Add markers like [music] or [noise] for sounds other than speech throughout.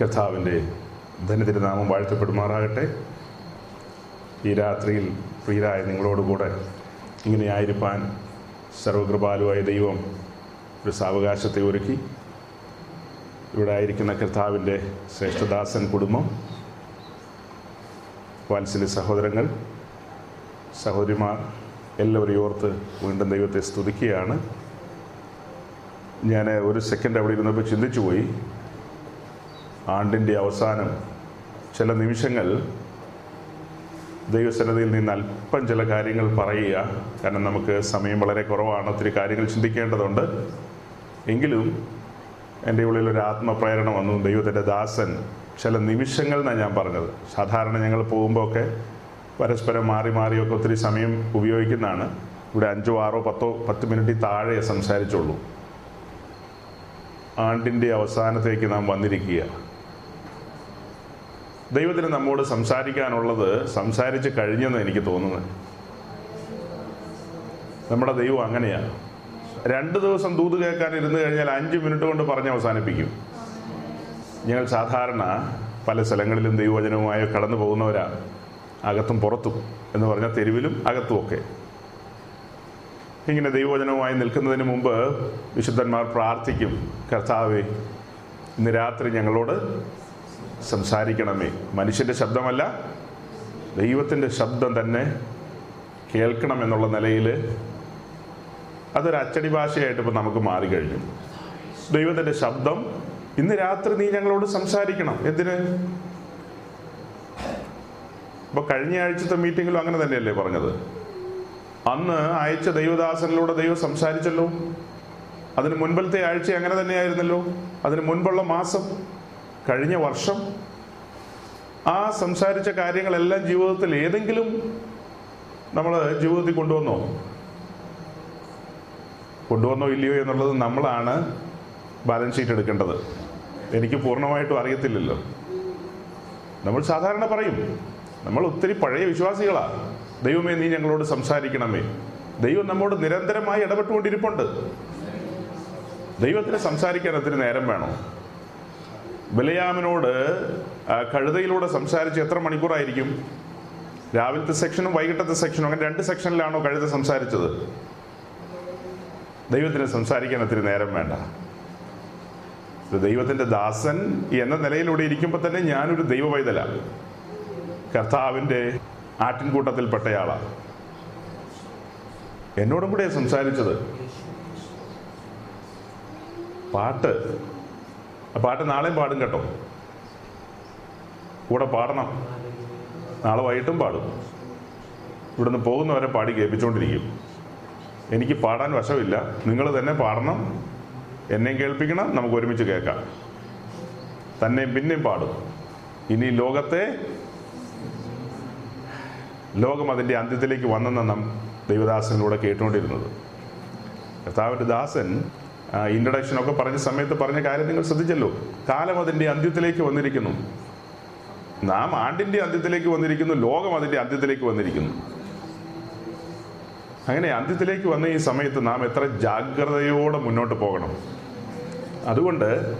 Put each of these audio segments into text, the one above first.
കർത്താവിന്റെ ധനതിരുനാമം വാഴ്ത്തപ്പെടുമാറാകട്ടെ. ഈ രാത്രിയിൽ പ്രിയരായ നിങ്ങളോടുകൂടെ ഇങ്ങനെയായിരിക്കാൻ സർവകൃപാലുവായ ദൈവം ഒരു സാവകാശത്തെ ഒരുക്കി. ഇവിടെ ആയിരിക്കുന്ന കർത്താവിന്റെ ശ്രേഷ്ഠദാസൻ കുടുംബം വാത്സല്യ സഹോദരങ്ങൾ സഹോദരിമാർ എല്ലാവരെയും ഓർത്ത് വീണ്ടും ദൈവത്തെ സ്തുതിക്കുകയാണ്. ഞാൻ ഒരു സെക്കൻഡ് അവിടെ ഇരുന്നപ്പോൾ ചിന്തിച്ചു പോയി ആണ്ടിന്റെ അവസാനം ചില നിമിഷങ്ങൾ ദൈവസന്നതയിൽ നിന്ന് അല്പം ചില കാര്യങ്ങൾ പറയുക. കാരണം നമുക്ക് സമയം വളരെ കുറവാണ്. ഒത്തിരി കാര്യങ്ങൾ ചിന്തിക്കേണ്ടതുണ്ട്. എങ്കിലും എന്റെ ഉള്ളിൽ ഒരു ആത്മപ്രേരണ വന്നു. ദൈവത്തിന്റെ ദാസൻ ചില നിമിഷങ്ങൾ എന്നാണ് ഞാൻ പറഞ്ഞത്. സാധാരണ ഞങ്ങൾ പോകുമ്പോൾ ഒക്കെ പരസ്പരം മാറി മാറിയൊക്കെ ഒത്തിരി സമയം ഉപയോഗിക്കുന്നതാണ്. ഇവിടെ അഞ്ചോ ആറോ പത്തോ പത്ത് മിനിറ്റ് താഴെ സംസാരിച്ചുള്ളൂ. ആണ്ടിന്റെ അവസാനത്തേക്ക് നാം വന്നിരിക്കുക. ദൈവത്തിന് നമ്മോട് സംസാരിക്കാനുള്ളത് സംസാരിച്ച് കഴിഞ്ഞെന്ന് എനിക്ക് തോന്നുന്നത് നമ്മുടെ ദൈവം അങ്ങനെയാണ്. രണ്ട് ദിവസം ദൂത് കേൾക്കാൻ ഇരുന്ന് കഴിഞ്ഞാൽ അഞ്ച് മിനിറ്റ് കൊണ്ട് പറഞ്ഞ് അവസാനിപ്പിക്കും. ഞങ്ങൾ സാധാരണ പല സ്ഥലങ്ങളിലും ദൈവവചനവുമായോ കടന്നു പോകുന്നവരാ. അകത്തും പുറത്തും എന്ന് പറഞ്ഞാൽ തെരുവിലും അകത്തും ഒക്കെ. ഇങ്ങനെ ദൈവവചനവുമായി നിൽക്കുന്നതിന് മുമ്പ് വിശുദ്ധന്മാർ പ്രാർത്ഥിക്കും കർത്താവേ ഇന്ന് രാത്രി ഞങ്ങളോട് സംസാരിക്കണമേ. മനുഷ്യന്റെ ശബ്ദമല്ല ദൈവത്തിന്റെ ശബ്ദം തന്നെ കേൾക്കണം എന്നുള്ള നിലയിൽ അതൊരു അച്ചടി ഭാഷയായിട്ട് ഇപ്പം നമുക്ക് മാറിക്കഴിഞ്ഞു ദൈവത്തിന്റെ ശബ്ദം ഇന്ന് രാത്രി നീ ഞങ്ങളോട് സംസാരിക്കണം. എന്തിന്? ഇപ്പൊ കഴിഞ്ഞ ആഴ്ചത്തെ മീറ്റിങ്ങിലും അങ്ങനെ തന്നെയല്ലേ പറഞ്ഞത്. അന്ന് അയച്ച ദൈവദാസനിലൂടെ ദൈവം സംസാരിച്ചല്ലോ. അതിന് മുൻപത്തെ ആഴ്ച അങ്ങനെ തന്നെയായിരുന്നല്ലോ. അതിന് മുൻപുള്ള മാസം കഴിഞ്ഞ വർഷം ആ സംസാരിച്ച കാര്യങ്ങളെല്ലാം ജീവിതത്തിൽ ഏതെങ്കിലും നമ്മൾ ജീവിതത്തിൽ കൊണ്ടുവന്നോ? കൊണ്ടുവന്നോ ഇല്ലയോ എന്നുള്ളത് നമ്മളാണ് ബാലൻസ് ഷീറ്റ് എടുക്കേണ്ടത്. എനിക്ക് പൂർണമായിട്ടും അറിയത്തില്ലല്ലോ. നമ്മൾ സാധാരണ പറയും നമ്മൾ ഒത്തിരി പഴയ വിശ്വാസികളാണ് ദൈവമേ നീ ഞങ്ങളോട് സംസാരിക്കണമേ. ദൈവം നമ്മോട് നിരന്തരമായി ഇടപെട്ടുകൊണ്ടിരിപ്പുണ്ട്. ദൈവത്തിന് സംസാരിക്കാൻ അതിന് നേരം വേണോ. ബലയാമിനോട് കഴുതയിലൂടെ സംസാരിച്ച് എത്ര മണിക്കൂറായിരിക്കും? രാവിലത്തെ സെക്ഷനും വൈകിട്ടത്തെ സെക്ഷനും അങ്ങനെ രണ്ട് സെക്ഷനിലാണോ കഴുത സംസാരിച്ചത്? ദൈവത്തിന് സംസാരിക്കാൻ ഒത്തിരി നേരം വേണ്ട. ദൈവത്തിന്റെ ദാസൻ എന്ന നിലയിലൂടെ ഇരിക്കുമ്പോൾ തന്നെ ഞാനൊരു ദൈവ പൈതല കർത്താവിന്റെ ആട്ടിൻകൂട്ടത്തിൽപ്പെട്ടയാളാ. എന്നോടും കൂടെ സംസാരിച്ചത്. പാട്ട് ആ പാട്ട് നാളെയും പാടും കേട്ടോ. കൂടെ പാടണം. നാളെ വൈകിട്ടും പാടും. ഇവിടുന്ന് പോകുന്നവരെ പാടി കേൾപ്പിച്ചുകൊണ്ടിരിക്കും എനിക്ക് പാടാൻ വശമില്ല. നിങ്ങൾ തന്നെ പാടണം. എന്നെയും കേൾപ്പിക്കണം. നമുക്ക് ഒരുമിച്ച് കേൾക്കാം. തന്നെയും പിന്നെയും പാടും. ഇനി ലോകത്തെ ലോകം അതിന്റെ അന്ത്യത്തിലേക്ക് വന്നെന്ന് നാം ദൈവദാസനിലൂടെ കേട്ടുകൊണ്ടിരുന്നത്. കർത്താവിന്റെ ദാസൻ ഇൻട്രഡക്ഷൻ ഒക്കെ പറഞ്ഞ സമയത്ത് പറഞ്ഞ കാര്യം നിങ്ങൾ ശ്രദ്ധിച്ചല്ലോ. കാലം അതിന്റെ അന്ത്യത്തിലേക്ക് വന്നിരിക്കുന്നു. നാം ആണ്ടിന്റെ അന്ത്യത്തിലേക്ക് വന്നിരിക്കുന്നു ലോകം അതിന്റെ അന്ത്യത്തിലേക്ക് വന്നിരിക്കുന്നു. അങ്ങനെ അന്ത്യത്തിലേക്ക് വന്ന ഈ സമയത്ത് നാം എത്ര ജാഗ്രതയോടെ മുന്നോട്ട് പോകണം. അതുകൊണ്ട്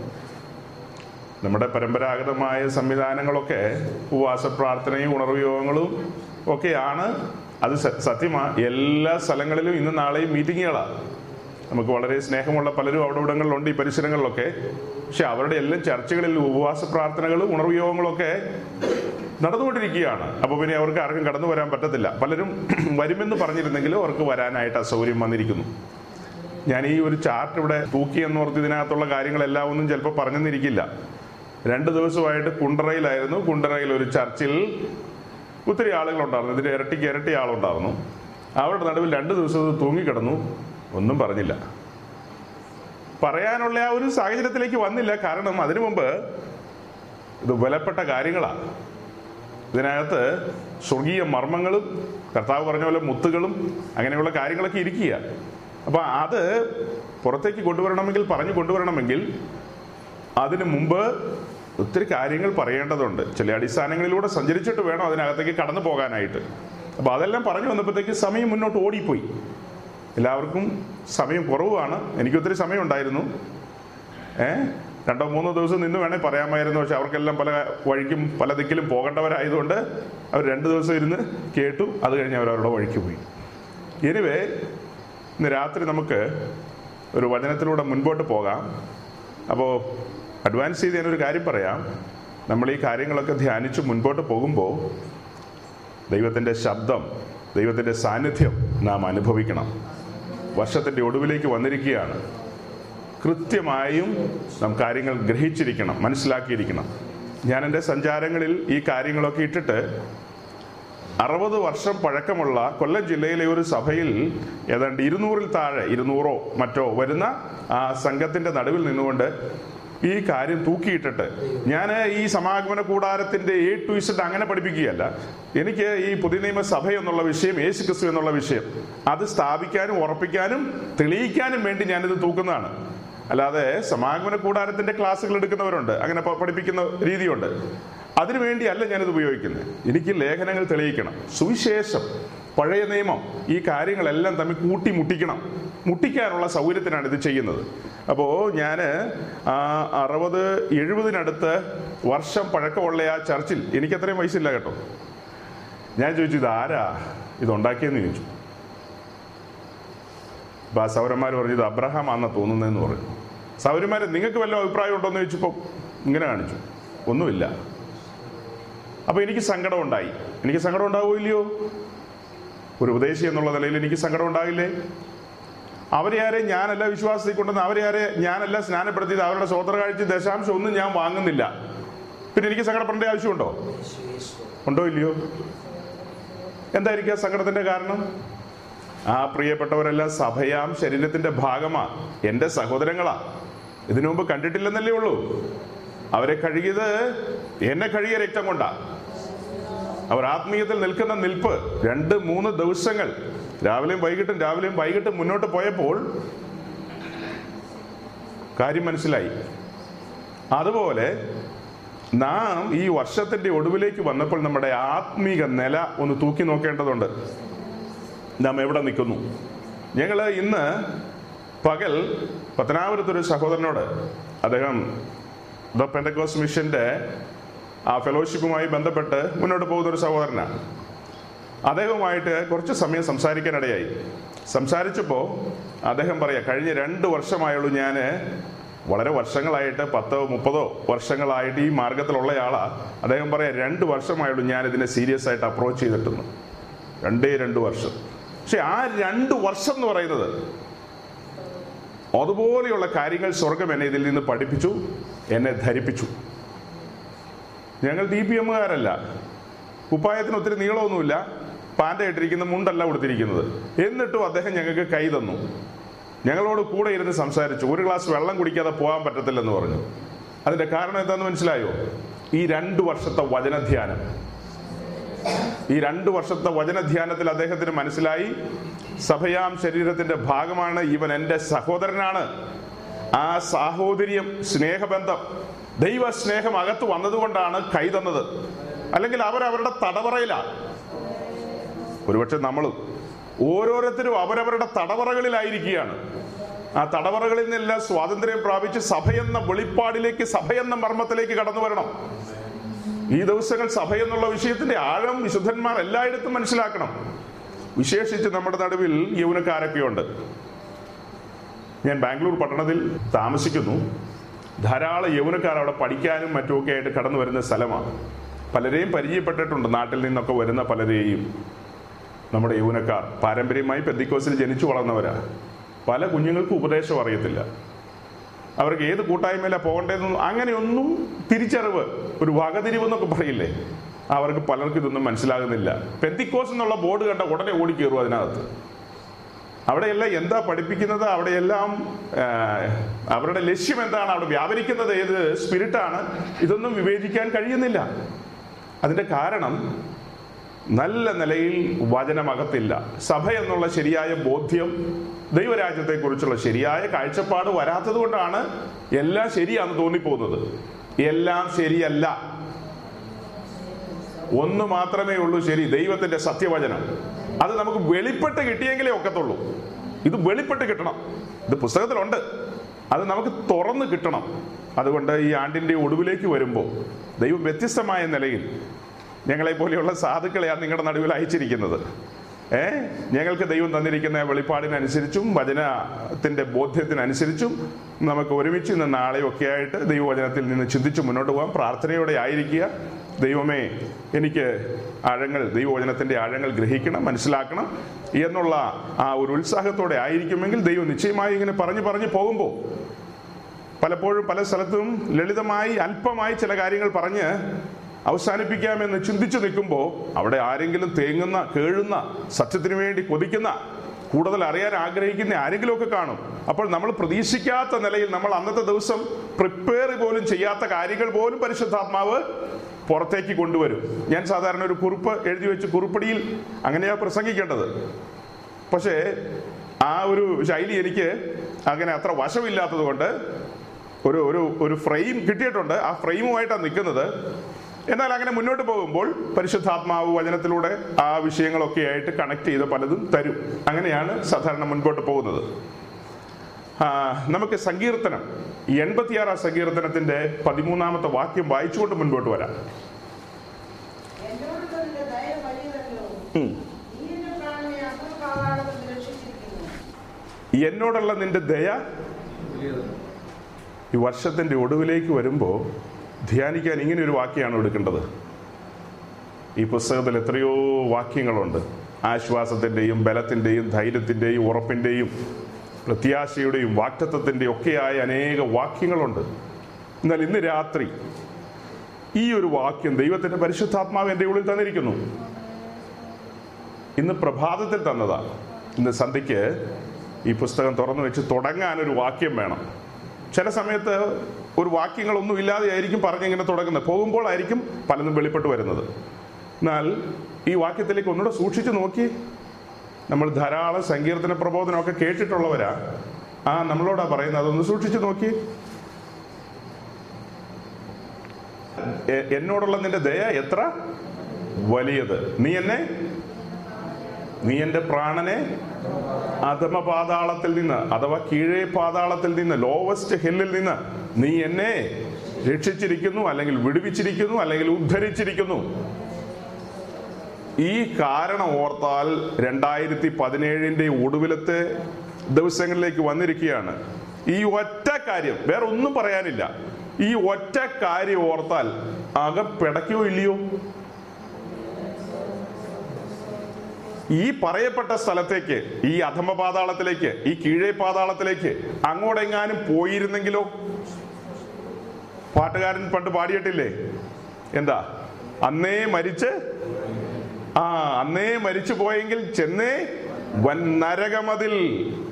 നമ്മുടെ പരമ്പരാഗതമായ സംവിധാനങ്ങളൊക്കെ ഉപവാസ പ്രാർത്ഥനയും ഉണർവ് യോഗങ്ങളും ഒക്കെയാണ്. അത് സത്യമാ എല്ലാ സ്ഥലങ്ങളിലും ഇന്ന് നാളെയും മീറ്റിങ്ങുകളാണ് നമുക്ക് വളരെ സ്നേഹമുള്ള പലരും അവിടെ ഇവിടങ്ങളിലുണ്ട് ഈ പരിസരങ്ങളിലൊക്കെ. പക്ഷെ അവരുടെ എല്ലാം ചർച്ചകളിൽ ഉപവാസ പ്രാർത്ഥനകളും ഉണർവയോഗങ്ങളൊക്കെ നടന്നുകൊണ്ടിരിക്കുകയാണ്. അപ്പോൾ പിന്നെ അവർക്ക് ആർക്കും കടന്നു വരാൻ പറ്റത്തില്ല. പലരും [clears throat] വരുമെന്ന് പറഞ്ഞിരുന്നെങ്കിലും അവർക്ക് വരാനായിട്ട് അസൗകര്യം വന്നിരിക്കുന്നു. ഞാൻ ഈ ഒരു ചാർട്ട് ഇവിടെ തൂക്കി എന്ന് എന്നോർത്ത് ഇതിനകത്തുള്ള കാര്യങ്ങളെല്ലാം ഒന്നും ചിലപ്പോൾ പറഞ്ഞെന്നിരിക്കില്ല. രണ്ട് ദിവസമായിട്ട് കുണ്ടറയിലായിരുന്നു. കുണ്ടറയിൽ ഒരു ചർച്ചിൽ ഒത്തിരി ആളുകളുണ്ടായിരുന്നു. ഇതിന്റെ ഇരട്ടിക്ക് ഇരട്ടി ആളുണ്ടായിരുന്നു അവരുടെ നടുവിൽ രണ്ട് ദിവസം തൂങ്ങിക്കിടന്നു. ഒന്നും പറഞ്ഞില്ല. പറയാനുള്ള ആ ഒരു സാഹചര്യത്തിലേക്ക് വന്നില്ല. കാരണം അതിനു മുമ്പ് ഇത് വിലപ്പെട്ട കാര്യങ്ങളാണ് ഇതിനകത്ത് സ്വർഗീയ മർമ്മങ്ങളും കർത്താവ് പറഞ്ഞ പോലെ മുത്തുകളും അങ്ങനെയുള്ള കാര്യങ്ങളൊക്കെ ഇരിക്കുക അപ്പം അത് പുറത്തേക്ക് കൊണ്ടുവരണമെങ്കിൽ പറഞ്ഞു കൊണ്ടുവരണമെങ്കിൽ അതിനു മുമ്പ് ഒത്തിരി കാര്യങ്ങൾ പറയേണ്ടതുണ്ട്. ചില അടിസ്ഥാനങ്ങളിലൂടെ സഞ്ചരിച്ചിട്ട് വേണം അതിനകത്തേക്ക് കടന്നു പോകാനായിട്ട്. അപ്പോൾ അതെല്ലാം പറഞ്ഞു വന്നപ്പോഴത്തേക്ക് സമയം മുന്നോട്ട് ഓടിപ്പോയി. എല്ലാവർക്കും സമയം കുറവാണ് എനിക്ക് ഒത്തിരി സമയം ഉണ്ടായിരുന്നു ഏ? രണ്ടോ മൂന്നോ ദിവസം നിന്ന് വേണേൽ പറയാമായിരുന്നു. പക്ഷെ അവർക്കെല്ലാം പല വഴിക്കും പല ദിക്കിലും പോകേണ്ടവരായതുകൊണ്ട് അവർ രണ്ട് ദിവസം ഇരുന്ന് കേട്ടു. അത് കഴിഞ്ഞ് അവർ അവരുടെ വഴിക്ക് പോയി. എനിവേ ഇന്ന് രാത്രി നമുക്ക് ഒരു വചനത്തിലൂടെ മുൻപോട്ട് പോകാം. അപ്പോൾ അഡ്വാൻസ് ചെയ്ത് ഞാനൊരു കാര്യം പറയാം. നമ്മൾ ഈ കാര്യങ്ങളൊക്കെ ധ്യാനിച്ച് മുൻപോട്ട് പോകുമ്പോൾ ദൈവത്തിന്റെ ശബ്ദം ദൈവത്തിന്റെ സാന്നിധ്യം നാം അനുഭവിക്കണം. വർഷത്തിന്റെ ഒടുവിലേക്ക് വന്നിരിക്കുകയാണ്. കൃത്യമായും നാം കാര്യങ്ങൾ ഗ്രഹിച്ചിരിക്കണം മനസ്സിലാക്കിയിരിക്കണം. ഞാൻ എന്റെ സഞ്ചാരങ്ങളിൽ ഈ കാര്യങ്ങളൊക്കെ ഇട്ടിട്ട് അറുപത് വർഷം പഴക്കമുള്ള കൊല്ലം ജില്ലയിലെ ഒരു സഭയിൽ ഏതാണ്ട് ഇരുന്നൂറിൽ താഴെ ഇരുന്നൂറോ മറ്റോ വരുന്ന ആ സംഘത്തിന്റെ നടുവിൽ നിന്നുകൊണ്ട് ഈ കാര്യം തൂക്കിയിട്ടിട്ട് ഞാൻ ഈ സമാഗമന കൂടാരത്തിന്റെ എ ടു ഇസഡ് അങ്ങനെ പഠിപ്പിക്കുകയല്ല. എനിക്ക് ഈ പുതിയ നിയമസഭ എന്നുള്ള വിഷയം യേശു ക്രിസ്തു എന്നുള്ള വിഷയം അത് സ്ഥാപിക്കാനും ഉറപ്പിക്കാനും തെളിയിക്കാനും വേണ്ടി ഞാനിത് തൂക്കുന്നതാണ്. അല്ലാതെ സമാഗമന കൂടാരത്തിന്റെ ക്ലാസ്സുകൾ എടുക്കുന്നവരുണ്ട്. അങ്ങനെ പഠിപ്പിക്കുന്ന രീതിയുണ്ട്. അതിനുവേണ്ടിയല്ല ഞാനിത് ഉപയോഗിക്കുന്നത്. എനിക്ക് ലേഖനങ്ങൾ തെളിയിക്കണം. സുവിശേഷം. പഴയ നിയമം ഈ കാര്യങ്ങളെല്ലാം തമ്മിൽ കൂട്ടി മുട്ടിക്കണം. മുട്ടിക്കാനുള്ള സൗകര്യത്തിനാണ് ഇത് ചെയ്യുന്നത്. അപ്പോൾ ഞാൻ അറുപത് എഴുപതിനടുത്ത് വർഷം പഴക്കമുള്ള ആ ചർച്ചിൽ എനിക്ക് അത്രയും വയസ്സില്ല കേട്ടോ. ഞാൻ ചോദിച്ചു ഇത് ആരാ ഇതുണ്ടാക്കിയെന്ന് ചോദിച്ചു. അപ്പോൾ സൗരന്മാർ പറഞ്ഞു ഇത് അബ്രഹാം ആണെന്ന് തോന്നുന്നതെന്ന് പറഞ്ഞു. സൗരന്മാരെ നിങ്ങൾക്ക് വല്ല അഭിപ്രായം ഉണ്ടോ എന്ന് ചോദിച്ചപ്പോൾ ഇങ്ങനെ കാണിച്ചു. ഒന്നുമില്ല. അപ്പോൾ എനിക്ക് സങ്കടം ഉണ്ടായി എനിക്ക് സങ്കടം ഉണ്ടാവുമോ ഇല്ലയോ? ഒരു ഉപദേശി എന്നുള്ള നിലയിൽ എനിക്ക് സങ്കടം ഉണ്ടാകില്ലേ അവരെ ആരെ ഞാനല്ല വിശ്വാസത്തിൽ കൊണ്ടുവന്ന് അവരെ ആരെ ഞാനല്ല സ്നാനപ്പെടുത്തിയത് അവരുടെ സ്വതന്ത്ര കാഴ്ച ദശാംശം ഒന്നും ഞാൻ വാങ്ങുന്നില്ല. പിന്നെ എനിക്ക് സങ്കടപ്പെടേണ്ട ആവശ്യമുണ്ടോ? ഉണ്ടോ ഇല്ലയോ? എന്തായിരിക്കും സങ്കടത്തിന്റെ കാരണം? ആ പ്രിയപ്പെട്ടവരെല്ലാം സഭയാം ശരീരത്തിന്റെ ഭാഗമാ. എന്റെ സഹോദരങ്ങളാ. ഇതിനു മുമ്പ് കണ്ടിട്ടില്ലെന്നല്ലേ ഉള്ളൂ. അവരെ കഴുകിയത് എന്നെ കഴുകിയ രക്തം കൊണ്ടാ. അവർ ആത്മീയത്തിൽ നിൽക്കുന്ന നിൽപ്പ് രണ്ട് മൂന്ന് ദിവസങ്ങൾ. രാവിലെയും വൈകിട്ടും രാവിലെയും വൈകിട്ടും മുന്നോട്ട് പോയപ്പോൾ കാര്യം മനസ്സിലായി. അതുപോലെ നാം ഈ വർഷത്തിന്റെ ഒടുവിലേക്ക് വന്നപ്പോൾ നമ്മുടെ ആത്മീക നില ഒന്ന് തൂക്കി നോക്കേണ്ടതുണ്ട്. നാം എവിടെ നിൽക്കുന്നു? ഞങ്ങൾ ഇന്ന് പകൽ പത്തനാപുരത്തൊരു സഹോദരനോട് അദ്ദേഹം ദ പെന്തക്കോസ് മിഷന്റെ ആ ഫെലോഷിപ്പുമായി ബന്ധപ്പെട്ട് മുന്നോട്ട് പോകുന്ന ഒരു സഹോദരനാണ് അദ്ദേഹവുമായിട്ട് കുറച്ച് സമയം സംസാരിക്കാനിടയായി. സംസാരിച്ചപ്പോൾ അദ്ദേഹം പറയാം കഴിഞ്ഞ രണ്ട് വർഷമായുള്ളൂ ഞാൻ വളരെ വർഷങ്ങളായിട്ട് പത്തോ മുപ്പതോ വർഷങ്ങളായിട്ട് ഈ മാർഗത്തിലുള്ള ആളാ അദ്ദേഹം പറയാം രണ്ട് വർഷമായുള്ളൂ ഞാൻ ഇതിനെ സീരിയസ് ആയിട്ട് അപ്രോച്ച് ചെയ്തിട്ടുണ്ട് രണ്ടേ രണ്ട് വർഷം. പക്ഷെ ആ രണ്ട് വർഷം എന്ന് പറയുന്നത് അതുപോലെയുള്ള കാര്യങ്ങൾ സ്വർഗം എന്നെ ഇതിൽ നിന്ന് പഠിപ്പിച്ചു എന്നെ ധരിപ്പിച്ചു. ഞങ്ങൾ ഡി പി എമ്മുകാരല്ല. കുപ്പായത്തിന് ഒത്തിരി നീളമൊന്നുമില്ല. പാന്റ് ഇട്ടിരിക്കുന്ന മുണ്ടല്ല കൊടുത്തിരിക്കുന്നത്. എന്നിട്ടും അദ്ദേഹം ഞങ്ങൾക്ക് കൈ തന്നു. ഞങ്ങളോട് കൂടെ ഇരുന്ന് സംസാരിച്ചു. ഒരു ഗ്ലാസ് വെള്ളം കുടിക്കാതെ പോകാൻ പറ്റത്തില്ലെന്ന് പറഞ്ഞു. അതിന്റെ കാരണം എന്താണെന്ന് മനസ്സിലായോ? ഈ രണ്ടു വർഷത്തെ വചനധ്യാനം. ഈ രണ്ടു വർഷത്തെ വചനധ്യാനത്തിൽ അദ്ദേഹത്തിന് മനസ്സിലായി സഭയാം ശരീരത്തിന്റെ ഭാഗമാണ്. ഇവൻ എന്റെ സഹോദരനാണ്. ആ സാഹോദര്യം സ്നേഹബന്ധം ദൈവ സ്നേഹം അകത്ത് വന്നതുകൊണ്ടാണ് കൈ തന്നത്. അല്ലെങ്കിൽ അവരവരുടെ തടവറയിലാണ് ഒരുപക്ഷെ നമ്മളും ഓരോരുത്തരും അവരവരുടെ തടവറകളിലായിരിക്കുകയാണ്. ആ തടവറകളിൽ നിന്നെല്ലാം സ്വാതന്ത്ര്യം പ്രാപിച്ച് സഭയെന്ന വെളിപ്പാടിലേക്ക് സഭയെന്ന മർമ്മത്തിലേക്ക് കടന്നു വരണം. ഈ ദിവസങ്ങൾ സഭ എന്നുള്ള വിഷയത്തിന്റെ ആഴം വിശുദ്ധന്മാർ എല്ലായിടത്തും മനസ്സിലാക്കണം. വിശേഷിച്ച് നമ്മുടെ നടുവിൽ യൗനക്കാരൊക്കെയുണ്ട് ഞാൻ ബാംഗ്ലൂർ പട്ടണത്തിൽ താമസിക്കുന്നു. ധാരാളം യൗവനക്കാർ അവിടെ പഠിക്കാനും മറ്റുമൊക്കെ ആയിട്ട് കടന്നു വരുന്ന സ്ഥലമാണ്. പലരെയും പരിചയപ്പെട്ടിട്ടുണ്ട്. നാട്ടിൽ നിന്നൊക്കെ വരുന്ന പലരെയും. നമ്മുടെ യൗവനക്കാർ പാരമ്പര്യമായി പെന്തിക്കോസിൽ ജനിച്ചു വളർന്നവരാ. പല കുഞ്ഞുങ്ങൾക്കും ഉപദേശം അറിയത്തില്ല. അവർക്ക് ഏത് കൂട്ടായ്മയിലാണ് പോകേണ്ടതെന്നും അങ്ങനെയൊന്നും തിരിച്ചറിവ് ഒരു വകതിരിവെന്നൊക്കെ പറയില്ലേ? അവർക്ക് പലർക്കും ഇതൊന്നും മനസ്സിലാകുന്നില്ല. പെന്തിക്കോസ് എന്നുള്ള ബോർഡ് കണ്ട ഉടനെ ഓടിക്കേറും അതിനകത്ത്. അവിടെയെല്ലാം എന്താ പഠിപ്പിക്കുന്നത്? അവിടെയെല്ലാം അവരുടെ ലക്ഷ്യം എന്താണ്? അവിടെ വ്യാപരിക്കുന്നത് ഏത് സ്പിരിറ്റാണ്? ഇതൊന്നും വിവേചിക്കാൻ കഴിയുന്നില്ല. അതിന്റെ കാരണം നല്ല നിലയിൽ വചനമകത്തില്ല. സഭ എന്നുള്ള ശരിയായ ബോധ്യം ദൈവരാജ്യത്തെക്കുറിച്ചുള്ള ശരിയായ കാഴ്ചപ്പാട് വരാത്തത് കൊണ്ടാണ് എല്ലാം ശരിയാണെന്ന് തോന്നിപ്പോകുന്നത്. എല്ലാം ശരിയല്ല. ഒന്ന് മാത്രമേ ഉള്ളൂ ശരി ദൈവത്തിന്റെ സത്യവചനം. അത് നമുക്ക് വെളിപ്പെട്ട് കിട്ടിയെങ്കിലേ ഒക്കത്തുള്ളൂ. ഇത് വെളിപ്പെട്ട് കിട്ടണം. ഇത് പുസ്തകത്തിലുണ്ട്. അത് നമുക്ക് തുറന്ന് കിട്ടണം. അതുകൊണ്ട് ഈ ആണ്ടിന്റെ ഒടുവിലേക്ക് വരുമ്പോൾ ദൈവം വ്യത്യസ്തമായ നിലയിൽ ഞങ്ങളെ പോലെയുള്ള സാധുക്കളെയാണ് നിങ്ങളുടെ നടുവിൽ അയച്ചിരിക്കുന്നത്. ഏ? ഞങ്ങൾക്ക് ദൈവം തന്നിരിക്കുന്ന വെളിപ്പാടിനനുസരിച്ചും വചനത്തിന്റെ ബോധ്യത്തിനനുസരിച്ചും നമുക്ക് ഒരുമിച്ച് ഇന്ന് നാളെയൊക്കെ ആയിട്ട് ദൈവവചനത്തിൽ നിന്ന് ചിന്തിച്ച് മുന്നോട്ട് പോകാം. പ്രാർത്ഥനയോടെ ആയിരിക്കുക. ദൈവമേ എനിക്ക് ആഴങ്ങൾ ദൈവവചനത്തിന്റെ ആഴങ്ങൾ ഗ്രഹിക്കണം മനസ്സിലാക്കണം എന്നുള്ള ആ ഒരു ഉത്സാഹത്തോടെ ആയിരിക്കുമെങ്കിൽ ദൈവം നിശ്ചയമായി ഇങ്ങനെ പറഞ്ഞു പറഞ്ഞു പോകുമ്പോൾ പലപ്പോഴും പല സ്ഥലത്തും ലളിതമായി അല്പമായി ചില കാര്യങ്ങൾ പറഞ്ഞ് അവസാനിപ്പിക്കാമെന്ന് ചിന്തിച്ചു നിൽക്കുമ്പോൾ അവിടെ ആരെങ്കിലും തേങ്ങുന്ന കേഴുന്ന സത്യത്തിന് വേണ്ടി കൊതിക്കുന്ന കൂടുതൽ അറിയാൻ ആഗ്രഹിക്കുന്ന ആരെങ്കിലുമൊക്കെ കാണും. അപ്പോൾ നമ്മൾ പ്രതീക്ഷിക്കാത്ത നിലയിൽ നമ്മൾ അന്നത്തെ ദിവസം പ്രിപ്പയർ പോലും ചെയ്യാത്ത കാര്യങ്ങൾ പോലും പരിശുദ്ധാത്മാവ് പുറത്തേക്ക് കൊണ്ടുവരും. ഞാൻ സാധാരണ ഒരു കുറിപ്പ് എഴുതി വെച്ച് കുറിപ്പടിയിൽ അങ്ങനെയാ പ്രസംഗിക്കേണ്ടത്. പക്ഷേ ആ ഒരു ശൈലി എനിക്ക് അങ്ങനെ അത്ര വശമില്ലാത്തത് കൊണ്ട് ഒരു ഒരു ഒരു ഫ്രെയിം കിട്ടിയിട്ടുണ്ട്. ആ ഫ്രെയിമുമായിട്ടാണ് നിൽക്കുന്നത്. എന്നാൽ അങ്ങനെ മുന്നോട്ട് പോകുമ്പോൾ പരിശുദ്ധാത്മാവ് വചനത്തിലൂടെ ആ വിഷയങ്ങളൊക്കെ ആയിട്ട് കണക്ട് ചെയ്ത് പലതും തരും. അങ്ങനെയാണ് സാധാരണ മുൻപോട്ട് പോകുന്നത്. നമുക്ക് സങ്കീർത്തനം എൺപത്തിയാറാം സങ്കീർത്തനത്തിന്റെ പതിമൂന്നാമത്തെ വാക്യം വായിച്ചുകൊണ്ട് മുൻപോട്ട് വരാം. എന്നോടുള്ള നിന്റെ ദയ ഈ വർഷത്തിന്റെ ഒടുവിലേക്ക് വരുമ്പോൾ ധ്യാനിക്കാൻ ഇങ്ങനെ ഒരു വാക്യമാണ് എടുക്കേണ്ടത്. ഈ പുസ്തകത്തിൽ എത്രയോ വാക്യങ്ങളുണ്ട്. ആശ്വാസത്തിന്റെയും ബലത്തിന്റെയും ധൈര്യത്തിന്റെയും ഉറപ്പിന്റെയും പ്രത്യാശയുടെയും വാക്തത്വത്തിന്റെയും ഒക്കെയായ അനേക വാക്യങ്ങളുണ്ട്. എന്നാൽ ഇന്ന് രാത്രി ഈ ഒരു വാക്യം ദൈവത്തിന്റെ പരിശുദ്ധാത്മാവ് എന്റെ ഉള്ളിൽ തന്നിരിക്കുന്നു. ഇന്ന് പ്രഭാതത്തിൽ തന്നതാണ് ഇന്ന് സന്ധ്യയ്ക്ക് ഈ പുസ്തകം തുറന്നു വെച്ച് തുടങ്ങാൻ ഒരു വാക്യം വേണം. ചില സമയത്ത് ഒരു വാക്യങ്ങളൊന്നും ഇല്ലാതെ ആയിരിക്കും പറഞ്ഞിങ്ങനെ തുടങ്ങുന്നത്. പോകുമ്പോഴായിരിക്കും പലതും വെളിപ്പെട്ട് വരുന്നത്. എന്നാൽ ഈ വാക്യത്തിലേക്ക് ഒന്നുകൂടെ സൂക്ഷിച്ചു നോക്കി. നമ്മൾ ധാരാളം സങ്കീർത്തന പ്രബോധനമൊക്കെ കേട്ടിട്ടുള്ളവരാ. ആ നമ്മളോടാ പറയുന്നത്? അതൊന്ന് സൂക്ഷിച്ചു നോക്കി. എന്നോടുള്ള നിന്റെ ദയ എത്ര? വലിയത്. നീ എന്നെ? നീ എന്റെ പ്രാണനെ? അധമ പാതാളത്തിൽ നിന്ന് അഥവാ കീഴേ പാതാളത്തിൽ നിന്ന് ലോവസ്റ്റ് ഹില്ലിൽ നിന്ന് നീ എന്നെ രക്ഷിച്ചിരിക്കുന്നു അല്ലെങ്കിൽ വിടുവിച്ചിരിക്കുന്നു അല്ലെങ്കിൽ ഉദ്ധരിച്ചിരിക്കുന്നു. ഈ കാരണം ഓർത്താൽ രണ്ടായിരത്തി പതിനേഴിന്റെ ഒടുവിലത്തെ ദിവസങ്ങളിലേക്ക് വന്നിരിക്കുകയാണ്. ഈ ഒറ്റ കാര്യം വേറെ ഒന്നും പറയാനില്ല. ഈ ഒറ്റ കാര്യം ഓർത്താൽ അകം ഇല്ലയോ? ഈ പറയപ്പെട്ട സ്ഥലത്തേക്ക് ഈ അധമ പാതാളത്തിലേക്ക് ഈ കീഴേ പാതാളത്തിലേക്ക് അങ്ങോട്ടെങ്ങാനും പോയിരുന്നെങ്കിലോ? പാട്ടുകാരൻ പണ്ട് പാടിയിട്ടില്ലേ? എന്താ? അന്നേ മരിച്ച് ആ അന്നേ മരിച്ചു പോയെങ്കിൽ ചെന്നേ വൻ നരകമതിൽ.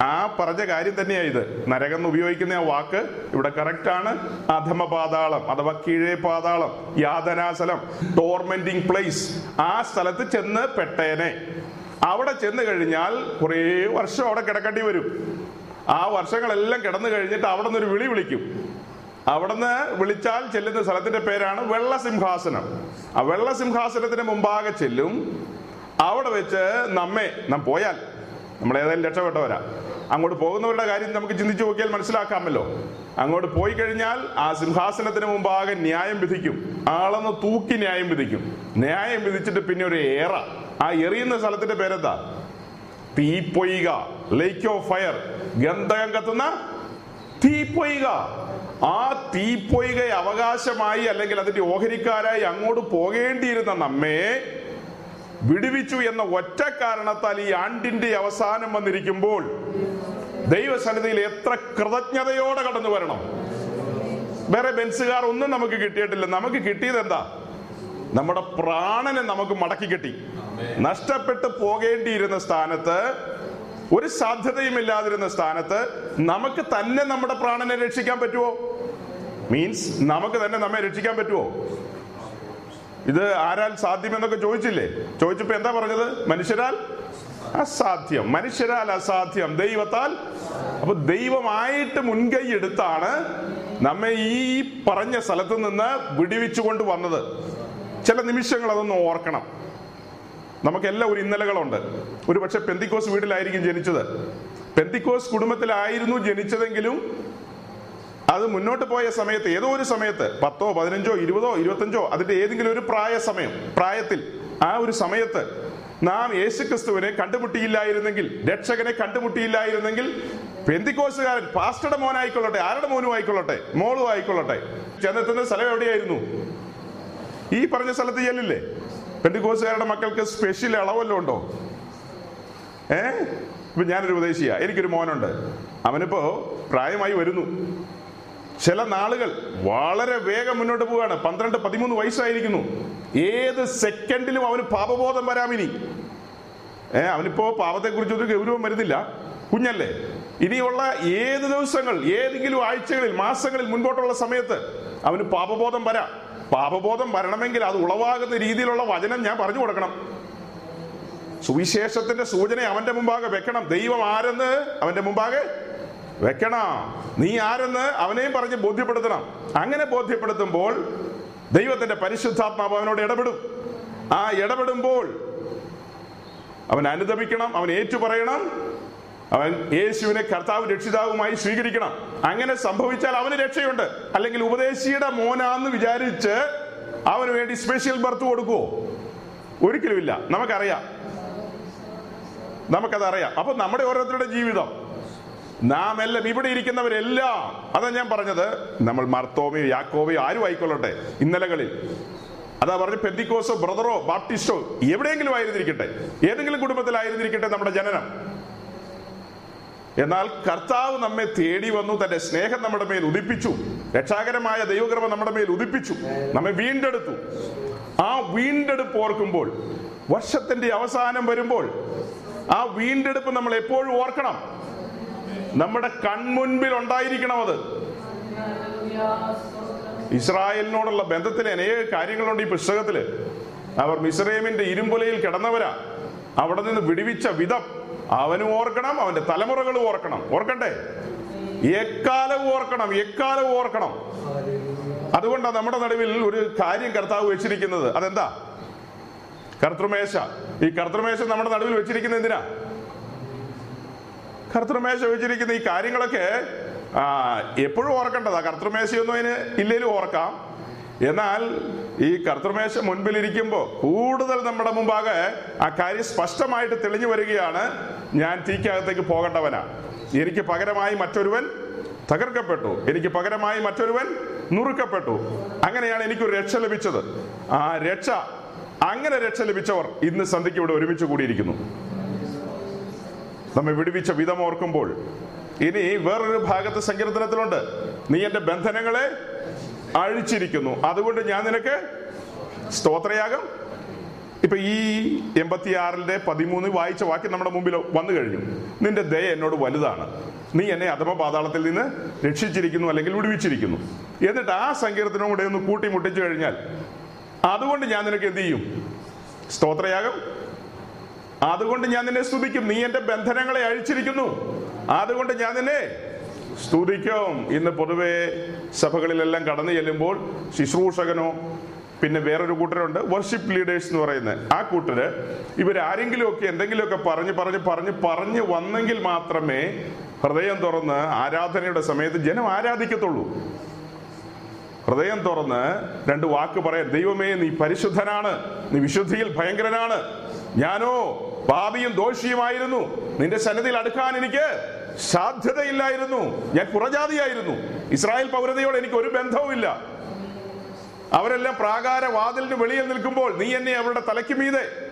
ആ പറഞ്ഞ കാര്യം തന്നെയാ ഇത്. നരകം എന്ന് ഉപയോഗിക്കുന്ന ആ വാക്ക് ഇവിടെ കറക്റ്റ് ആണ്. അധമ പാതാളം അഥവാ കീഴേ പാതാളം യാതനാസലം ടോർമെന്റിങ് പ്ലേസ് ആ സ്ഥലത്ത് ചെന്ന് പെട്ടേനെ. അവിടെ ചെന്ന് കഴിഞ്ഞാൽ കുറേ വർഷം അവിടെ കിടക്കേണ്ടി വരും. ആ വർഷങ്ങളെല്ലാം കിടന്നു കഴിഞ്ഞിട്ട് അവിടെ നിന്ന് ഒരു വിളി വിളിക്കും. അവിടുന്ന് വിളിച്ചാൽ ചെല്ലുന്ന സ്ഥലത്തിന്റെ പേരാണ് വെള്ളസിംഹാസനം. ആ വെള്ളസിംഹാസനത്തിന് മുമ്പാകെ ചെല്ലും. അവിടെ വെച്ച് നമ്മെ നാം പോയാൽ നമ്മൾ ഏതായാലും രക്ഷപ്പെട്ടവരാ. അങ്ങോട്ട് പോകുന്നവരുടെ കാര്യം നമുക്ക് ചിന്തിച്ചു നോക്കിയാൽ മനസ്സിലാക്കാമല്ലോ. അങ്ങോട്ട് പോയി കഴിഞ്ഞാൽ ആ സിംഹാസനത്തിന് മുമ്പാകെ ന്യായം വിധിക്കും. ആളെന്ന് തൂക്കി ന്യായം വിധിക്കും. ന്യായം വിധിച്ചിട്ട് പിന്നെ ഒരു ഏറ. ആ എറിയുന്ന സ്ഥലത്തിന്റെ പേരെന്താ? തീപ്പൊയ്ക ലേക്ക് ഓഫ് ഫയർ ഗന്ധകം കത്തുന്ന തീപ്പൊയ്ക. ആ തീപ്പൊയ്കയെ അവകാശമായി അല്ലെങ്കിൽ അതിന്റെ ഓഹരിക്കാരായി അങ്ങോട്ട് പോകേണ്ടിയിരുന്ന നമ്മെ വിടുവിച്ചു എന്ന ഒറ്റ കാരണത്താൽ ഈ ആണ്ടിന്റെ അവസാനം വന്നിരിക്കുമ്പോൾ ദൈവസന്നിധിയിൽ എത്ര കൃതജ്ഞതയോടെ കടന്നു വരണം. വേറെ ബെൻസുകാർ ഒന്നും നമുക്ക് കിട്ടിയിട്ടില്ല. നമുക്ക് കിട്ടിയത് എന്താ? നമ്മുടെ പ്രാണനെ നമുക്ക് മടക്കി കിട്ടി. നഷ്ടപ്പെട്ടു പോകേണ്ടിയിരുന്ന സ്ഥാനത്ത് ഒരു സാധ്യതയും ഇല്ലാതിരുന്ന സ്ഥാനത്ത് നമുക്ക് തന്നെ നമ്മുടെ പ്രാണനെ രക്ഷിക്കാൻ പറ്റുമോ മീൻസ് നമുക്ക് തന്നെ നമ്മെ രക്ഷിക്കാൻ പറ്റുമോ ഇത് ആരാൽ സാധ്യമെന്നൊക്കെ ചോദിച്ചില്ലേ? ചോദിച്ചപ്പോ എന്താ പറഞ്ഞത്? മനുഷ്യരാൽ അസാധ്യം. മനുഷ്യരാൽ അസാധ്യം. ദൈവത്താൽ. അപ്പൊ ദൈവമായിട്ട് മുൻകൈ എടുത്താണ് നമ്മെ ഈ പറഞ്ഞ സ്ഥലത്ത് നിന്ന് വിടിവിച്ചുകൊണ്ട് വന്നത്. ചില നിമിഷങ്ങൾ അതൊന്ന് ഓർക്കണം. നമുക്കെല്ലാം ഒരു ഇന്നലകളുണ്ട്. ഒരു പക്ഷെ പെന്തിക്കോസ് വീട്ടിലായിരിക്കും ജനിച്ചത്. പെന്തിക്കോസ് കുടുംബത്തിലായിരുന്നു ജനിച്ചതെങ്കിലും അത് മുന്നോട്ട് പോയ സമയത്ത് ഏതോ ഒരു സമയത്ത് പത്തോ പതിനഞ്ചോ ഇരുപതോ ഇരുപത്തഞ്ചോ അതിന്റെ ഏതെങ്കിലും ഒരു പ്രായ സമയം പ്രായത്തിൽ ആ ഒരു സമയത്ത് നാം യേശുക്രിസ്തുവിനെ കണ്ടുമുട്ടിയില്ലായിരുന്നെങ്കിൽ രക്ഷകനെ കണ്ടുമുട്ടിയില്ലായിരുന്നെങ്കിൽ പെന്തിക്കോസുകാരൻ പാസ്റ്റയുടെ മോനായിക്കൊള്ളട്ടെ ആരുടെ മോനും ആയിക്കൊള്ളട്ടെ മോളും ആയിക്കൊള്ളട്ടെ. ചെന്നെത്തുന്ന സ്ഥലം എവിടെയായിരുന്നു? ഈ പറഞ്ഞ സ്ഥലത്ത് ചെല്ലില്ലേ പെന്തിക്കോസുകാരുടെ മക്കൾക്ക് സ്പെഷ്യൽ ഇളവല്ലോ ഉണ്ടോ? ഏ? ഇപ്പൊ ഞാനൊരു ഉപദേശിയ എനിക്കൊരു മോനുണ്ട്. അവനിപ്പോ പ്രായമായി വരുന്നു. ചില നാളുകൾ വളരെ വേഗം മുന്നോട്ട് പോവുകയാണ്. പന്ത്രണ്ട് പതിമൂന്ന് വയസ്സായിരിക്കുന്നു. ഏത് സെക്കൻഡിലും അവന് പാപബോധം വരാമിനി ഏ അവനിപ്പോ പാപത്തെക്കുറിച്ച് ഒരു ഗൗരവം വരുന്നില്ല. കുഞ്ഞല്ലേ? ഇനിയുള്ള ഏത് ദിവസങ്ങൾ ഏതെങ്കിലും ആഴ്ചകളിൽ മാസങ്ങളിൽ മുൻപോട്ടുള്ള സമയത്ത് അവന് പാപബോധം വരാം. പാപബോധം വരണമെങ്കിൽ അത് ഉളവാകുന്ന രീതിയിലുള്ള വചനം ഞാൻ പറഞ്ഞു കൊടുക്കണം. സുവിശേഷത്തിന്റെ സൂചന അവന്റെ മുമ്പാകെ വെക്കണം. ദൈവം ആരെന്ന് അവന്റെ മുമ്പാകെ വെക്കണം. നീ ആരെന്ന് അവനെയും പറഞ്ഞ് ബോധ്യപ്പെടുത്തണം. അങ്ങനെ ബോധ്യപ്പെടുത്തുമ്പോൾ ദൈവത്തിന്റെ പരിശുദ്ധാത്മാവ് അവനോട് ഇടപെടും. ആ ഇടപെടുമ്പോൾ അവൻ അനുദമിക്കണം അവൻ ഏറ്റുപറയണം അവൻ യേശുവിനെ കർത്താവ് രക്ഷിതാവുമായി സ്വീകരിക്കണം. അങ്ങനെ സംഭവിച്ചാൽ അവന് രക്ഷയുണ്ട്. അല്ലെങ്കിൽ ഉപദേശിയുടെ മോനാന്ന് വിചാരിച്ച് അവന് വേണ്ടി സ്പെഷ്യൽ ബർത്ത് കൊടുക്കുവോ? ഒരിക്കലുമില്ല. നമുക്കറിയാം. നമുക്കതറിയാം. അപ്പൊ നമ്മുടെ ഓരോരുത്തരുടെ ജീവിതം. നാം എല്ലാം ഇവിടെ ഇരിക്കുന്നവരെല്ലാം അതാ ഞാൻ പറഞ്ഞത് നമ്മൾ മർത്തോമയോ യാക്കോവയോ ആരും ആയിക്കൊള്ളട്ടെ ഇന്നലകളിൽ. അതാ പറഞ്ഞ പെന്തിക്കോസോ ബ്രദറോ ബാപ്റ്റിസ്റ്റോ എവിടെയെങ്കിലും ആയിരുന്നിരിക്കട്ടെ. ഏതെങ്കിലും കുടുംബത്തിലായിരുന്നിരിക്കട്ടെ നമ്മുടെ ജനനം. എന്നാൽ കർത്താവ് നമ്മെ തേടി വന്നു തന്റെ സ്നേഹം നമ്മുടെ മേൽ ഉദിപ്പിച്ചു രക്ഷാകരമായ ദൈവകൃപ നമ്മുടെ മേൽ ഉദിപ്പിച്ചു നമ്മെ വീണ്ടെടുത്തു. ആ വീണ്ടെടുപ്പ് ഓർക്കുമ്പോൾ വർഷത്തിന്റെ അവസാനം വരുമ്പോൾ ആ വീണ്ടെടുപ്പ് നമ്മൾ എപ്പോഴും ഓർക്കണം. നമ്മുടെ കൺമുൻപിൽ ഉണ്ടായിരിക്കണം അത്. ഇസ്രായേലിനോടുള്ള ബന്ധത്തിൽ അനേക കാര്യങ്ങളുണ്ട് ഈ പുസ്തകത്തിൽ. അവർ മിസ്രൈമിന്റെ ഇരുമ്പുലയിൽ കിടന്നവരാ. അവിടെ നിന്ന് വിടുവിച്ച വിധം അവനും ഓർക്കണം അവന്റെ തലമുറകളും ഓർക്കണം. ഓർക്കണ്ടേ? എക്കാലവും ഓർക്കണം എക്കാലവും ഓർക്കണം. അതുകൊണ്ടാണ് നമ്മുടെ നടുവിൽ ഒരു കാര്യം കർത്താവ് വെച്ചിരിക്കുന്നത്. അതെന്താ? കർത്തൃമേശ. ഈ കർത്തൃമേശ നമ്മുടെ നടുവിൽ വെച്ചിരിക്കുന്ന എന്തിനാ? കർത്തൃമേശ വെച്ചിരിക്കുന്ന ഈ കാര്യങ്ങളൊക്കെ എപ്പോഴും ഓർക്കേണ്ടതാ. കർത്തൃമേശയൊന്നും അതിന് ഇല്ലേലും ഓർക്കാം. എന്നാൽ ഈ കർത്തൃമേശ മുൻപിലിരിക്കുമ്പോൾ കൂടുതൽ നമ്മുടെ മുമ്പാകെ ആ കാര്യം സ്പഷ്ടമായിട്ട് തെളിഞ്ഞു വരികയാണ്. ഞാൻ തീക്കകത്തേക്ക് പോകേണ്ടവനാ. എനിക്ക് പകരമായി മറ്റൊരുവൻ തകർക്കപ്പെട്ടു. എനിക്ക് പകരമായി മറ്റൊരുവൻ നുറുക്കപ്പെട്ടു. അങ്ങനെയാണ് എനിക്കൊരു രക്ഷ ലഭിച്ചത്. ആ രക്ഷ അങ്ങനെ രക്ഷ ലഭിച്ചവർ ഇന്ന് സന്ധ്യയ്ക്ക് ഇവിടെ ഒരുമിച്ച് കൂടിയിരിക്കുന്നു. നമ്മെ വിടുവിച്ച വിധം ഓർക്കുമ്പോൾ ഇനി വേറൊരു ഭാഗത്ത് സങ്കീർത്തനത്തിലുണ്ട്. നീ എന്റെ ബന്ധനങ്ങളെ അഴിച്ചിരിക്കുന്നു. അതുകൊണ്ട് ഞാൻ നിനക്ക് സ്തോത്രയാഗം. ഇപ്പൊ ഈ എൺപത്തിയാറിന്റെ പതിമൂന്ന് വായിച്ച വാക്യം നമ്മുടെ മുമ്പിൽ വന്നു കഴിഞ്ഞു. നിന്റെ ദയ എന്നോട് വലുതാണ്. നീ എന്നെ അഥമ പാതാളത്തിൽ നിന്ന് രക്ഷിച്ചിരിക്കുന്നു അല്ലെങ്കിൽ വിടുവിച്ചിരിക്കുന്നു. എന്നിട്ട് ആ സങ്കീർത്തനം കൂടെ ഒന്ന് കൂട്ടിമുട്ടിച്ചു കഴിഞ്ഞാൽ അതുകൊണ്ട് ഞാൻ നിനക്ക് എന്ത് ചെയ്യും? സ്തോത്രയാഗം. അതുകൊണ്ട് ഞാൻ നിന്നെ സ്തുതിക്കും. നീ എന്റെ ബന്ധനങ്ങളെ അഴിച്ചിരിക്കുന്നു. അതുകൊണ്ട് ഞാൻ നിന്നെ സ്തുതിക്കും. ഇന്ന് പൊതുവെ സഭകളിലെല്ലാം കടന്നു ചെല്ലുമ്പോൾ ശുശ്രൂഷകനോ പിന്നെ വേറൊരു കൂട്ടരുണ്ട്. വർഷിപ്പ് ലീഡേഴ്സ് എന്ന് പറയുന്നത് ആ കൂട്ടര് ഇവരാരെങ്കിലുമൊക്കെ എന്തെങ്കിലുമൊക്കെ പറഞ്ഞ് പറഞ്ഞ് പറഞ്ഞ് പറഞ്ഞ് വന്നെങ്കിൽ മാത്രമേ ഹൃദയം തുറന്ന് ആരാധനയുടെ സമയത്ത് ജനം ആരാധിക്കത്തുള്ളൂ. ഹൃദയം തുറന്ന് രണ്ട് വാക്ക് പറയാൻ ദൈവമേ നീ പരിശുദ്ധനാണ്. നീ വിശുദ്ധിയിൽ ഭയങ്കരനാണ്. ഞാനോ പാപിയും ദോഷിയുമായിരുന്നു. നിന്റെ സന്നദ്ധിയിൽ അടുക്കാൻ എനിക്ക് സാധ്യതയില്ലായിരുന്നു. ഞാൻ പുറജാതിയായിരുന്നു. ഇസ്രായേൽ പൗരതയോട് എനിക്ക് ഒരു ബന്ധവുമില്ല അവരെല്ലാം പ്രാകാര വാതിലിന് വെളിയിൽ നിൽക്കുമ്പോൾ നീ എന്നെ അവരുടെ തലയ്ക്ക് മീതെ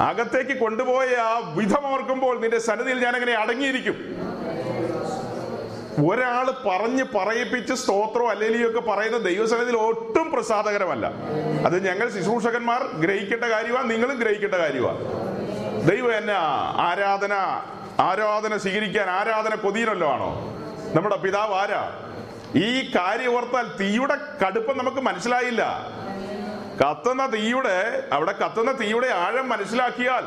അകത്തേക്ക് കൊണ്ടുപോയ ആ വിധം ഓർക്കുമ്പോൾ നിന്റെ സന്നിധിയിൽ ഞാൻ അങ്ങനെ അടങ്ങിയിരിക്കും. ഒരാൾ പറഞ്ഞ് പറയിപ്പിച്ച് സ്തോത്രോ അല്ലേലിയോ ഒക്കെ പറയുന്ന ദൈവസന്നിധിയിൽ ഒട്ടും പ്രസാദകരമല്ല. അത് ഞങ്ങൾ ശുശ്രൂഷകന്മാർ ഗ്രഹിക്കേണ്ട കാര്യമാണ് നിങ്ങളും ഗ്രഹിക്കേണ്ട കാര്യമാണ് ദൈവം എന്നെ ആരാധന ആരാധന സ്വീകരിക്കാൻ ആരാധന കൊതിയിലല്ലോ ആണോ? നമ്മുടെ പിതാവ് ആരാ? ഈ കാര്യം ഓർത്താൽ തീയുടെ കടുപ്പം നമുക്ക് മനസ്സിലായില്ല. കത്തുന്ന തീയുടെ അവിടെ കത്തുന്ന തീയുടെ ആഴം മനസ്സിലാക്കിയാൽ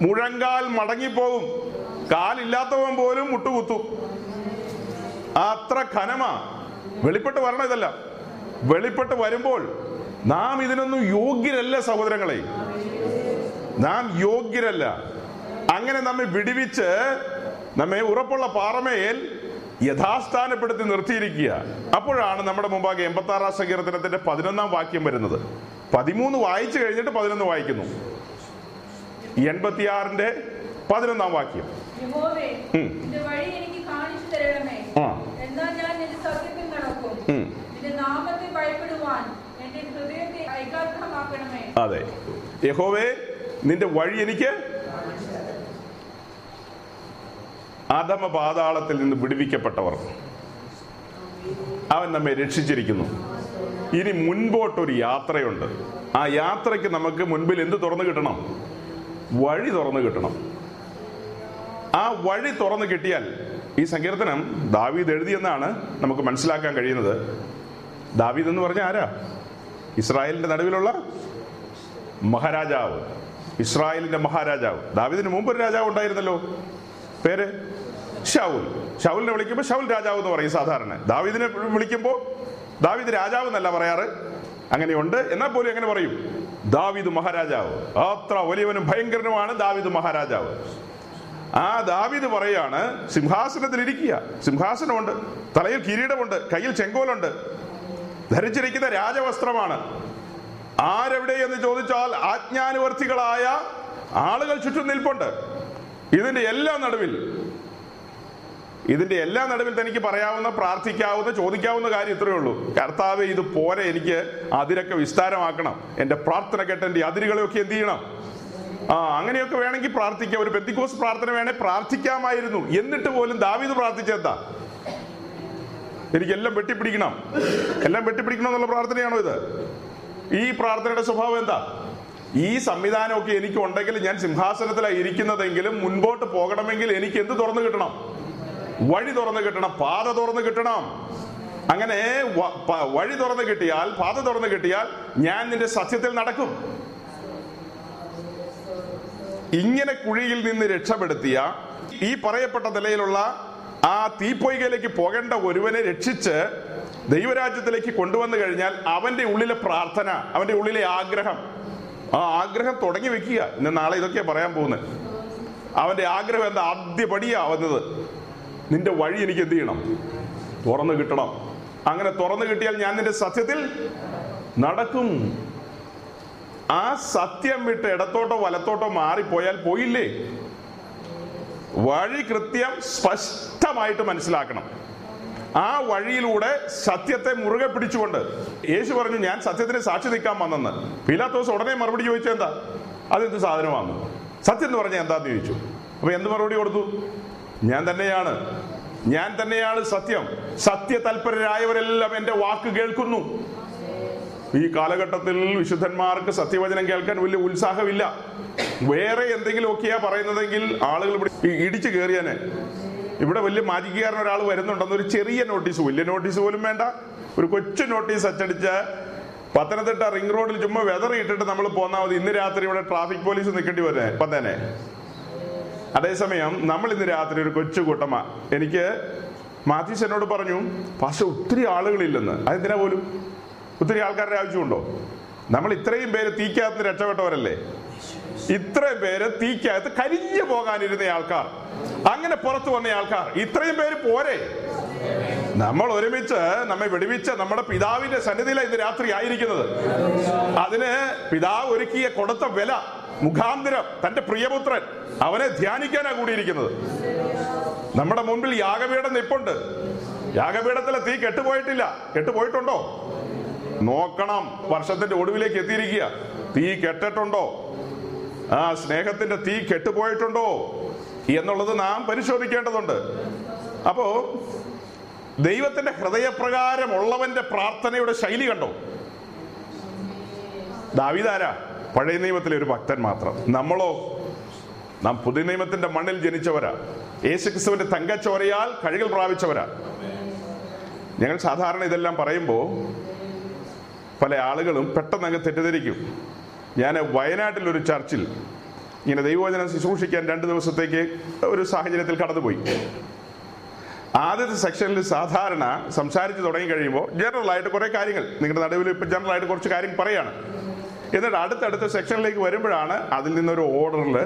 മുഴങ്കാൽ മടങ്ങിപ്പോകും കാലില്ലാത്തവൻ പോലും മുട്ടുകുത്തും. അത്ര ഘനമാ. വെളിപ്പെട്ട് വരണം ഇതല്ല. വെളിപ്പെട്ട് വരുമ്പോൾ നാം ഇതിനൊന്നും യോഗ്യരല്ല സഹോദരങ്ങളെ. നാം യോഗ്യരല്ല. അങ്ങനെ നമ്മെ വിടിവിച്ച് നമ്മെ ഉറപ്പുള്ള പാറമേൽ യഥാസ്ഥാനപ്പെടുത്തി നിർത്തിയിരിക്കുക. അപ്പോഴാണ് നമ്മുടെ മുമ്പാകെ എൺപത്തി ആറാം സങ്കീർത്തനത്തിന്റെ പതിനൊന്നാം വാക്യം വരുന്നത്. പതിമൂന്ന് വായിച്ചു കഴിഞ്ഞിട്ട് പതിനൊന്ന് വായിക്കുന്നു. എൺപത്തിയാറിന്റെ പതിനൊന്നാം വാക്യം. ആ. അതെ. യഹോവേ നിന്റെ വഴി എനിക്ക് അധമ പാതാളത്തിൽ നിന്ന് വിടുവിക്കപ്പെട്ടവർ. അവൻ നമ്മെ രക്ഷിച്ചിരിക്കുന്നു. ഇനി മുൻപോട്ടൊരു യാത്രയുണ്ട്. ആ യാത്രയ്ക്ക് നമുക്ക് മുൻപിൽ എന്ത് തുറന്നു കിട്ടണം? വഴി തുറന്നു കിട്ടണം. ആ വഴി തുറന്നു കിട്ടിയാൽ ഈ സങ്കീർത്തനം ദാവീദ് എഴുതിയെന്നാണ് നമുക്ക് മനസ്സിലാക്കാൻ കഴിയുന്നത്. ദാവീദ് എന്ന് പറഞ്ഞ ആരാ? ഇസ്രായേലിന്റെ നടുവിലുള്ള മഹാരാജാവ്. ഇസ്രായേലിന്റെ മഹാരാജാവ്. ദാവീദിന് മുമ്പ് ഒരു രാജാവ് ഉണ്ടായിരുന്നല്ലോ. പേര്? ഷൗൽ. ഷൗലിനെ വിളിക്കുമ്പോൾ ഷൗൽ രാജാവ് എന്ന് പറയും സാധാരണ. ദാവീദിനെ വിളിക്കുമ്പോൾ ദാവീദ് രാജാവ് എന്നല്ല പറയാറ്. അങ്ങനെയുണ്ട്. എന്നാൽ പോലും എങ്ങനെ പറയും. ദാവീദ് മഹാരാജാവ്. അത്ര വലിയവനും ഭയങ്കരനുമാണ് ദാവീദ് മഹാരാജാവ്. ആ ദാവീദ് പറയാണ് സിംഹാസനത്തിൽ ഇരിക്കുക. സിംഹാസനമുണ്ട്. തലയിൽ കിരീടമുണ്ട്. കയ്യിൽ ചെങ്കോലുണ്ട്. ധരിച്ചിരിക്കുന്ന രാജവസ്ത്രമാണ്. ആരെവിടെ എന്ന് ചോദിച്ചാൽ ആജ്ഞാനുവർത്തികളായ ആളുകൾ ചുറ്റും നിൽപ്പുണ്ട്. ഇതിന്റെ എല്ലാ നടുവിൽ ഇതിന്റെ എല്ലാ നടുവിൽ തനിക്ക് പറയാവുന്ന പ്രാർത്ഥിക്കാവുന്ന ചോദിക്കാവുന്ന കാര്യം ഇത്രയേ ഉള്ളൂ. കർത്താവ് ഇത് പോരെ എനിക്ക് അതിരൊക്കെ വിസ്താരമാക്കണം. എന്റെ പ്രാർത്ഥന കേട്ട് എന്റെ അതിരുകളെയൊക്കെ എന്ത് ചെയ്യണം? ആ അങ്ങനെയൊക്കെ വേണമെങ്കിൽ പ്രാർത്ഥിക്കാം. ഒരു പെത്തിക്കോസ് പ്രാർത്ഥന വേണേ പ്രാർത്ഥിക്കാമായിരുന്നു. എന്നിട്ട് പോലും ദാവീദ് പ്രാർത്ഥിച്ചെന്താ എനിക്കെല്ലാം വെട്ടിപ്പിടിക്കണം. എല്ലാം വെട്ടിപ്പിടിക്കണം എന്നുള്ള പ്രാർത്ഥനയാണോ ഇത്? ഈ പ്രാർത്ഥനയുടെ സ്വഭാവം എന്താ? ഈ സംവിധാനമൊക്കെ എനിക്ക് ഉണ്ടെങ്കിൽ ഞാൻ സിംഹാസനത്തിലാണ് ഇരിക്കുന്നതെങ്കിലും മുൻപോട്ട് പോകണമെങ്കിൽ എനിക്ക് എന്ത് തുറന്നു കിട്ടണം? വഴി തുറന്നു കിട്ടണം പാത തുറന്നു കിട്ടണം. അങ്ങനെ വഴി തുറന്നു കിട്ടിയാൽ പാത തുറന്നു കിട്ടിയാൽ ഞാൻ നിന്റെ സത്യത്തിൽ നടക്കും. ഇങ്ങനെ കുഴിയിൽ നിന്ന് രക്ഷപ്പെടുത്തിയ ഈ പറയപ്പെട്ട നിലയിലുള്ള ആ തീപ്പൊയ്കയിലേക്ക് പോകേണ്ട ഒരുവനെ രക്ഷിച്ച് ദൈവരാജ്യത്തിലേക്ക് കൊണ്ടുവന്നു കഴിഞ്ഞാൽ അവന്റെ ഉള്ളിലെ പ്രാർത്ഥന അവന്റെ ഉള്ളിലെ ആഗ്രഹം ആ ആഗ്രഹം തുടങ്ങി വെക്കുക. ഇന്ന് നാളെ ഇതൊക്കെയാ പറയാൻ പോകുന്നത്. അവന്റെ ആഗ്രഹം എന്താ? ആദ്യപടിയാ വന്നത്. നിന്റെ വഴി എനിക്ക് എന്ത് ചെയ്യണം? തുറന്നു കിട്ടണം. അങ്ങനെ തുറന്നു കിട്ടിയാൽ ഞാൻ നിന്റെ സത്യത്തിൽ നടക്കും. ആ സത്യം വിട്ട് ഇടത്തോട്ടോ വലത്തോട്ടോ മാറിപ്പോയാൽ പോയില്ലേ? വഴി കൃത്യം സ്പഷ്ടമായിട്ട് മനസ്സിലാക്കണം. ആ വഴിയിലൂടെ സത്യത്തെ മുറുകെ പിടിച്ചുകൊണ്ട് യേശു പറഞ്ഞു ഞാൻ സത്യത്തിന് സാക്ഷി നിൽക്കാൻ വന്നെന്ന്. പിലാത്തോസ് ഉടനെ മറുപടി ചോദിച്ചു എന്താ? അതെന്ത് സാധനമാണ് സത്യം എന്ന് പറഞ്ഞാൽ എന്താന്ന് ചോദിച്ചു? അപ്പൊ എന്ത് മറുപടി കൊടുത്തു? ഞാൻ തന്നെയാണ്. ഞാൻ തന്നെയാണ് സത്യം. സത്യ തൽപരരായവരെല്ലാം എന്റെ വാക്ക് കേൾക്കുന്നു. ഈ കാലഘട്ടത്തിൽ വിശുദ്ധന്മാർക്ക് സത്യവചനം കേൾക്കാൻ വലിയ ഉത്സാഹമില്ല. വേറെ എന്തെങ്കിലും എന്തെങ്കിലുമൊക്കെയാ പറയുന്നതെങ്കിൽ ആളുകൾ ഇവിടെ ഇടിച്ചു കയറിയാനെ ഇവിടെ വലിയ മാജിക്കാരൻ ഒരാൾ വരുന്നുണ്ടെന്ന് ഒരു ചെറിയ നോട്ടീസ് വലിയ നോട്ടീസ് പോലും വേണ്ട. ഒരു കൊച്ചു നോട്ടീസ് അച്ചടിച്ച് പത്തനംതിട്ട റിംഗ് റോഡിൽ ചുമ്മാ വെതറിയിട്ടിട്ട് നമ്മൾ പോന്നാൽ മതി. ഇന്ന് രാത്രി ഇവിടെ ട്രാഫിക് പോലീസ് നിൽക്കേണ്ടി വരുന്നേ വന്നേനെ. അതേസമയം നമ്മൾ ഇന്ന് രാത്രി ഒരു കൊച്ചു എനിക്ക് മാത്യൂസ് എന്നോട് പറഞ്ഞു പക്ഷെ ഒത്തിരി ആളുകളില്ലെന്ന്. അതെന്തിനാ പോലും? ഒത്തിരി ആൾക്കാരുടെ ആവശ്യമുണ്ടോ? നമ്മൾ ഇത്രയും പേര് തീക്കകത്ത് രക്ഷപ്പെട്ടവരല്ലേ? ഇത്രയും പേര് തീക്കകത്ത് കരിഞ്ഞു പോകാനിരുന്ന ആൾക്കാർ. അങ്ങനെ പുറത്തു വന്ന ആൾക്കാർ. ഇത്രയും പേര് പോരെ? നമ്മൾ ഒരുമിച്ച് നമ്മെ വെടിവിച്ച് നമ്മുടെ പിതാവിന്റെ സന്നിധിയിലാണ് ഇന്ന് രാത്രി ആയിരിക്കുന്നത്. അതിന് പിതാവ് ഒരുക്കിയ കൊടുത്ത വില മുഖാന്തരം തന്റെ പ്രിയപുത്രൻ അവനെ ധ്യാനിക്കാനാ കൂടിയിരിക്കുന്നത്. നമ്മുടെ മുമ്പിൽ യാഗപീഠം നിപ്പുണ്ട്. യാഗപീഠത്തിലെ തീ കെട്ടുപോയിട്ടില്ല. കെട്ടുപോയിട്ടുണ്ടോ? നോക്കണം. വർഷത്തിന്റെ ഒടുവിലേക്ക് എത്തിയിരിക്കുക. തീ കെട്ടിട്ടുണ്ടോ? ആ സ്നേഹത്തിന്റെ തീ കെട്ടുപോയിട്ടുണ്ടോ? എന്നുള്ളത് നാം പരിശോധിക്കേണ്ടതുണ്ട്. അപ്പോ ദൈവത്തിന്റെ ഹൃദയപ്രകാരമുള്ളവന്റെ പ്രാർത്ഥനയുടെ ശൈലി കണ്ടോ? ദാവിദാരാ പഴയ നിയമത്തിലെ ഒരു ഭക്തൻ മാത്രം. നമ്മളോ നാം പുതിയ നിയമത്തിന്റെ മണ്ണിൽ ജനിച്ചവരാ. യേശുക്രിസ്തുവിന്റെ തങ്കച്ചോരയാൽ കഴുകൽ പ്രാപിച്ചവരാ. ഞങ്ങൾ സാധാരണ ഇതെല്ലാം പറയുമ്പോൾ പല ആളുകളും പെട്ടെന്ന് അങ്ങ് തെറ്റിദ്ധരിക്കും. ഞാൻ വയനാട്ടിൽ ഒരു ചർച്ചിൽ ഇങ്ങനെ ദൈവവചനം ശുശ്രൂഷിക്കാൻ രണ്ട് ദിവസത്തേക്ക് ഒരു സാഹചര്യത്തിൽ കടന്നുപോയി. ആദ്യത്തെ സെക്ഷനിൽ സാധാരണ സംസാരിച്ച് തുടങ്ങി കഴിയുമ്പോൾ ജനറൽ ആയിട്ട് കുറെ കാര്യങ്ങൾ. നിങ്ങളുടെ നടുവിൽ ഇപ്പം ജനറൽ ആയിട്ട് കുറച്ച് കാര്യം പറയാണ്. എന്നിട്ട് അടുത്തടുത്ത സെക്ഷനിലേക്ക് വരുമ്പോഴാണ് അതിൽ നിന്നൊരു ഓർഡറിൽ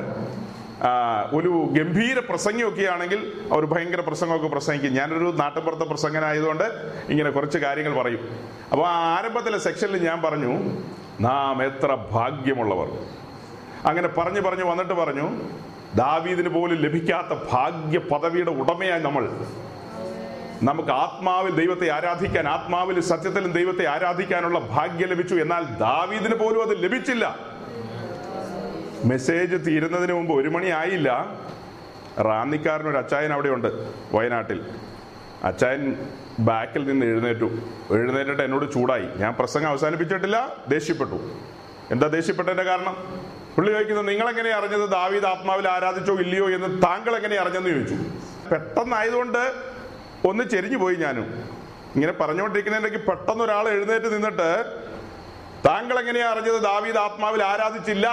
ഒരു ഗംഭീര പ്രസംഗമൊക്കെ ആണെങ്കിൽ അവർ ഭയങ്കര പ്രസംഗമൊക്കെ പ്രസംഗിക്കും. ഞാനൊരു നാട്ടുപുറത്തെ പ്രസംഗനായതുകൊണ്ട് ഇങ്ങനെ കുറച്ച് കാര്യങ്ങൾ പറയും. അപ്പോൾ ആ ആരംഭത്തിലെ സെക്ഷനിൽ ഞാൻ പറഞ്ഞു നാം എത്ര ഭാഗ്യമുള്ളവർ. അങ്ങനെ പറഞ്ഞു പറഞ്ഞു വന്നിട്ട് പറഞ്ഞു ദാവീദിന് പോലും ലഭിക്കാത്ത ഭാഗ്യ പദവിയുടെ ഉടമയായി നമ്മൾ നമുക്ക് ആത്മാവിൽ ദൈവത്തെ ആരാധിക്കാൻ ആത്മാവിൽ സത്യത്തിലും ദൈവത്തെ ആരാധിക്കാനുള്ള ഭാഗ്യം ലഭിച്ചു. എന്നാൽ ദാവീദിന് പോലും അത് ലഭിച്ചില്ല. മെസ്സേജ് തീരുന്നതിന് മുമ്പ് ഒരു മണി ആയില്ല. റാന്നിക്കാരനൊരു അച്ചായൻ അവിടെയുണ്ട് വയനാട്ടിൽ. അച്ചായൻ ബാക്കിൽ നിന്ന് എഴുന്നേറ്റു. എഴുന്നേറ്റിട്ട് എന്നോട് ചൂടായി. ഞാൻ പ്രസംഗം അവസാനിപ്പിച്ചിട്ടില്ല ദേഷ്യപ്പെട്ടു. എന്താ ദേഷ്യപ്പെട്ടതിന്റെ കാരണം? പുള്ളി ചോദിക്കുന്നത് നിങ്ങൾ എങ്ങനെ അറിഞ്ഞത്? ദാവീദ് ആത്മാവിൽ ആരാധിച്ചോ ഇല്ലയോ? എന്ന് താങ്കൾ എങ്ങനെ അറിഞ്ഞെന്ന് ചോദിച്ചു. പെട്ടെന്നായതുകൊണ്ട് ഒന്ന് ചെരിഞ്ഞു പോയി ഞാനും. ഇങ്ങനെ പറഞ്ഞുകൊണ്ടിരിക്കുന്നതിന്റെ പെട്ടെന്ന് ഒരാൾ എഴുന്നേറ്റ് നിന്നിട്ട് താങ്കൾ എങ്ങനെയാ അറിഞ്ഞത്? ദാവീദ് ആത്മാവിൽ ആരാധിച്ചില്ല.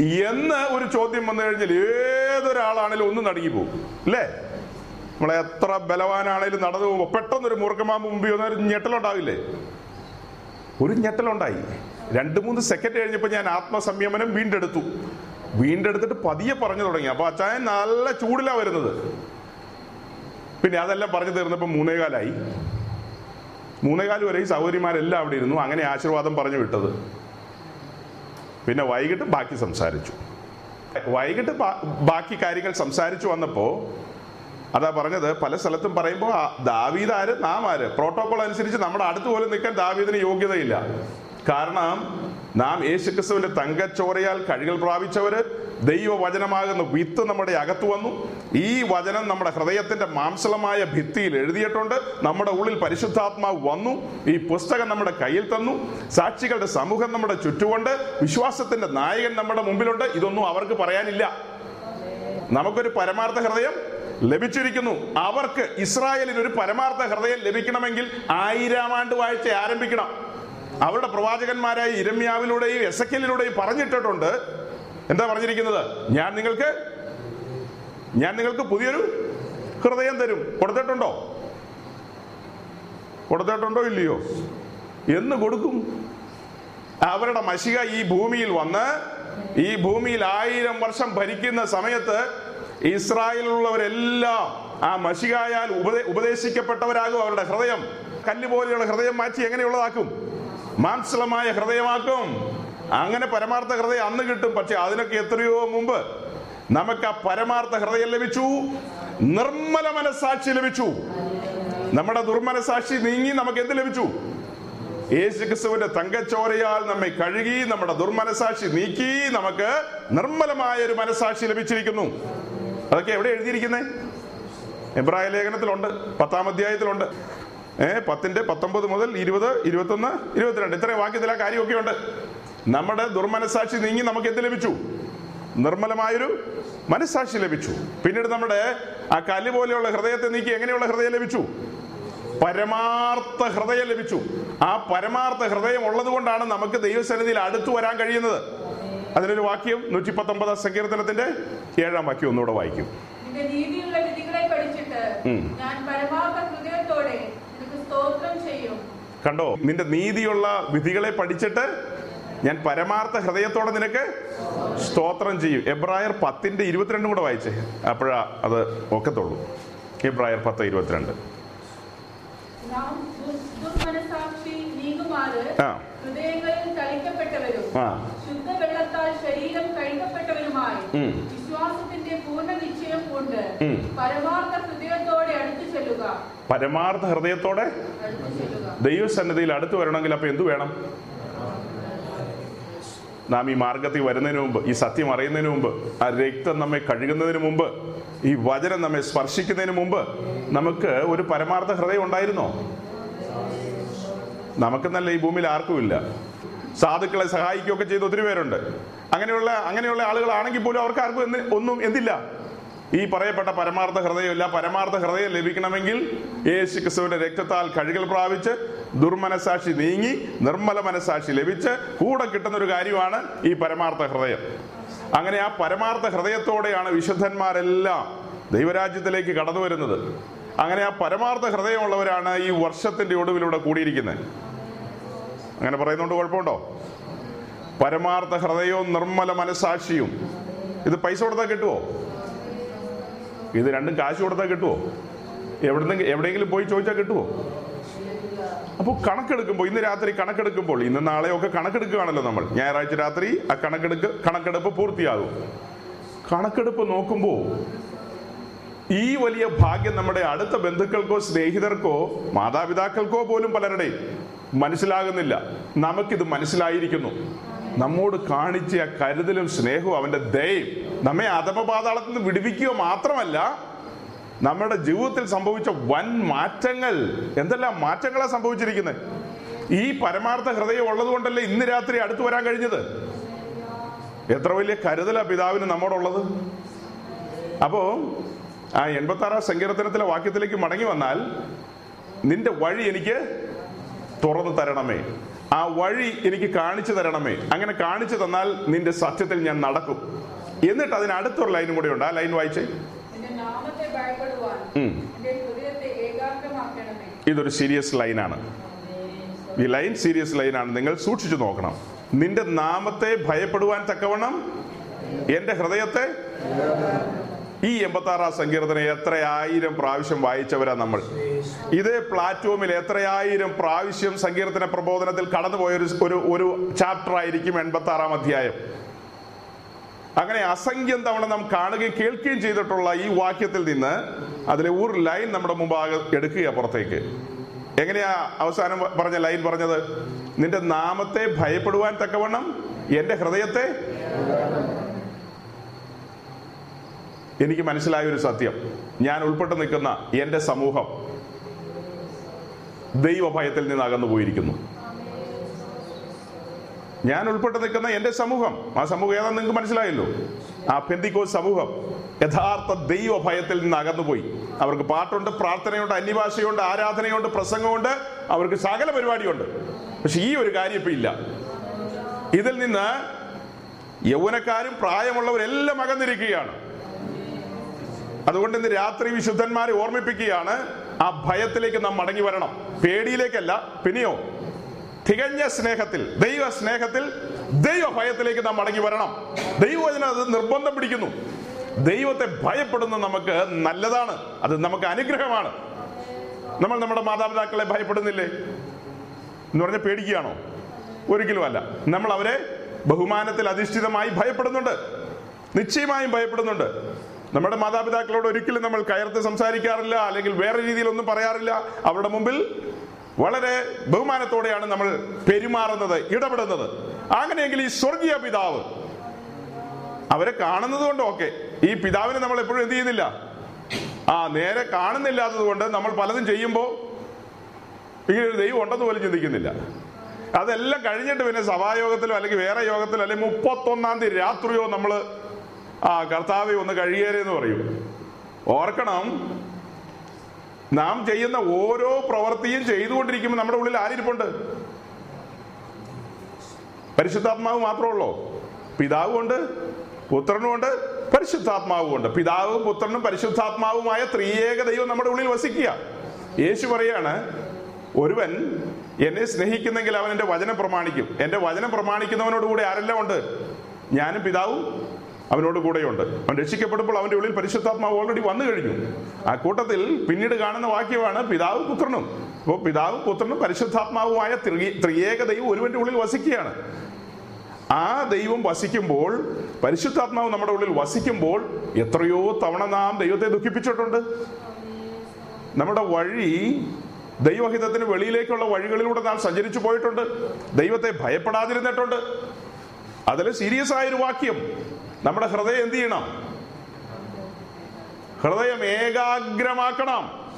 എന്ന് ഒരു ചോദ്യം വന്നു കഴിഞ്ഞാൽ ഏതൊരാളാണേലും ഒന്ന് നടുങ്ങി പോകും അല്ലേ? നമ്മളെ എത്ര ബലവാനാണേലും നടന്നു പോകുമ്പോൾ പെട്ടെന്നൊരു മൂർഖമാമ്പ് മുമ്പിൽ ഒരു ഞെട്ടലുണ്ടാവില്ലേ? ഒരു ഞെട്ടലുണ്ടായി. രണ്ട് മൂന്ന് സെക്കൻഡ് കഴിഞ്ഞപ്പോൾ ഞാൻ ആത്മസംയമനം വീണ്ടെടുത്തു. വീണ്ടെടുത്തിട്ട് പതിയെ പറഞ്ഞു തുടങ്ങി. അപ്പൊ അച്ചായൻ നല്ല ചൂടിലാ വരുന്നത്. പിന്നെ അതെല്ലാം പറഞ്ഞു തീർന്നപ്പോൾ മൂന്നേകാലായി. മൂന്നേകാൽ വരെ ഈ സഹോദരിമാരെല്ലാം അവിടെ ഇരുന്നു. അങ്ങനെ ആശീർവാദം പറഞ്ഞു വിട്ടത്. പിന്നെ വൈകിട്ട് ബാക്കി സംസാരിച്ചു. വൈകിട്ട് ബാക്കി കാര്യങ്ങൾ സംസാരിച്ചു വന്നപ്പോൾ അതാ പറഞ്ഞത് പല സ്ഥലത്തും പറയുമ്പോൾ ദാവീദ് ആര്? നാം ആര്? പ്രോട്ടോകോൾ അനുസരിച്ച് നമ്മുടെ അടുത്ത് പോലും നിൽക്കാൻ ദാവീദിന് യോഗ്യതയില്ല. കാരണം നാം യേശുക്രിസ്തുവിന്റെ തങ്കച്ചോരയാൽ കഴികൾ പ്രാപിച്ചവര് ദൈവവചനമാകുന്ന വിത്ത് നമ്മുടെ അകത്ത് വന്നു. ഈ വചനം നമ്മുടെ ഹൃദയത്തിന്റെ മാംസളമായ ഭിത്തിയിൽ എഴുതിയിട്ടുണ്ട്. നമ്മുടെ ഉള്ളിൽ പരിശുദ്ധാത്മാവ് വന്നു. ഈ പുസ്തകം നമ്മുടെ കയ്യിൽ തന്നു. സാക്ഷികളുടെ സമൂഹം നമ്മുടെ ചുറ്റുമുണ്ട്. വിശ്വാസത്തിന്റെ നായകൻ നമ്മുടെ മുമ്പിലുണ്ട്. ഇതൊന്നും അവർക്ക് പറയാനില്ല. നമുക്കൊരു പരമാർത്ഥ ഹൃദയം ലഭിച്ചിരിക്കുന്നു. അവർക്ക് ഇസ്രായേലിന് ഒരു പരമാർത്ഥ ഹൃദയം ലഭിക്കണമെങ്കിൽ ആയിരം ആണ്ട് വാഴ്ച ആരംഭിക്കണം. അവരുടെ പ്രവാചകന്മാരായ ഇരമ്യാവിലൂടെയും എസക്കലിലൂടെയും പറഞ്ഞിട്ടിട്ടുണ്ട്. എന്താ പറഞ്ഞിരിക്കുന്നത്? ഞാൻ നിങ്ങൾക്ക് ഞാൻ നിങ്ങൾക്ക് പുതിയൊരു ഹൃദയം തരും. കൊടുത്തിട്ടുണ്ടോ? കൊടുത്തിട്ടുണ്ടോ ഇല്ലയോ? എന്ന് കൊടുക്കും. അവരുടെ മഷിക ഈ ഭൂമിയിൽ വന്ന് ഈ ഭൂമിയിൽ ആയിരം വർഷം ഭരിക്കുന്ന സമയത്ത് ഇസ്രായേലിലുള്ളവരെല്ലാം ആ മഷികായാൽ ഉപദേ ഉപദേശിക്കപ്പെട്ടവരാകും അവരുടെ ഹൃദയം. കല്ല് പോലെയുള്ള ഹൃദയം മാറ്റി എങ്ങനെയുള്ളതാക്കും? മാംസളമായ ഹൃദയമാക്കും. അങ്ങനെ പരമാർത്ഥ ഹൃദയം അന്ന് കിട്ടും. പക്ഷെ അതിനൊക്കെ എത്രയോ മുമ്പ് നമുക്ക് ആ പരമാർത്ഥ ഹൃദയം ലഭിച്ചു. നിർമ്മല മനസാക്ഷി ലഭിച്ചു. നമ്മുടെ ദുർമനസാക്ഷി നീങ്ങി നമുക്ക് എന്ത് ലഭിച്ചു? യേശുക്രിസ്തുവിന്റെ തങ്കച്ചോരയാൽ നമ്മെ കഴുകി നമ്മുടെ ദുർമനസാക്ഷി നീക്കി നമുക്ക് നിർമ്മലമായ ഒരു മനസാക്ഷി ലഭിച്ചിരിക്കുന്നു. അതൊക്കെ എവിടെ എഴുതിയിരിക്കുന്നേ? എബ്രായ ലേഖനത്തിലുണ്ട് പത്താം അധ്യായത്തിലുണ്ട്. ഏ പത്തിന്റെ പത്തൊമ്പത് മുതൽ ഇരുപത് ഇരുപത്തൊന്ന് ഇരുപത്തിരണ്ട്. ഇത്രയും വാക്യത്തിൽ ആ കാര്യമൊക്കെ ഉണ്ട് നമ്മുടെ ദുർമനസാക്ഷി നീങ്ങി നമുക്ക് എന്ത് ലഭിച്ചു? നിർമ്മലമായൊരു മനസ്സാക്ഷി ലഭിച്ചു. പിന്നീട് നമ്മുടെ ആ കല്ല് പോലെയുള്ള ഹൃദയത്തെ നീക്കി എങ്ങനെയുള്ള ഹൃദയം ലഭിച്ചു? പരമാർത്ഥ ഹൃദയം ലഭിച്ചു. ആ പരമാർത്ഥ ഹൃദയം ഉള്ളത് കൊണ്ടാണ് നമുക്ക് ദൈവസന്നിധിയിൽ അടുത്തു വരാൻ കഴിയുന്നത്. അതിനൊരു വാക്യം നൂറ്റി പത്തൊമ്പതാം സങ്കീർത്തനത്തിന്റെ ഏഴാം വാക്യം ഒന്നുകൂടെ വായിക്കും. കണ്ടോ? നിന്റെ നീതിയുള്ള വിധികളെ പഠിച്ചിട്ട് ഞാൻ പരമാർത്ഥ ഹൃദയത്തോടെ നിനക്ക് സ്തോത്രം ചെയ്യും. എബ്രായർ പത്തിന്റെ ഇരുപത്തിരണ്ടും കൂടെ വായിച്ചേ. അപ്പോഴാ അത് ഒക്കത്തുള്ളൂ. എബ്രായർ പത്ത് ഇരുപത്തിരണ്ട്. നാം ദുർമനസാക്ഷി ആ. ശരീരം കഴുകപ്പെട്ടവരുമായി വിശ്വാസത്തിന്റെ പൂർണ നിശ്ചയം കൊണ്ട് പരമാർത്ഥ ഹൃദയത്തോടെ അടുത്തു ചെല്ലുക. പരമാർത്ഥ ഹൃദയത്തോടെ ദൈവസന്നിധിയിൽ അടുത്ത് വരണമെങ്കിൽ അപ്പൊ എന്തു വേണം? നാം ഈ മാർഗത്തിൽ വരുന്നതിന് മുമ്പ് ഈ സത്യം അറിയുന്നതിന് മുമ്പ് ആ രക്തം നമ്മെ കഴുകുന്നതിന് മുമ്പ് ഈ വചനം നമ്മെ സ്പർശിക്കുന്നതിന് മുമ്പ് നമുക്ക് ഒരു പരമാർത്ഥ ഹൃദയം ഉണ്ടായിരുന്നോ? നമുക്കെന്നല്ല ഈ ഭൂമിയിൽ ആർക്കുമില്ല. സാധുക്കളെ സഹായിക്കുകയൊക്കെ ചെയ്ത് ഒത്തിരി പേരുണ്ട്. അങ്ങനെയുള്ള അങ്ങനെയുള്ള ആളുകളാണെങ്കിൽ പോലും അവർക്ക് ആർക്കും എന്ത് ഒന്നും എന്തില്ല. ഈ പറയപ്പെട്ട പരമാർത്ഥ ഹൃദയമില്ല പരമാർത്ഥ ഹൃദയം ലഭിക്കണമെങ്കിൽ യേശു ക്രിസ്തുവിന്റെ രക്തത്താൽ കഴുകൽ പ്രാപിച്ച് ദുർമനസാക്ഷി നീങ്ങി നിർമ്മല മനസാക്ഷി ലഭിച്ച് കൂടെ കിട്ടുന്ന ഒരു കാര്യമാണ് ഈ പരമാർത്ഥ ഹൃദയം. അങ്ങനെ ആ പരമാർത്ഥ ഹൃദയത്തോടെയാണ് വിശുദ്ധന്മാരെല്ലാം ദൈവരാജ്യത്തിലേക്ക് കടന്നു വരുന്നത്. അങ്ങനെ ആ പരമാർത്ഥ ഹൃദയമുള്ളവരാണ് ഈ വർഷത്തിന്റെ ഒടുവിലൂടെ കൂടിയിരിക്കുന്നത്. അങ്ങനെ പറയുന്നുണ്ട് കുഴപ്പമുണ്ടോ? പരമാർത്ഥ ഹൃദയവും നിർമ്മല മനസാക്ഷിയും. ഇത് പൈസ കൊടുത്താൽ കിട്ടുമോ ഇത് രണ്ടും കാശ് കൊടുത്താൽ കിട്ടുമോ എവിടുന്ന് എവിടെയെങ്കിലും പോയി ചോദിച്ചാൽ കിട്ടുമോ അപ്പോൾ കണക്കെടുക്കുമ്പോൾ ഇന്ന് രാത്രി കണക്കെടുക്കുമ്പോൾ ഇന്ന് നാളെയൊക്കെ കണക്കെടുക്കുകയാണല്ലോ നമ്മൾ. ഞായറാഴ്ച രാത്രി ആ കണക്കെടുക്ക് കണക്കെടുപ്പ് പൂർത്തിയാകും. കണക്കെടുപ്പ് നോക്കുമ്പോൾ ഈ വലിയ ഭാഗ്യം നമ്മുടെ അടുത്ത ബന്ധുക്കൾക്കോ സ്നേഹിതർക്കോ മാതാപിതാക്കൾക്കോ പോലും പലരുടെയും മനസ്സിലാകുന്നില്ല. നമുക്കിത് മനസ്സിലായിരിക്കുന്നു. നമ്മോട് കാണിച്ച ആ കരുതലും സ്നേഹവും അവന്റെ ദയയും നമ്മെ അധമപാതാളത്തിൽ നിന്ന് വിടുവിക്കുക മാത്രമല്ല നമ്മുടെ ജീവിതത്തിൽ സംഭവിച്ച വൻ മാറ്റങ്ങൾ. എന്തെല്ലാം മാറ്റങ്ങളാണ് സംഭവിച്ചിരിക്കുന്നത്? ഈ പരമാർത്ഥ ഹൃദയം ഉള്ളത് കൊണ്ടല്ലേ ഇന്ന് രാത്രി അടുത്തു വരാൻ കഴിഞ്ഞത്? എത്ര വലിയ കരുതലാ പിതാവിന് നമ്മോടുള്ളത്? അപ്പോ ആ എൺപത്തി ആറാം സങ്കീർത്തനത്തിലെ വാക്യത്തിലേക്ക് മടങ്ങി വന്നാൽ നിന്റെ വഴി എനിക്ക് തുറന്നു തരണമേ. ആ വഴി എനിക്ക് കാണിച്ചു തരണമേ. അങ്ങനെ കാണിച്ചു തന്നാൽ നിന്റെ സത്യത്തിൽ ഞാൻ നടക്കും. എന്നിട്ട് അതിന് അടുത്തൊരു ലൈനും കൂടെ ഉണ്ട്. ആ ലൈൻ വായിച്ചേ. ഇതൊരു സീരിയസ് ലൈനാണ്. ഈ ലൈൻ സീരിയസ് ലൈനാണ്. നിങ്ങൾ സൂക്ഷിച്ചു നോക്കണം. നിന്റെ നാമത്തെ ഭയപ്പെടുവാൻ തക്കവണ്ണം എന്റെ ഹൃദയത്തെ ഈ എൺപത്തി ആറാം സങ്കീർത്തനം എത്രയായിരം പ്രാവശ്യം വായിച്ചവരാ നമ്മൾ? ഇതേ പ്ലാറ്റ്ഫോമിൽ എത്രയായിരം പ്രാവശ്യം സങ്കീർത്തന പ്രബോധനത്തിൽ കടന്നുപോയ ഒരു ഒരു ചാപ്റ്റർ ആയിരിക്കും എൺപത്തി ആറാം അധ്യായം. അങ്ങനെ അസംഖ്യം തവണ നാം കാണുകയും കേൾക്കുകയും ചെയ്തിട്ടുള്ള ഈ വാക്യത്തിൽ നിന്ന് അതിലെ ഒരു ലൈൻ നമ്മുടെ മുമ്പാകെ എടുക്കുക പുറത്തേക്ക്. എങ്ങനെയാ അവസാനം പറഞ്ഞ ലൈൻ പറഞ്ഞത്? നിന്റെ നാമത്തെ ഭയപ്പെടുവാൻ തക്കവണ്ണം എന്റെ ഹൃദയത്തെ എനിക്ക് മനസ്സിലായ ഒരു സത്യം. ഞാൻ ഉൾപ്പെട്ട് നിൽക്കുന്ന എന്റെ സമൂഹം ദൈവഭയത്തിൽ നിന്ന് അകന്നു പോയിരിക്കുന്നു. ഞാൻ ഉൾപ്പെട്ട് നിൽക്കുന്ന എന്റെ സമൂഹം ആ സമൂഹം ഏതാണെന്ന് നിങ്ങൾക്ക് മനസ്സിലായല്ലോ? ആ പെന്തിക്കോ സമൂഹം യഥാർത്ഥ ദൈവഭയത്തിൽ നിന്ന് അകന്നുപോയി. അവർക്ക് പാട്ടുണ്ട് പ്രാർത്ഥനയുണ്ട് അന്യഭാഷയുണ്ട് ആരാധനയുണ്ട് പ്രസംഗമുണ്ട് അവർക്ക് സകല പരിപാടിയുണ്ട്. പക്ഷെ ഈ ഒരു കാര്യം ഇപ്പൊ ഇല്ല. ഇതിൽ നിന്ന് യൗവനക്കാരും പ്രായമുള്ളവരെല്ലാം അകന്നിരിക്കുകയാണ്. അതുകൊണ്ട് ഇന്ന് രാത്രി വിശുദ്ധന്മാരെ ഓർമ്മിപ്പിക്കുകയാണ് ആ ഭയത്തിലേക്ക് നാം മടങ്ങി വരണം. പേടിയിലേക്കല്ല പിന്നെയോ തികഞ്ഞ സ്നേഹത്തിൽ ദൈവ സ്നേഹത്തിൽ ദൈവ ഭയത്തിലേക്ക് നാം മടങ്ങി വരണം. ദൈവവചനം അത് നിർബന്ധം പിടിക്കുന്നു. ദൈവത്തെ ഭയപ്പെടുന്ന നമുക്ക് നല്ലതാണ് അത് നമുക്ക് അനുഗ്രഹമാണ്. നമ്മൾ നമ്മുടെ മാതാപിതാക്കളെ ഭയപ്പെടുന്നില്ലേ? എന്ന് പറഞ്ഞ പേടിക്കുകയാണോ? ഒരിക്കലും അല്ല. നമ്മൾ അവരെ ബഹുമാനത്തിൽ അധിഷ്ഠിതമായി ഭയപ്പെടുന്നുണ്ട്. നിശ്ചയമായും ഭയപ്പെടുന്നുണ്ട്. നമ്മുടെ മാതാപിതാക്കളോട് ഒരിക്കലും നമ്മൾ കയർത്ത് സംസാരിക്കാറില്ല അല്ലെങ്കിൽ വേറെ രീതിയിൽ ഒന്നും പറയാറില്ല. അവരുടെ മുമ്പിൽ വളരെ ബഹുമാനത്തോടെയാണ് നമ്മൾ പെരുമാറുന്നത് ഇടപെടുന്നത്. അങ്ങനെയെങ്കിൽ ഈ സ്വർഗീയ പിതാവ് അവരെ കാണുന്നത് കൊണ്ട് ഓക്കെ. ഈ പിതാവിനെ നമ്മൾ എപ്പോഴും എന്ത് ചെയ്യുന്നില്ല? ആ നേരെ കാണുന്നില്ലാത്തത് കൊണ്ട് നമ്മൾ പലതും ചെയ്യുമ്പോൾ ഇങ്ങനെ ഒരു ദൈവം ഉണ്ടെന്ന് പോലും ചിന്തിക്കുന്നില്ല. അതെല്ലാം കഴിഞ്ഞിട്ട് പിന്നെ സഭായോഗത്തിലോ അല്ലെങ്കിൽ വേറെ യോഗത്തിലോ അല്ലെങ്കിൽ മുപ്പത്തൊന്നാം തീയതി രാത്രിയോ നമ്മൾ ആ കർത്താവെ ഒന്ന് കഴിയേരെന്ന് പറയും. ഓർക്കണം നാം ചെയ്യുന്ന ഓരോ പ്രവൃത്തിയും ചെയ്തുകൊണ്ടിരിക്കുമ്പോൾ നമ്മുടെ ഉള്ളിൽ ആരിപ്പുണ്ട് പരിശുദ്ധാത്മാവ് മാത്രമേ ഉള്ളൂ? പിതാവുമുണ്ട് പുത്രനുമുണ്ട് പരിശുദ്ധാത്മാവുമുണ്ട്. പിതാവും പുത്രനും പരിശുദ്ധാത്മാവുമായ ത്രിയേക ദൈവം നമ്മുടെ ഉള്ളിൽ വസിക്കുക. യേശു പറയാണ് ഒരുവൻ എന്നെ സ്നേഹിക്കുന്നെങ്കിൽ അവൻ എന്റെ വചനം പ്രമാണിക്കും. എന്റെ വചനം പ്രമാണിക്കുന്നവനോടുകൂടി ആരെല്ലാം ഉണ്ട്? ഞാനും പിതാവും അവനോട് കൂടെയുണ്ട്. അവൻ രക്ഷിക്കപ്പെടുമ്പോൾ അവന്റെ ഉള്ളിൽ പരിശുദ്ധാത്മാവ് ഓൾറെഡി വന്നു കഴിഞ്ഞു. ആ കൂട്ടത്തിൽ പിന്നീട് കാണുന്ന വാക്യമാണ് പിതാവ് പുത്രനും. അപ്പോൾ പിതാവ് പുത്രനും പരിശുദ്ധാത്മാവുമായ ത്രി- ത്രിയേക ദൈവം ഒരുവന്റെ ഉള്ളിൽ വസിക്കുകയാണ്. ആ ദൈവം വസിക്കുമ്പോൾ പരിശുദ്ധാത്മാവ് നമ്മുടെ ഉള്ളിൽ വസിക്കുമ്പോൾ എത്രയോ തവണ നാം ദൈവത്തെ ദുഃഖിപ്പിച്ചിട്ടുണ്ട്. നമ്മുടെ വഴി ദൈവഹിതത്തിന് വെളിയിലേക്കുള്ള വഴികളിലൂടെ നാം സഞ്ചരിച്ചു പോയിട്ടുണ്ട്. ദൈവത്തെ ഭയപ്പെടാതിരുന്നിട്ടുണ്ട്. അതിൽ സീരിയസ് ആയൊരു വാക്യം. നമ്മുടെ ഹൃദയം എന്ത് ചെയ്യണം? ഹൃദയം ഏകാഗ്രമാക്കണം.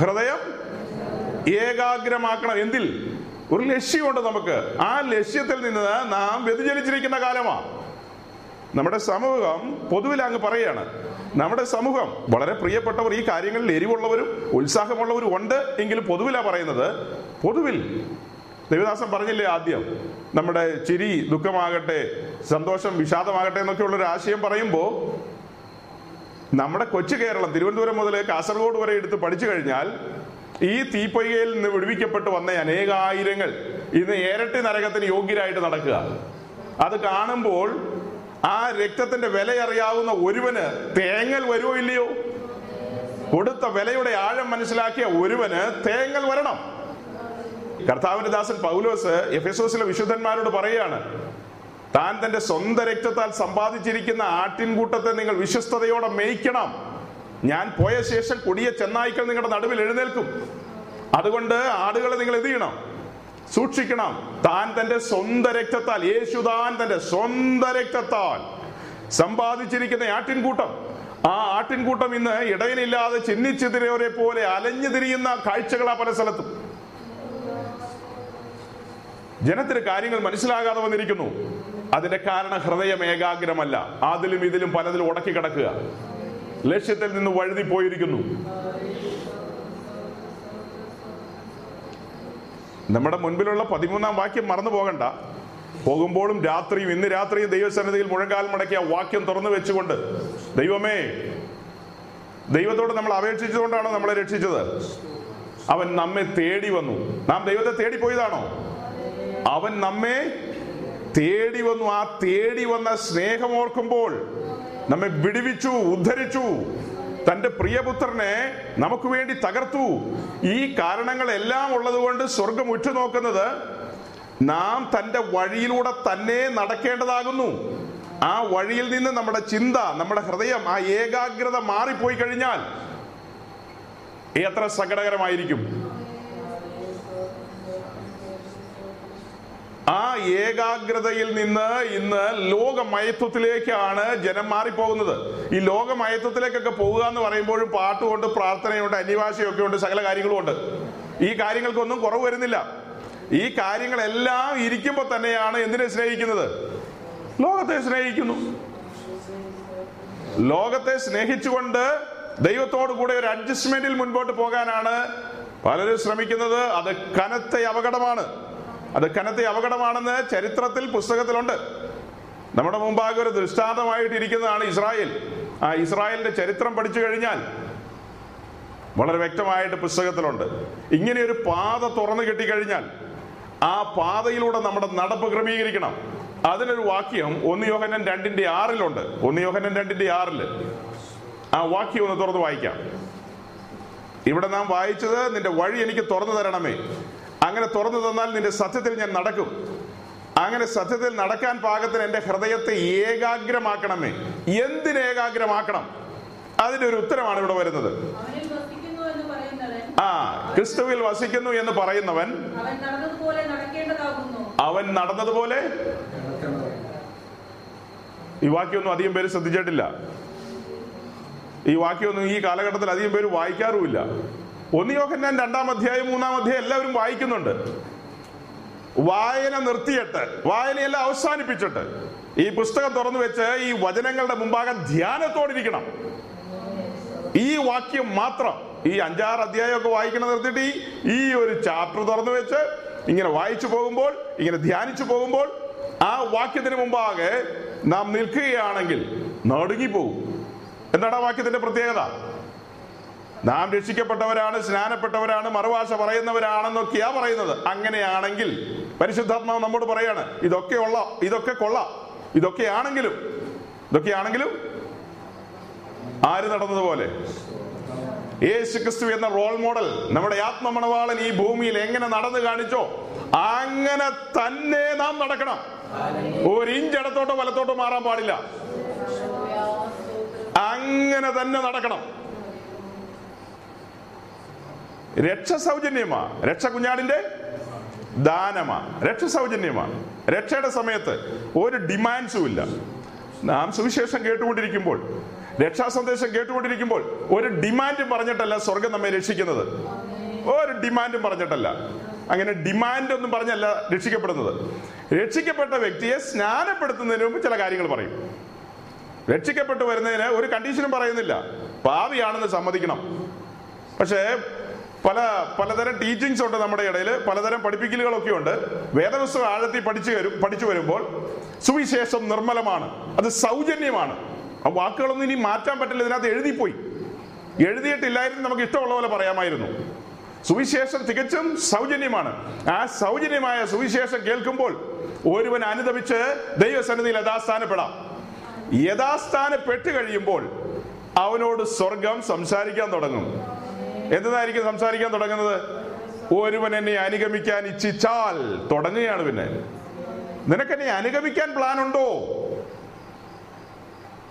ഹൃദയം ഏകാഗ്രമാക്കണം. എന്തിൽ? ഒരു ലക്ഷ്യമുണ്ട് നമുക്ക്. ആ ലക്ഷ്യത്തിൽ നിന്ന് നാം വ്യതിചലിച്ചിരിക്കുന്ന കാലമാ. നമ്മുടെ സമൂഹം പൊതുവിൽ അങ്ങ് പറയാണ് നമ്മുടെ സമൂഹം വളരെ പ്രിയപ്പെട്ടവർ ഈ കാര്യങ്ങളിൽ എരിവുള്ളവരും ഉത്സാഹമുള്ളവരും ഉണ്ട്. എങ്കിലും പൊതുവിലാ പറയുന്നത് പൊതുവിൽ ദേവദാസൻ പറഞ്ഞില്ലേ ആദ്യം നമ്മുടെ ചിരി ദുഃഖമാകട്ടെ സന്തോഷം വിഷാദമാകട്ടെ എന്നൊക്കെയുള്ള ഒരു ആശയം പറയുമ്പോൾ നമ്മുടെ കൊച്ചു കേരളം തിരുവനന്തപുരം മുതൽ കാസർഗോഡ് വരെ എടുത്ത് പഠിച്ചു കഴിഞ്ഞാൽ ഈ തീപ്പൊയ്കയിൽ നിന്ന് വിടുവിക്കപ്പെട്ട് വന്ന അനേകായിരങ്ങൾ ഇന്ന് ഏരട്ടി നരകത്തിന് യോഗ്യരായിട്ട് നടക്കുക. അത് കാണുമ്പോൾ ആ രക്തത്തിന്റെ വില അറിയാവുന്ന ഒരുവന് തേങ്ങൽ വരുമോ ഇല്ലയോ? കൊടുത്ത വിലയുടെ ആഴം മനസ്സിലാക്കിയ ഒരുവന് തേങ്ങൽ വരണം. കർത്താവിന്റെ ദാസൻ പൗലോസ് എഫെസോസിലെ വിശുദ്ധന്മാരോട് പറയുകയാണ് താൻ തന്റെ സ്വന്തം രക്തത്താൽ സമ്പാദിച്ചിരിക്കുന്ന ആട്ടിൻകൂട്ടത്തെ നിങ്ങൾ വിശ്വസ്തയോടെ മേയ്ക്കണം. ഞാൻ പോയ ശേഷം കൊടിയ ചെന്നായ്ക്കൾ നിങ്ങളുടെ നടുവിൽ എഴുന്നേൽക്കും. അതുകൊണ്ട് ആടുകളെ നിങ്ങൾ എന്ത് ചെയ്യണം? സൂക്ഷിക്കണം. താൻ തന്റെ സ്വന്തം രക്തത്താൽ യേശു താൻ തന്റെ സ്വന്തം രക്തത്താൽ സമ്പാദിച്ചിരിക്കുന്ന ആട്ടിൻകൂട്ടം. ആ ആട്ടിൻകൂട്ടം ഇന്ന് ഇടയിലില്ലാതെ ചിന്നിച്ചിതിരവരെ പോലെ അലഞ്ഞു തിരിയുന്ന കാഴ്ചകളാ പല സ്ഥലത്തും. ജനത്തിന് കാര്യങ്ങൾ മനസ്സിലാകാതെ വന്നിരിക്കുന്നു. അതിന്റെ കാരണം ഹൃദയം ഏകാഗ്രമല്ല. അതിലും ഇതിലും പലതിലും ഉടക്കി കിടക്കുക. ലക്ഷ്യത്തിൽ നിന്ന് വഴുതി പോയിരിക്കുന്നു നമ്മുടെ മുൻപിലുള്ള പതിമൂന്നാം വാക്യം മറന്നു പോകണ്ട. പോകുമ്പോഴും രാത്രിയും ഇന്ന് രാത്രിയും ദൈവസന്നിധിയിൽ മുഴങ്കാൽ മടക്കിയ വാക്യം തുറന്നു വെച്ചുകൊണ്ട് ദൈവമേ ദൈവത്തോട് നമ്മൾ അപേക്ഷിച്ചുകൊണ്ടാണോ നമ്മളെ രക്ഷിച്ചത്? അവൻ നമ്മെ തേടി വന്നു. നാം ദൈവത്തെ തേടി പോയതാണോ? അവൻ നമ്മെ തേടി വന്നു. ആ തേടി വന്ന സ്നേഹം ഓർക്കുമ്പോൾ നമ്മെ വിടുവിച്ചു ഉദ്ധരിച്ചു. തന്റെ പ്രിയപുത്രനെ നമുക്ക് വേണ്ടി തകർത്തു. ഈ കാരണങ്ങളെല്ലാം ഉള്ളതുകൊണ്ട് സ്വർഗം ഉറ്റുനോക്കുന്നത് നാം തന്റെ വഴിയിലൂടെ തന്നെ നടക്കേണ്ടതാകുന്നു. ആ വഴിയിൽ നിന്ന് നമ്മുടെ ചിന്ത നമ്മുടെ ഹൃദയം ആ ഏകാഗ്രത മാറിപ്പോയി കഴിഞ്ഞാൽ എത്ര സങ്കടകരമായിരിക്കും. ആ ഏകാഗ്രതയിൽ നിന്ന് ഇന്ന് ലോകമയത്വത്തിലേക്കാണ് ജനം മാറിപ്പോകുന്നത്. ഈ ലോകമയത്വത്തിലേക്കൊക്കെ പോവുക എന്ന് പറയുമ്പോഴും പാട്ടുകൊണ്ട് പ്രാർത്ഥനയുണ്ട് അന്യഭാഷയൊക്കെ ഉണ്ട് സകല കാര്യങ്ങളും ഉണ്ട്. ഈ കാര്യങ്ങൾക്കൊന്നും കുറവ് വരുന്നില്ല. ഈ കാര്യങ്ങളെല്ലാം ഇരിക്കുമ്പോൾ തന്നെയാണ് എന്തിനെ സ്നേഹിക്കുന്നത്? ലോകത്തെ സ്നേഹിക്കുന്നു. ലോകത്തെ സ്നേഹിച്ചുകൊണ്ട് ദൈവത്തോടു കൂടെ ഒരു അഡ്ജസ്റ്റ്മെന്റിൽ മുൻപോട്ട് പോകാനാണ് പലരും ശ്രമിക്കുന്നത്. അത് കനത്ത അപകടമാണ്. അത് കനത്തെ അപകടമാണെന്ന് ചരിത്രത്തിൽ പുസ്തകത്തിലുണ്ട്. നമ്മുടെ മുമ്പാകെ ഒരു ദൃഷ്ടാന്തമായിട്ടിരിക്കുന്നതാണ് ഇസ്രായേൽ. ആ ഇസ്രായേലിന്റെ ചരിത്രം പഠിച്ചു കഴിഞ്ഞാൽ വളരെ വ്യക്തമായിട്ട് പുസ്തകത്തിലുണ്ട്. ഇങ്ങനെ ഒരു പാത തുറന്നു കിട്ടിക്കഴിഞ്ഞാൽ ആ പാതയിലൂടെ നമ്മുടെ നടപ്പ് ക്രമീകരിക്കണം. അതിനൊരു വാക്യം ഒന്ന് യോഹനൻ രണ്ടിന്റെ ആറിലുണ്ട്. ഒന്ന് യോഹനൻ രണ്ടിന്റെ ആറിൽ. ആ വാക്യം ഒന്ന് തുറന്ന് വായിക്കാം. ഇവിടെ നാം വായിച്ചത് നിന്റെ വഴി എനിക്ക് തുറന്നു തരണമേ. അങ്ങനെ തുറന്നു തന്നാൽ നിന്റെ സത്യത്തിൽ ഞാൻ നടക്കും. അങ്ങനെ സത്യത്തിൽ നടക്കാൻ പാകത്തിന് എന്റെ ഹൃദയത്തെ ഏകാഗ്രമാക്കണമേ. എന്തിന് ഏകാഗ്രമാക്കണം? അതിന്റെ ഒരു ഉത്തരമാണ് ഇവിടെ വരുന്നത്. അവനിൽ വസിക്കുന്നു എന്ന് പറയുന്നവൻ ആ ക്രിസ്തുവിൽ വസിക്കുന്നു എന്ന് പറയുന്നവൻ അവൻ നടന്നതുപോലെ ഈ വാക്യൊന്നും അധികം പേര് ശ്രദ്ധിച്ചിട്ടില്ല. ഈ വാക്യൊന്നും ഈ കാലഘട്ടത്തിൽ അധികം പേര് വായിക്കാറുമില്ല. ഒന്ന് യോഹന്നാൻ രണ്ടാം അധ്യായം മൂന്നാം അധ്യായം എല്ലാവരും വായിക്കുന്നുണ്ട്. വായന നിർത്തിയിട്ട് വായനയെല്ലാം അവസാനിപ്പിച്ചിട്ട് ഈ പുസ്തകം തുറന്നു വെച്ച് ഈ വചനങ്ങളുടെ മുമ്പാകെ ധ്യാനത്തോടിരിക്കണം. ഈ വാക്യം മാത്രം ഈ അഞ്ചാറ് അധ്യായമൊക്കെ വായിക്കണം നിർത്തിയിട്ട് ഈ ഈ ഒരു ചാപ്റ്റർ തുറന്നു വെച്ച് ഇങ്ങനെ വായിച്ചു പോകുമ്പോൾ ഇങ്ങനെ ധ്യാനിച്ചു പോകുമ്പോൾ ആ വാക്യത്തിന് മുമ്പാകെ നാം നിൽക്കുകയാണെങ്കിൽ നടുങ്ങിപ്പോകും എന്താണ് ആ വാക്യത്തിന്റെ പ്രത്യേകത? നാം രക്ഷിക്കപ്പെട്ടവരാണ് സ്നാനപ്പെട്ടവരാണ് മറുഭാഷ പറയുന്നവരാണെന്നൊക്കെയാ പറയുന്നത്. അങ്ങനെയാണെങ്കിൽ പരിശുദ്ധാത്മാവ് നമ്മോട് പറയാണ് ഇതൊക്കെ ഉള്ള ഇതൊക്കെ കൊള്ളാം ഇതൊക്കെയാണെങ്കിലും ഇതൊക്കെയാണെങ്കിലും ആര് നടന്നതുപോലെ? യേശു ക്രിസ്തു എന്ന റോൾ മോഡൽ നമ്മുടെ ആത്മമണവാളൻ ഈ ഭൂമിയിൽ എങ്ങനെ നടന്നു കാണിച്ചോ അങ്ങനെ തന്നെ നാം നടക്കണം. ഒരു ഇഞ്ച് ഇടത്തോട്ടോ വലത്തോട്ടോ മാറാൻ പാടില്ല. അങ്ങനെ തന്നെ നടക്കണം. രക്ഷ സൗജന്യമാ. രക്ഷ കുഞ്ഞാടിന്റെ ദാനമാ. രക്ഷ സൗജന്യമാ. രക്ഷയുടെ സമയത്ത് ഒരു ഡിമാൻഡ്സും ഇല്ല. നാം സുവിശേഷം കേട്ടുകൊണ്ടിരിക്കുമ്പോൾ രക്ഷാ സന്ദേശം കേട്ടുകൊണ്ടിരിക്കുമ്പോൾ ഒരു ഡിമാൻഡും പറഞ്ഞിട്ടല്ല സ്വർഗം നമ്മെ രക്ഷിക്കുന്നത്. ഒരു ഡിമാൻഡും പറഞ്ഞിട്ടല്ല. അങ്ങനെ ഡിമാൻഡ് ഒന്നും പറഞ്ഞല്ല രക്ഷിക്കപ്പെടുന്നത്. രക്ഷിക്കപ്പെട്ട വ്യക്തിയെ സ്നാനപ്പെടുത്തുന്നതിന് മുമ്പ് ചില കാര്യങ്ങൾ പറയും. രക്ഷിക്കപ്പെട്ടു വരുന്നതിന് ഒരു കണ്ടീഷനും പറയുന്നില്ല. പാവിയാണെന്ന് സമ്മതിക്കണം. പക്ഷേ പല പലതരം ടീച്ചിങ്സ് ഉണ്ട് നമ്മുടെ ഇടയിൽ പലതരം പഠിപ്പിക്കലുകളൊക്കെ ഉണ്ട്. വേദപുസ്തകം ആഴത്തിൽ പഠിച്ചു വരും പഠിച്ചു വരുമ്പോൾ സുവിശേഷം നിർമ്മലമാണ്. അത് സൗജന്യമാണ്. ആ വാക്കുകളൊന്നും ഇനി മാറ്റാൻ പറ്റില്ല. ഇതിനകത്ത് എഴുതിപ്പോയി. എഴുതിയിട്ടില്ലായിരുന്നു നമുക്ക് ഇഷ്ടമുള്ള പോലെ പറയാമായിരുന്നു. സുവിശേഷം തികച്ചും സൗജന്യമാണ്. ആ സൗജന്യമായ സുവിശേഷം കേൾക്കുമ്പോൾ ഒരുവൻ അനുദപിച്ച് ദൈവസന്നിധിയിൽ യഥാസ്ഥാനപ്പെടാം. യഥാസ്ഥാനപ്പെട്ട് കഴിയുമ്പോൾ അവനോട് സ്വർഗം സംസാരിക്കാൻ തുടങ്ങും. എന്നതായിരിക്കും സംസാരിക്കാൻ തുടങ്ങുന്നത്? ഒരുവൻ എന്നെ അനുഗമിക്കാൻ ഇച്ഛിച്ചാൽ തുടങ്ങുകയാണ് പിന്നെ. നിനക്കെന്നെ അനുഗമിക്കാൻ പ്ലാൻ ഉണ്ടോ?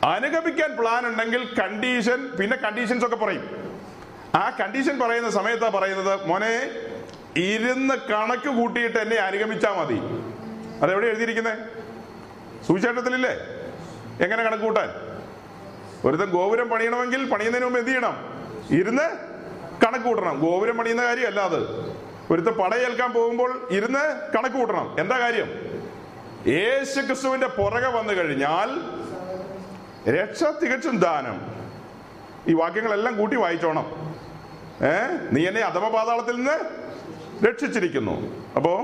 അനുഗമിക്കാൻ പ്ലാൻ ഉണ്ടെങ്കിൽ കണ്ടീഷൻ പിന്നെ കണ്ടീഷൻസ് ഒക്കെ പറയും. ആ കണ്ടീഷൻ പറയുന്ന സമയത്താ പറയുന്നത് മോനെ ഇരുന്ന് കണക്ക് കൂട്ടിയിട്ട് എന്നെ അനുഗമിച്ചാൽ മതി. അതെവിടെ എഴുതിയിരിക്കുന്നത് സുവിശേഷത്തിലില്ലേ? എങ്ങനെ കണക്ക് കൂട്ടാൻ? ഒരുത്തൻ ഗോപുരം പണിയണമെങ്കിൽ പണിയുന്നതിന് മുമ്പ് എന്ത് ചെയ്യണം? ഇരുന്ന് കണക്ക് കൂട്ടണം. ഗോപുരം പണിയുന്ന കാര്യമല്ല അത്. ഒരുത്തൻ പടയേൽക്കാൻ പോകുമ്പോൾ ഇരുന്ന് കണക്ക് കൂട്ടണം. എന്താ കാര്യം? യേശു ക്രിസ്തുവിന്റെ പുറകെ വന്നു കഴിഞ്ഞാൽ രക്ഷ തികച്ചും ദാനം. ഈ വാക്യങ്ങളെല്ലാം കൂട്ടി വായിച്ചോണം. ഏ? നീ എന്നെ അഥമ പാതാളത്തിൽ നിന്ന് രക്ഷിച്ചിരിക്കുന്നു. അപ്പോ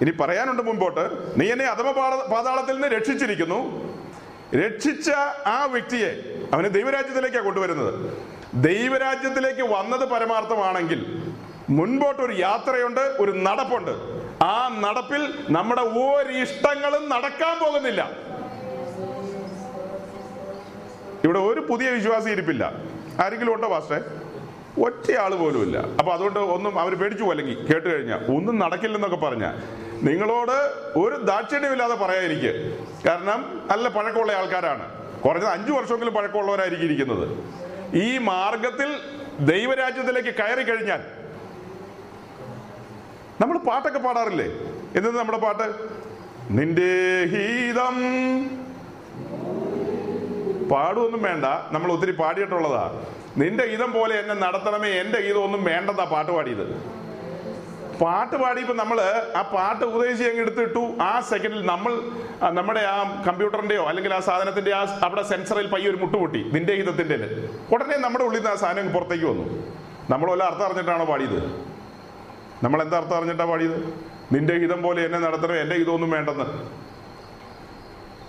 ഇനി പറയാനുണ്ട് മുമ്പോട്ട് നീ എന്നെ അഥമ പാതാളത്തിൽ നിന്ന് രക്ഷിച്ചിരിക്കുന്നു. രക്ഷിച്ച ആ വ്യക്തിയെ അവനെ ദൈവരാജ്യത്തിലേക്കാണ് കൊണ്ടുവരുന്നത്. ദൈവരാജ്യത്തിലേക്ക് വന്നത് പരമാർത്ഥമാണെങ്കിൽ മുൻപോട്ട് ഒരു യാത്രയുണ്ട് ഒരു നടപ്പുണ്ട്. ആ നടപ്പിൽ നമ്മുടെ ഒരിഷ്ടങ്ങളും നടക്കാൻ പോകുന്നില്ല. ഇവിടെ ഒരു പുതിയ വിശ്വാസി ഇരിപ്പില്ല. ആരെങ്കിലും ഉണ്ടോ പാസ്റ്റേ ഒറ്റയാൾ പോലും ഇല്ല അപ്പൊ അതുകൊണ്ട് ഒന്നും അവർ പേടിച്ചു അല്ലെങ്കിൽ കേട്ട് കഴിഞ്ഞാൽ ഒന്നും നടക്കില്ലെന്നൊക്കെ പറഞ്ഞ. നിങ്ങളോട് ഒരു ദാക്ഷിണ്യമില്ലാതെ പറയാതിരിക്കുക കാരണം നല്ല പഴക്കമുള്ള ആൾക്കാരാണ്. കുറഞ്ഞത് അഞ്ചു വർഷമെങ്കിലും പഴക്കമുള്ളവരായിരിക്കും ഇരിക്കുന്നത്. ഈ മാർഗത്തിൽ ദൈവരാജ്യത്തിലേക്ക് കയറി കഴിഞ്ഞാൽ നമ്മൾ പാട്ടൊക്കെ പാടാറില്ലേ? എന്തെന്ന് നമ്മുടെ പാട്ട്? നിന്റെ ഹീതം. പാടുമൊന്നും വേണ്ട. നമ്മൾ ഒത്തിരി പാടിയിട്ടുള്ളതാ. നിന്റെ ഗീതം പോലെ എന്നെ നടത്തണമേ എന്റെ ഗീതം ഒന്നും വേണ്ടെന്നാ പാട്ട് പാടിയത്. പാട്ട് പാടിയപ്പോൾ നമ്മൾ ആ പാട്ട് ഉപദേശിച്ച് അങ്ങ് എടുത്തിട്ടു ആ സെക്കൻഡിൽ നമ്മൾ നമ്മുടെ ആ കമ്പ്യൂട്ടറിന്റെയോ അല്ലെങ്കിൽ ആ സാധനത്തിന്റെ ആ അവിടെ സെൻസറിൽ പയ്യ ഒരു മുട്ടുപൊട്ടി നിന്റെ ഹിതത്തിന്റെ ഉടനെ നമ്മുടെ ഉള്ളിൽ നിന്ന് ആ സാധനം പുറത്തേക്ക് വന്നു. നമ്മൾ വല്ല അർത്ഥം അറിഞ്ഞിട്ടാണോ പാടിയത്? നമ്മൾ എന്താ അർത്ഥം അറിഞ്ഞിട്ടാണ് പാടിയത്? നിന്റെ ഹിതം പോലെ എന്നെ നടത്തണം? എന്റെ ഹിതമൊന്നും വേണ്ടെന്ന്.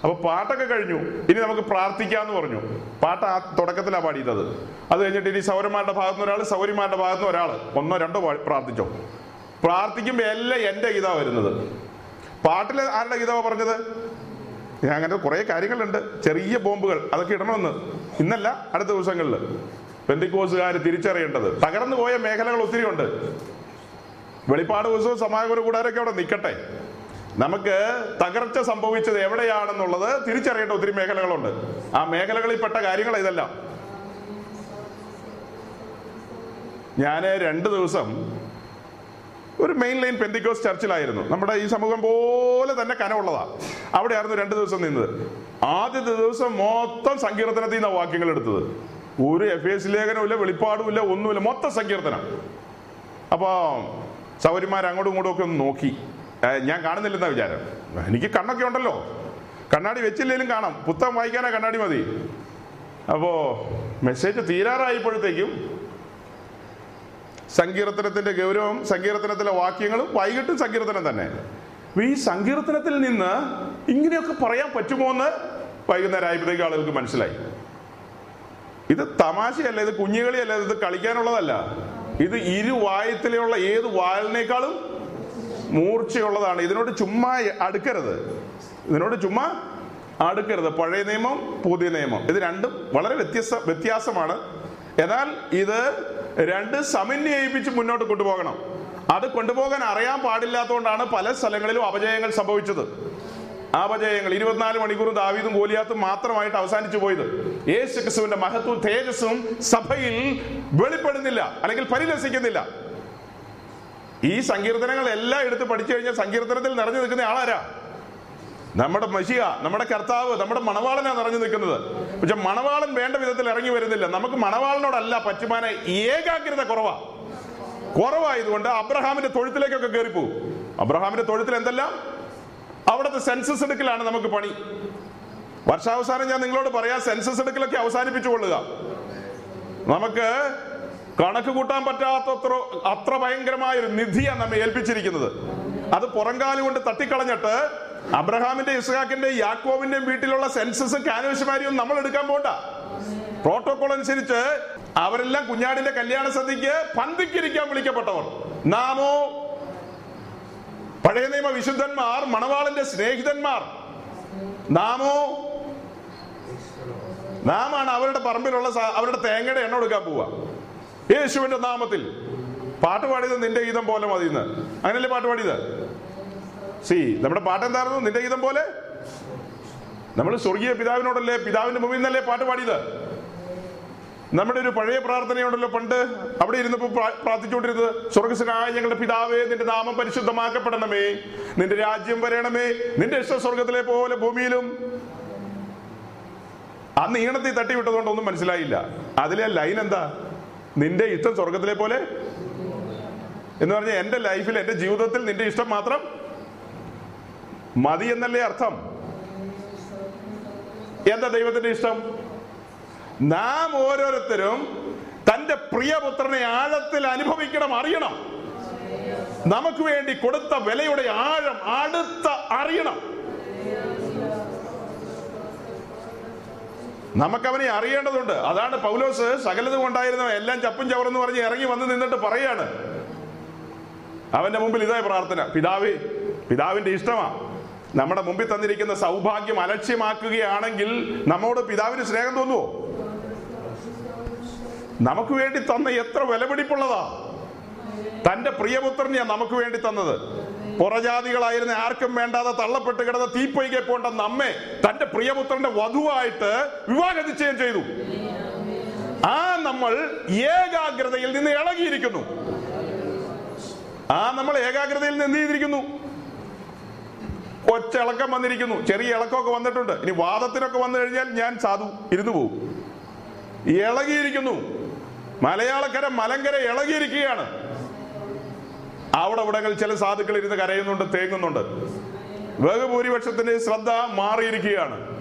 അപ്പൊ പാട്ടൊക്കെ കഴിഞ്ഞു. ഇനി നമുക്ക് പ്രാർത്ഥിക്കാന്ന് പറഞ്ഞു. പാട്ട് ആ തുടക്കത്തിലാണ് പാടിയത് അത്. അത് കഴിഞ്ഞിട്ട് ഇനി സൗരന്മാരുടെ ഭാഗത്തുനിന്ന് ഒരാൾ സൗരിമാരുടെ ഭാഗത്തുനിന്ന് ഒരാൾ ഒന്നോ രണ്ടോ പ്രാർത്ഥിച്ചോ. പ്രാർത്ഥിക്കുമ്പോ എല്ലാം എന്റെ ഗീതാ വരുന്നത്. പാട്ടിൽ ആരുടെ ഗീതാവാ പറഞ്ഞത്? ഞാൻ അങ്ങനെ കുറെ കാര്യങ്ങളുണ്ട്. ചെറിയ ബോംബുകൾ അതൊക്കെ ഇടണമെന്ന്. ഇന്നല്ല അടുത്ത ദിവസങ്ങളിൽ. പെന്തിക്കോസുകാർ തിരിച്ചറിയേണ്ടത്. തകർന്നു പോയ മേഖലകൾ ഒത്തിരി ഉണ്ട്. വെളിപ്പാട് ദിവസവും സമാഗമന കൂടാരൊക്കെ അവിടെ നിൽക്കട്ടെ. നമുക്ക് തകർച്ച സംഭവിച്ചത് എവിടെയാണെന്നുള്ളത് തിരിച്ചറിയേണ്ട ഒത്തിരി മേഖലകളുണ്ട്. ആ മേഖലകളിൽ പെട്ട കാര്യങ്ങൾ ഇതെല്ലാം. ഞാൻ രണ്ട് ദിവസം ഒരു മെയിൻ ലൈൻ പെന്തിക്കോസ് ചർച്ചിലായിരുന്നു നമ്മുടെ ഈ സമൂഹം പോലെ തന്നെ കനമുള്ളതാ. അവിടെയായിരുന്നു രണ്ട് ദിവസം നിന്നത്. ആദ്യത്തെ ദിവസം മൊത്തം സങ്കീർത്തനത്തിൽ നിന്നാണ് വാക്യങ്ങൾ എടുത്തത്. ഒരു എഫ് എസ് ലേഖനമില്ല വെളിപ്പാടുമില്ല ഒന്നുമില്ല മൊത്തം സങ്കീർത്തനം. അപ്പോ സൗരിമാർ അങ്ങോട്ടും ഇങ്ങോട്ടും ഒക്കെ ഒന്ന് നോക്കി. ഞാൻ കാണുന്നില്ലെന്ന വിചാരം. എനിക്ക് കണ്ണൊക്കെ ഉണ്ടല്ലോ. കണ്ണാടി വെച്ചില്ലേലും കാണാം. പുത്തം വായിക്കാനാ കണ്ണാടി മതി. അപ്പോ മെസ്സേജ് തീരാറായപ്പോഴത്തേക്കും സങ്കീർത്തനത്തിന്റെ ഗൗരവം സങ്കീർത്തനത്തിലെ വാക്യങ്ങളും വൈകിട്ടും സങ്കീർത്തനം തന്നെ. ഈ സങ്കീർത്തനത്തിൽ നിന്ന് ഇങ്ങനെയൊക്കെ പറയാൻ പറ്റുമോ എന്ന് വൈകുന്നേരം ആയപ്പോഴത്തേക്ക് ആളുകൾക്ക് മനസ്സിലായി. ഇത് തമാശയല്ല ഇത് കുഞ്ഞുകളിയല്ല ഇത് കളിക്കാനുള്ളതല്ല. ഇത് ഇരുവായത്തിലുള്ള ഏത് വായലിനേക്കാളും മൂർച്ചയുള്ളതാണ്. ഇതിനോട് ചുമ്മാ അടുക്കരുത്. ഇതിനോട് ചുമ്മാ അടുക്കരുത്. പഴയ നിയമം പുതിയ നിയമം. ഇത് രണ്ടും വളരെ വ്യത്യസ്ത വ്യത്യാസമാണ്. എന്നാൽ ഇത് രണ്ട് സമന്വയിപ്പിച്ച് മുന്നോട്ട് കൊണ്ടുപോകണം. അത് കൊണ്ടുപോകാൻ അറിയാൻ പാടില്ലാത്തതുകൊണ്ടാണ് പല സ്ഥലങ്ങളിലും അപജയങ്ങൾ സംഭവിച്ചത്. അപജയങ്ങൾ ഇരുപത്തിനാല് മണിക്കൂറും ദാവീദും ഗോലിയാത്തും മാത്രമായിട്ട് അവസാനിച്ചു പോയത്. യേശു ക്രിസ്തുവിന്റെ മഹത്വവും തേജസ്സും സഭയിൽ വെളിപ്പെടുന്നില്ല അല്ലെങ്കിൽ പരിലസിക്കുന്നില്ല ഈ സങ്കീർത്തനങ്ങൾ എല്ലാം എടുത്ത് പഠിച്ചു കഴിഞ്ഞാൽ സങ്കീർത്തനത്തിൽ നിറഞ്ഞു നിൽക്കുന്ന ആളാരാ? നമ്മുടെ മഷിയ നമ്മുടെ കർത്താവ് നമ്മുടെ മണവാളനാ നിറഞ്ഞു നിൽക്കുന്നത്. പക്ഷെ മണവാളൻ വേണ്ട വിധത്തിൽ ഇറങ്ങി വരുന്നില്ല. നമുക്ക് മണവാളനോടല്ല പറ്റുമാനെ ഏകാഗ്രത കുറവാ. കുറവായതുകൊണ്ട് അബ്രഹാമിന്റെ തൊഴുത്തിലേക്കൊക്കെ കയറിപ്പോകും അബ്രഹാമിന്റെ തൊഴുത്തിൽ എന്തെല്ലാം? അവിടുത്തെ സെൻസസ് എടുക്കലാണ് നമുക്ക് പണി. വർഷാവസാനം ഞാൻ നിങ്ങളോട് പറയാം സെൻസസ് എടുക്കലൊക്കെ അവസാനിപ്പിച്ചു കൊള്ളുക. നമുക്ക് കണക്ക് കൂട്ടാൻ പറ്റാത്തത്ര അത്ര ഭയങ്കരമായ ഒരു നിധിയാണ് നമ്മെ ഏൽപ്പിച്ചിരിക്കുന്നത്. അത് പുറംകാലം കൊണ്ട് തട്ടിക്കളഞ്ഞിട്ട് അബ്രഹാമിന്റെ ഇസ്ഹാക്കിന്റെ യാക്കോവിന്റെയും വീട്ടിലുള്ള സെൻസസ് കാനവശമാരിയും നമ്മൾ എടുക്കാൻ പോണ്ട. പ്രോട്ടോകോൾ അനുസരിച്ച് അവരെല്ലാം കുഞ്ഞാടിന്റെ കല്യാണ സദ്യക്ക് പന്തിക്കിരിക്കാൻ വിളിക്കപ്പെട്ടവർ. നാമോ പഴയ നിയമ വിശുദ്ധന്മാർ മണവാളന്റെ സ്നേഹിതന്മാർ. നാമോ നാമാണ് അവരുടെ പറമ്പിലുള്ള അവരുടെ തേങ്ങയുടെ എണ്ണ എടുക്കാൻ പോവുക. യേശുവിന്റെ നാമത്തിൽ. പാട്ട് പാടിയത് നിന്റെ ഗീതം പോലെ മതി അങ്ങനല്ലേ പാട്ട് പാടിയത്? സി നമ്മുടെ പാട്ട് എന്തായിരുന്നു നിന്റെ ഗീതം പോലെ? നമ്മൾ സ്വർഗീയ പിതാവിനോടല്ലേ പിതാവിന്റെ മുമ്പിൽ നിന്നല്ലേ പാട്ട് പാടിയത്? നമ്മുടെ ഒരു പഴയ പ്രാർത്ഥനയുണ്ടല്ലോ പണ്ട്. അവിടെ ഇരുന്നപ്പോൾ പ്രാർത്ഥിച്ചുകൊണ്ടിരുന്നത് സ്വർഗസ്വനായ ഞങ്ങളുടെ പിതാവേ നിന്റെ നാമം പരിശുദ്ധമാക്കപ്പെടണമേ. നിന്റെ രാജ്യം വരണമേ. നിന്റെ ഇഷ്ട സ്വർഗത്തിലെ പോലെ ഭൂമിയിലും. അന്ന് ഈണത്തിൽ തട്ടിവിട്ടതുകൊണ്ട് ഒന്നും മനസ്സിലായില്ല. അതിലെ ലൈൻ എന്താ? നിന്റെ ഇഷ്ടം സ്വർഗത്തിലെ പോലെ? എന്ന് പറഞ്ഞാൽ എന്റെ ലൈഫിൽ എന്റെ ജീവിതത്തിൽ നിന്റെ ഇഷ്ടം മാത്രം മതി എന്നല്ലേ അർത്ഥം? എന്താ ദൈവത്തിന്റെ ഇഷ്ടം? നാം ഓരോരുത്തരും തന്റെ പ്രിയപുത്രനെ ആഴത്തിൽ അനുഭവിക്കണം അറിയണം. നമുക്ക് വേണ്ടി കൊടുത്ത വിലയുടെ ആഴം അടുത്ത അറിയണം. നമുക്കവനെ അറിയേണ്ടതുണ്ട്. അതാണ് പൗലോസ് സകലതും ഉണ്ടായിരുന്ന എല്ലാം ചപ്പും ചവറെന്ന് പറഞ്ഞ് ഇറങ്ങി വന്ന് നിന്നിട്ട് പറയാണ്. അവന്റെ മുമ്പിൽ ഇതായി പ്രാർത്ഥന. പിതാവേ പിതാവിന്റെ ഇഷ്ടമാ. നമ്മുടെ മുമ്പിൽ തന്നിരിക്കുന്ന സൗഭാഗ്യം അലക്ഷ്യമാക്കുകയാണെങ്കിൽ നമ്മോട് പിതാവിന് സ്നേഹം തോന്നുവോ? നമുക്ക് വേണ്ടി തന്ന എത്ര വിലപിടിപ്പുള്ളതാ. തന്റെ പ്രിയപുത്രനെയാ നമുക്ക് വേണ്ടി തന്നത്. പുറജാതികളായിരുന്ന ആർക്കും വേണ്ടാതെ തള്ളപ്പെട്ട് കിടന്ന തീപ്പൊയ്കെ പോണ്ട നമ്മെ തന്റെ പ്രിയപുത്രന്റെ വധുവായിട്ട് വിവാഹ നിശ്ചയം ചെയ്തു. ആ നമ്മൾ ഏകാഗ്രതയിൽ നിന്ന് ഇളകിയിരിക്കുന്നു. ആ നമ്മൾ ഏകാഗ്രതയിൽ നിന്ന് എന്ത് ചെയ്തിരിക്കുന്നു? ഒച്ചിളക്കം വന്നിരിക്കുന്നു. ചെറിയ ഇളക്കമൊക്കെ വന്നിട്ടുണ്ട്. ഇനി വാദത്തിനൊക്കെ വന്നു കഴിഞ്ഞാൽ ഞാൻ സാധു ഇരുന്നു പോകും ഇളകിയിരിക്കുന്നു. മലയാളക്കര മലങ്കര ഇളകിയിരിക്കുകയാണ്. അവിടെ ഇവിടങ്ങളിൽ ചില സാധുക്കൾ ഇരുന്ന് കരയുന്നുണ്ട് തേങ്ങുന്നുണ്ട്. ബഹുഭൂരിപക്ഷത്തിന്റെ ശ്രദ്ധ മാറിയിരിക്കുകയാണ്.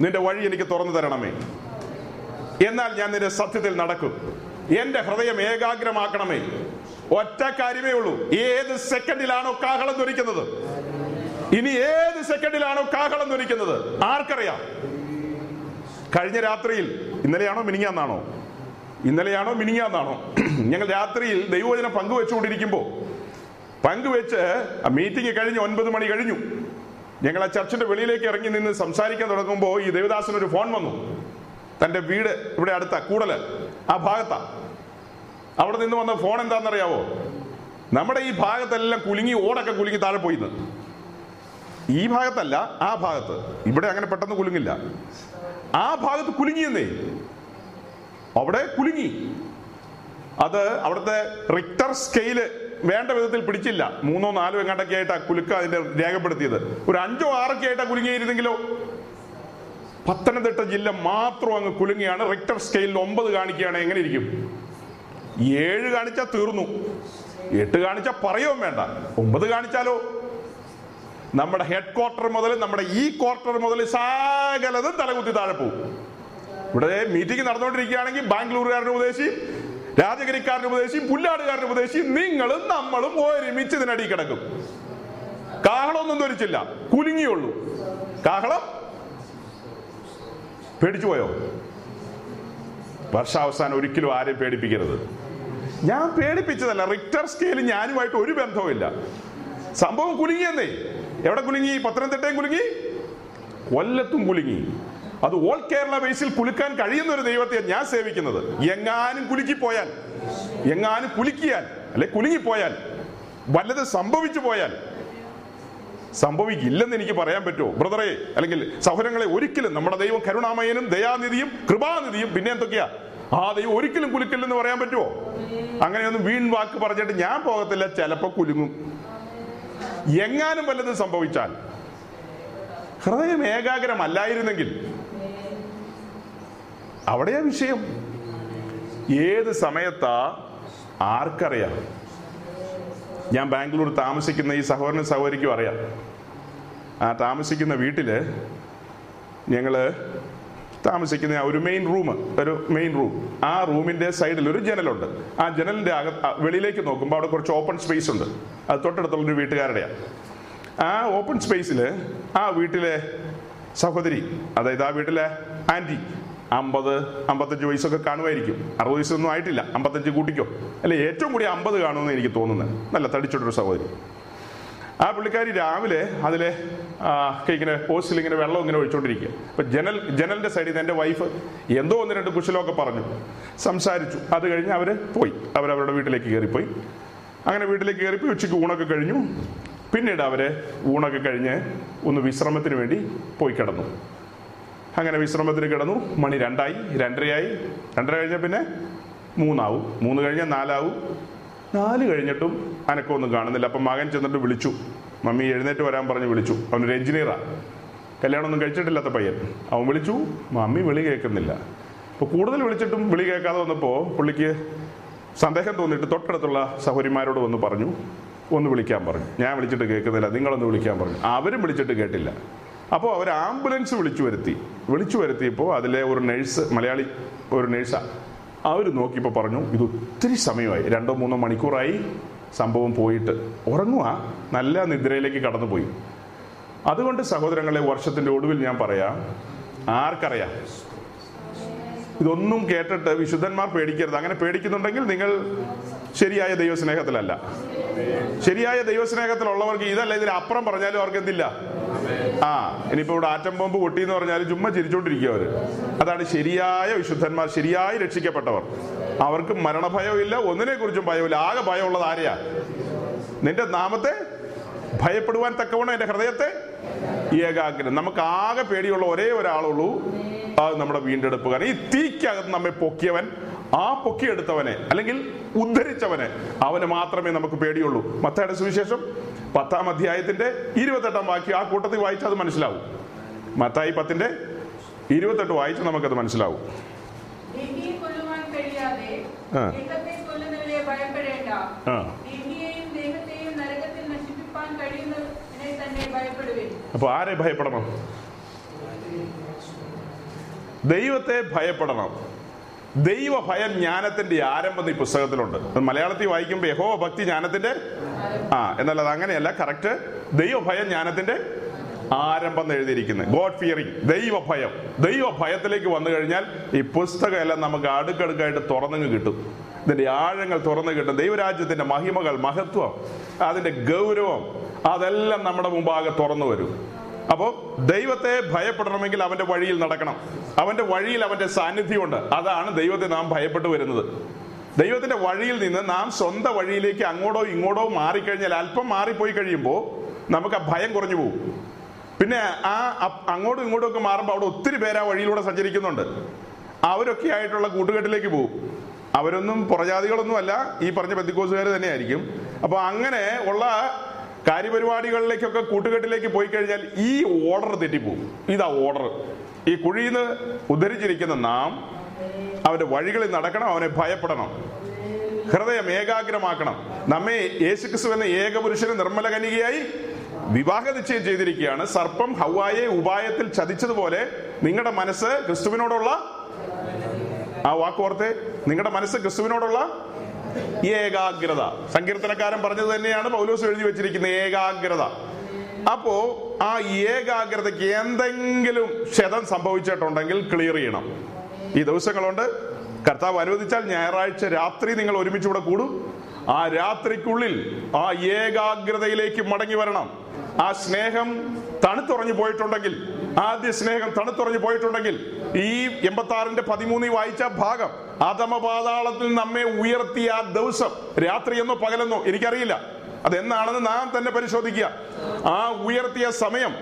നിന്റെ വഴി എനിക്ക് തുറന്നു തരണമേ. എന്നാൽ ഞാൻ നിന്റെ സത്യത്തിൽ നടക്കും. എന്റെ ഹൃദയം ഏകാഗ്രമാക്കണമേ. ഒറ്റ കാര്യമേ ഉള്ളൂ. ഏത് സെക്കൻഡിലാണോ കാഹളം ധരിക്കുന്നത്? ഇനി ഏത് സെക്കൻഡിലാണോ കാഹളം ധരിക്കുന്നത്? ആർക്കറിയാം. കഴിഞ്ഞ രാത്രിയിൽ ഇന്നലെയാണോ മിനിങ്ങാന്നാണോ? ഇന്നലെയാണോ മിനിങ്ങാന്നാണോ? [clears throat] ഞങ്ങൾ രാത്രിയിൽ ദൈവവചനം പങ്കുവെച്ചുകൊണ്ടിരിക്കുമ്പോൾ പങ്കുവെച്ച് ആ മീറ്റിംഗ് കഴിഞ്ഞ് ഒൻപത് മണി കഴിഞ്ഞു. ഞങ്ങൾ ആ ചർച്ചിന്റെ വെളിയിലേക്ക് ഇറങ്ങി നിന്ന് സംസാരിക്കാൻ തുടങ്ങുമ്പോൾ ഈ ദേവദാസന് ഒരു ഫോൺ വന്നു. തന്റെ വീട് ഇവിടെ അടുത്ത കൂടൽ ആ ഭാഗത്താ. അവിടെ നിന്ന് വന്ന ഫോൺ എന്താണെന്നറിയാവോ? നമ്മുടെ ഈ ഭാഗത്തെല്ലാം കുലുങ്ങി ഓടൊക്കെ കുലുങ്ങി താഴെ പോയിന്ന്. ഈ ഭാഗത്തല്ല ആ ഭാഗത്ത്. ഇവിടെ അങ്ങനെ പെട്ടെന്ന് കുലുങ്ങില്ല. ആ ഭാഗത്ത് കുലുങ്ങിയെന്നേ. അവിടെ കുലുങ്ങി. അത് അവിടുത്തെ റിക്ടർ സ്കെയിൽ വേണ്ട വിധത്തിൽ പിടിച്ചില്ല. മൂന്നോ നാലോ എങ്ങാണ്ടൊക്കെ ആയിട്ടാ കുലുക്ക അതിന്റെ രേഖപ്പെടുത്തിയത്. ഒരു അഞ്ചോ ആറൊക്കെ ആയിട്ടാ കുലുങ്ങിയിരുന്നെങ്കിലോ? പത്തനംതിട്ട ജില്ല മാത്രം അങ്ങ് കുലുങ്ങിയാണ്. റിക്ടർ സ്കെയിലിൽ ഒമ്പത് കാണിക്കുകയാണ്. എങ്ങനെ ഇരിക്കും? ഏഴ് കാണിച്ചാൽ തീർന്നു. എട്ട് കാണിച്ചാൽ പറയുകയും വേണ്ട. ഒമ്പത് കാണിച്ചാലോ? നമ്മുടെ ഹെഡ് ക്വാർട്ടർ മുതൽ നമ്മുടെ ഈ ക്വാർട്ടർ മുതൽ സകലതും തലകുത്തി താഴെ പോകും ഇവിടെ മീറ്റിംഗ് നടന്നുകൊണ്ടിരിക്കുകയാണെങ്കിൽ ബാംഗ്ലൂരുകാരുടെ ഉപദേശി രാജഗിരിക്കാരുടെ ഉപദേശി പുല്ലാടുകാരുടെ ഉപദേശി നിങ്ങളും നമ്മളും ഒരുമിച്ച് ഇതിനടി കിടക്കും. കാഹളമൊന്നും ധരിച്ചില്ല. കുലുങ്ങിയുള്ളൂ. കാഹളം? പേടിച്ചു പോയോ? വർഷാവസാനം ഒരിക്കലും ആരെയും പേടിപ്പിക്കരുത്. ഞാൻ പേടിപ്പിച്ചതല്ല. റിക്ടർ സ്കെയിൽ ഞാനുമായിട്ട് ഒരു ബന്ധവുമില്ല. സംഭവം കുലുങ്ങിയെന്നേ. എവിടെ കുലുങ്ങി? പത്തനംതിട്ടയും കുലുങ്ങി? കൊല്ലത്തും കുലുങ്ങി. അത് ഓൾ കേരള ബേസിൽ കുലുക്കാൻ കഴിയുന്ന ഒരു ദൈവത്തെ ഞാൻ സേവിക്കുന്നത്. എങ്ങാനും കുലുക്കിപ്പോയാൽ എങ്ങാനും കുലുക്കിയാൽ അല്ലെ കുലുങ്ങിപ്പോയാൽ വല്ലത് സംഭവിച്ചു പോയാൽ സംഭവിക്കില്ലെന്ന് എനിക്ക് പറയാൻ പറ്റുമോ? ബ്രദറെ അല്ലെങ്കിൽ സഹോദരങ്ങളെ ഒരിക്കലും നമ്മുടെ ദൈവം കരുണാമയനും ദയാനിധിയും കൃപാനിധിയും പിന്നെ എന്തൊക്കെയാ? ആ ദൈവം ഒരിക്കലും കുലുക്കില്ലെന്ന് പറയാൻ പറ്റുമോ അങ്ങനെയൊന്നും വീൺ വാക്ക് പറഞ്ഞിട്ട് ഞാൻ പോകത്തില്ല ചിലപ്പോ കുലുങ്ങും. എങ്ങാനും വല്ലതും സംഭവിച്ചാൽ ഹൃദയം ഏകാഗ്രമല്ലായിരുന്നെങ്കിൽ അവിടെയാ വിഷയം. ഏത് സമയത്താ ആർക്കറിയാം? ഞാൻ ബാംഗ്ലൂർ താമസിക്കുന്ന ഈ സഹോദരൻ സഹോദരിക്കും അറിയാം. ആ താമസിക്കുന്ന വീട്ടിൽ ഞങ്ങൾ താമസിക്കുന്ന ആ ഒരു മെയിൻ റൂം ഒരു മെയിൻ റൂം ആ റൂമിന്റെ സൈഡിൽ ഒരു ജനലുണ്ട്. ആ ജനലിന്റെ അകത്ത് വെളിയിലേക്ക് നോക്കുമ്പോൾ അവിടെ കുറച്ച് ഓപ്പൺ സ്പേസ് ഉണ്ട്. അത് തൊട്ടടുത്തുള്ള ഒരു വീട്ടുകാരുടെയാണ് ആ ഓപ്പൺ സ്പേസിൽ ആ വീട്ടിലെ സഹോദരി അതായത് ആ വീട്ടിലെ ആന്റി അമ്പത് അമ്പത്തഞ്ച് വയസ്സൊക്കെ കാണുമായിരിക്കും. അറുപത് വയസ്സൊന്നും ആയിട്ടില്ല. അമ്പത്തഞ്ച് കൂട്ടിക്കോ. അല്ലെ ഏറ്റവും കൂടി അമ്പത് കാണുമെന്ന് എനിക്ക് തോന്നുന്നത് നല്ല തടിച്ചൊരു സഹോദരി. ആ പുള്ളിക്കാരി രാവിലെ അതിലെ ഇങ്ങനെ പോസ്റ്റിൽ ഇങ്ങനെ വെള്ളം ഇങ്ങനെ ഒഴിച്ചുകൊണ്ടിരിക്കുക അപ്പൊ ജനൽ ജനലിന്റെ സൈഡിൽ നിന്ന് എന്റെ വൈഫ് എന്തോ ഒന്ന് രണ്ട് കുശലമൊക്കെ പറഞ്ഞു. സംസാരിച്ചു. അത് കഴിഞ്ഞ് അവർ പോയി. അവരവരുടെ വീട്ടിലേക്ക് കയറിപ്പോയി. അങ്ങനെ വീട്ടിലേക്ക് കയറിപ്പോയി ഉച്ചയ്ക്ക് ഊണൊക്കെ കഴിഞ്ഞു. പിന്നീട് അവർ ഊണൊക്കെ കഴിഞ്ഞ് ഒന്ന് വിശ്രമത്തിന് വേണ്ടി പോയി കിടന്നു. അങ്ങനെ വിശ്രമത്തിന് കിടന്നു. മണി രണ്ടായി രണ്ടരയായി. രണ്ടര കഴിഞ്ഞ പിന്നെ മൂന്നാവും. മൂന്ന് കഴിഞ്ഞാൽ നാലാവും. നാല് കഴിഞ്ഞിട്ടും അനക്കമൊന്നും കാണുന്നില്ല. അപ്പം മകൻ ചെന്നിട്ട് വിളിച്ചു. മമ്മി എഴുന്നേറ്റ് വരാൻ പറഞ്ഞ് വിളിച്ചു. അവനൊരു എഞ്ചിനീയറാണ് കല്യാണമൊന്നും കഴിച്ചിട്ടില്ലാത്ത പയ്യൻ. അവൻ വിളിച്ചു. മമ്മി വിളി കേൾക്കുന്നില്ല. അപ്പോൾ കൂടുതൽ വിളിച്ചിട്ടും വിളി കേൾക്കാതെ വന്നപ്പോൾ പുള്ളിക്ക് സന്ദേഹം തോന്നിയിട്ട് തൊട്ടടുത്തുള്ള സഹോരിമാരോട് വന്ന് പറഞ്ഞു. ഒന്ന് വിളിക്കാൻ പറഞ്ഞു. ഞാൻ വിളിച്ചിട്ട് കേൾക്കുന്നില്ല. നിങ്ങളൊന്ന് വിളിക്കാൻ പറഞ്ഞു. അവരും വിളിച്ചിട്ട് കേട്ടില്ല. അപ്പോൾ അവർ ആംബുലൻസ് വിളിച്ചു വരുത്തി. വിളിച്ചു വരുത്തിയപ്പോൾ അതിലെ ഒരു നഴ്സ് മലയാളി ഒരു നഴ്സാണ് അവർ നോക്കിയപ്പോൾ പറഞ്ഞു ഇത് ഒത്തിരി സമയമായി. രണ്ടോ മൂന്നോ മണിക്കൂറായി സംഭവം പോയിട്ട്. ഉറങ്ങുക നല്ല നിദ്രയിലേക്ക് കടന്നുപോയി. അതുകൊണ്ട് സഹോദരങ്ങളെ വർഷത്തിന്റെ ഒടുവിൽ ഞാൻ പറയാം ആർക്കറിയാം? ഇതൊന്നും കേട്ടിട്ട് വിശുദ്ധന്മാർ പേടിക്കരുത്. അങ്ങനെ പേടിക്കുന്നുണ്ടെങ്കിൽ നിങ്ങൾ ശരിയായ ദൈവസ്നേഹത്തിലല്ല. ശരിയായ ദൈവസ്നേഹത്തിലുള്ളവർക്ക് ഇതല്ല ഇതിന് അപ്പുറം പറഞ്ഞാലും അവർക്ക് എന്തില്ല? ആ ഇനിയിപ്പോ ഇവിടെ ആറ്റം ബോംബ് പൊട്ടി എന്ന് പറഞ്ഞാലും ചുമ്മാ ചിരിച്ചോണ്ടിരിക്കുക അവർ. അതാണ് ശരിയായ വിശുദ്ധന്മാർ ശരിയായി രക്ഷിക്കപ്പെട്ടവർ. അവർക്ക് മരണഭയമില്ല ഒന്നിനെ കുറിച്ചും ഭയമില്ല ആകെ ഭയമുള്ളത് ആരെയാ? നിന്റെ നാമത്തെ ഭയപ്പെടുവാൻ തക്കവണ്ണം എന്റെ ഹൃദയത്തെ ഏകാഗ്രം നമുക്ക് ആകെ പേടിയുള്ള ഒരേ ഒരാളുള്ളൂ. അത് നമ്മുടെ വീണ്ടെടുപ്പുകാരൻ ഈ തീക്കകത്ത് നമ്മെ പൊക്കിയവൻ ആ പൊക്കിയെടുത്തവനെ അല്ലെങ്കിൽ ഉദ്ധരിച്ചവനെ അവന് മാത്രമേ നമുക്ക് പേടിയുള്ളൂ. മത്തയുടെ സുവിശേഷം പത്താം അധ്യായത്തിന്റെ ഇരുപത്തെട്ടാം വാക്യം ആ കൂട്ടത്തിൽ വായിച്ചാൽ അത് മനസ്സിലാവും. മത്തായി പത്തിന്റെ ഇരുപത്തെട്ട് വായിച്ച് നമുക്കത് മനസ്സിലാവും. ആ. അപ്പൊ ആരെ ഭയപ്പെടണം? ദൈവത്തെ ഭയപ്പെടണം. ദൈവഭയം ജ്ഞാനത്തിന്റെ ആരംഭം ഈ പുസ്തകത്തിലുണ്ട്. മലയാളത്തിൽ വായിക്കുമ്പോൾ യഹോ ഭക്തി ജ്ഞാനത്തിന്റെ ആ എന്നാൽ അത് അങ്ങനെയല്ല കറക്റ്റ് ദൈവഭയം ജ്ഞാനത്തിന്റെ ആരംഭം എന്ന് എഴുതിയിരിക്കുന്നത്. ഗോഡ് ഫിയറിങ് ദൈവഭയം. ദൈവഭയത്തിലേക്ക് വന്നു കഴിഞ്ഞാൽ ഈ പുസ്തകം എല്ലാം നമുക്ക് അടുക്കടുക്കായിട്ട് തുറന്നു കിട്ടും. ഇതിന്റെ ആഴങ്ങൾ തുറന്നു കിട്ടും. ദൈവരാജ്യത്തിന്റെ മഹിമകൾ മഹത്വം അതിന്റെ ഗൗരവം അതെല്ലാം നമ്മുടെ മുമ്പാകെ തുറന്നു വരും. അപ്പോൾ ദൈവത്തെ ഭയപ്പെടണമെങ്കിൽ അവന്റെ വഴിയിൽ നടക്കണം. അവന്റെ വഴിയിൽ അവന്റെ സാന്നിധ്യമുണ്ട്. അതാണ് ദൈവത്തെ നാം ഭയപ്പെട്ടു വരുന്നത്. ദൈവത്തിന്റെ വഴിയിൽ നിന്ന് നാം സ്വന്തം വഴിയിലേക്ക് അങ്ങോട്ടോ ഇങ്ങോട്ടോ മാറിക്കഴിഞ്ഞാൽ അല്പം മാറിപ്പോയി കഴിയുമ്പോൾ നമുക്ക് ആ ഭയം കുറഞ്ഞു പോകും. പിന്നെ ആ അങ്ങോട്ടും ഇങ്ങോട്ടും ഒക്കെ മാറുമ്പോൾ അവിടെ ഒത്തിരി പേര് ആ വഴിയിലൂടെ സഞ്ചരിക്കുന്നുണ്ട്. അവരൊക്കെ ആയിട്ടുള്ള കൂട്ടുകെട്ടിലേക്ക് പോകും. അവരൊന്നും പുറജാതികളൊന്നും അല്ല. ഈ പറഞ്ഞ ബന്ധുക്കോസുകാർ തന്നെയായിരിക്കും. അപ്പോൾ അങ്ങനെ ഉള്ള കാര്യപരിപാടികളിലേക്കൊക്കെ കൂട്ടുകെട്ടിലേക്ക് പോയി കഴിഞ്ഞാൽ ഈ ഓർഡർ തെറ്റിപ്പോവും. ഇതാ ഓർഡർ. ഈ കുഴിയിൽ നിന്ന് ഉദ്ധരിച്ചിരിക്കുന്ന നാം അവന്റെ വഴികളിൽ നടക്കണം അവനെ ഭയപ്പെടണം. ഹൃദയം ഏകാഗ്രമാക്കണം. നമ്മെ യേശുക്രിസ്തു എന്ന ഏകപുരുഷന് നിർമ്മല കനികയായി വിവാഹ നിശ്ചയം ചെയ്തിരിക്കുകയാണ്. സർപ്പം ഹവായെ ഉപായത്തിൽ ചതിച്ചതുപോലെ നിങ്ങളുടെ മനസ്സ് ക്രിസ്തുവിനോടുള്ള ആ വാക്കോർത്തെ നിങ്ങളുടെ മനസ്സ് ക്രിസ്തുവിനോടുള്ള ഏകാഗ്രത. സങ്കീർത്തനക്കാരൻ പറഞ്ഞത് തന്നെയാണ് പൗലോസ് എഴുതി വെച്ചിരിക്കുന്നത് ഏകാഗ്രത. അപ്പോ ആ ഏകാഗ്രതയ്ക്ക് എന്തെങ്കിലും ക്ഷതം സംഭവിച്ചിട്ടുണ്ടെങ്കിൽ ക്ലിയർ ചെയ്യണം. ഈ ദിവസങ്ങളുണ്ട്. കർത്താവ് അനുവദിച്ചാൽ ഞായറാഴ്ച രാത്രി നിങ്ങൾ ഒരുമിച്ച് ഇവിടെ കൂടും. ആ രാത്രിക്കുള്ളിൽ ആ ഏകാഗ്രതയിലേക്ക് മടങ്ങി വരണം. ആ സ്നേഹം തണുത്തുറഞ്ഞു പോയിട്ടുണ്ടെങ്കിൽ ആദ്യ സ്നേഹം തണുത്തുറഞ്ഞു പോയിട്ടുണ്ടെങ്കിൽ ഈ എൺപത്തി ആറിന്റെ പതിമൂന്നിൽ വായിച്ച ഭാഗം അധമപാതാളത്തിൽ നമ്മെ ഉയർത്തിയ ആ ദിവസം രാത്രിയെന്നോ പകലെന്നോ എനിക്കറിയില്ല. അതെന്നാണെന്ന് നാം തന്നെ പരിശോധിക്കുക. ആ ഉയർത്തിയ സമയം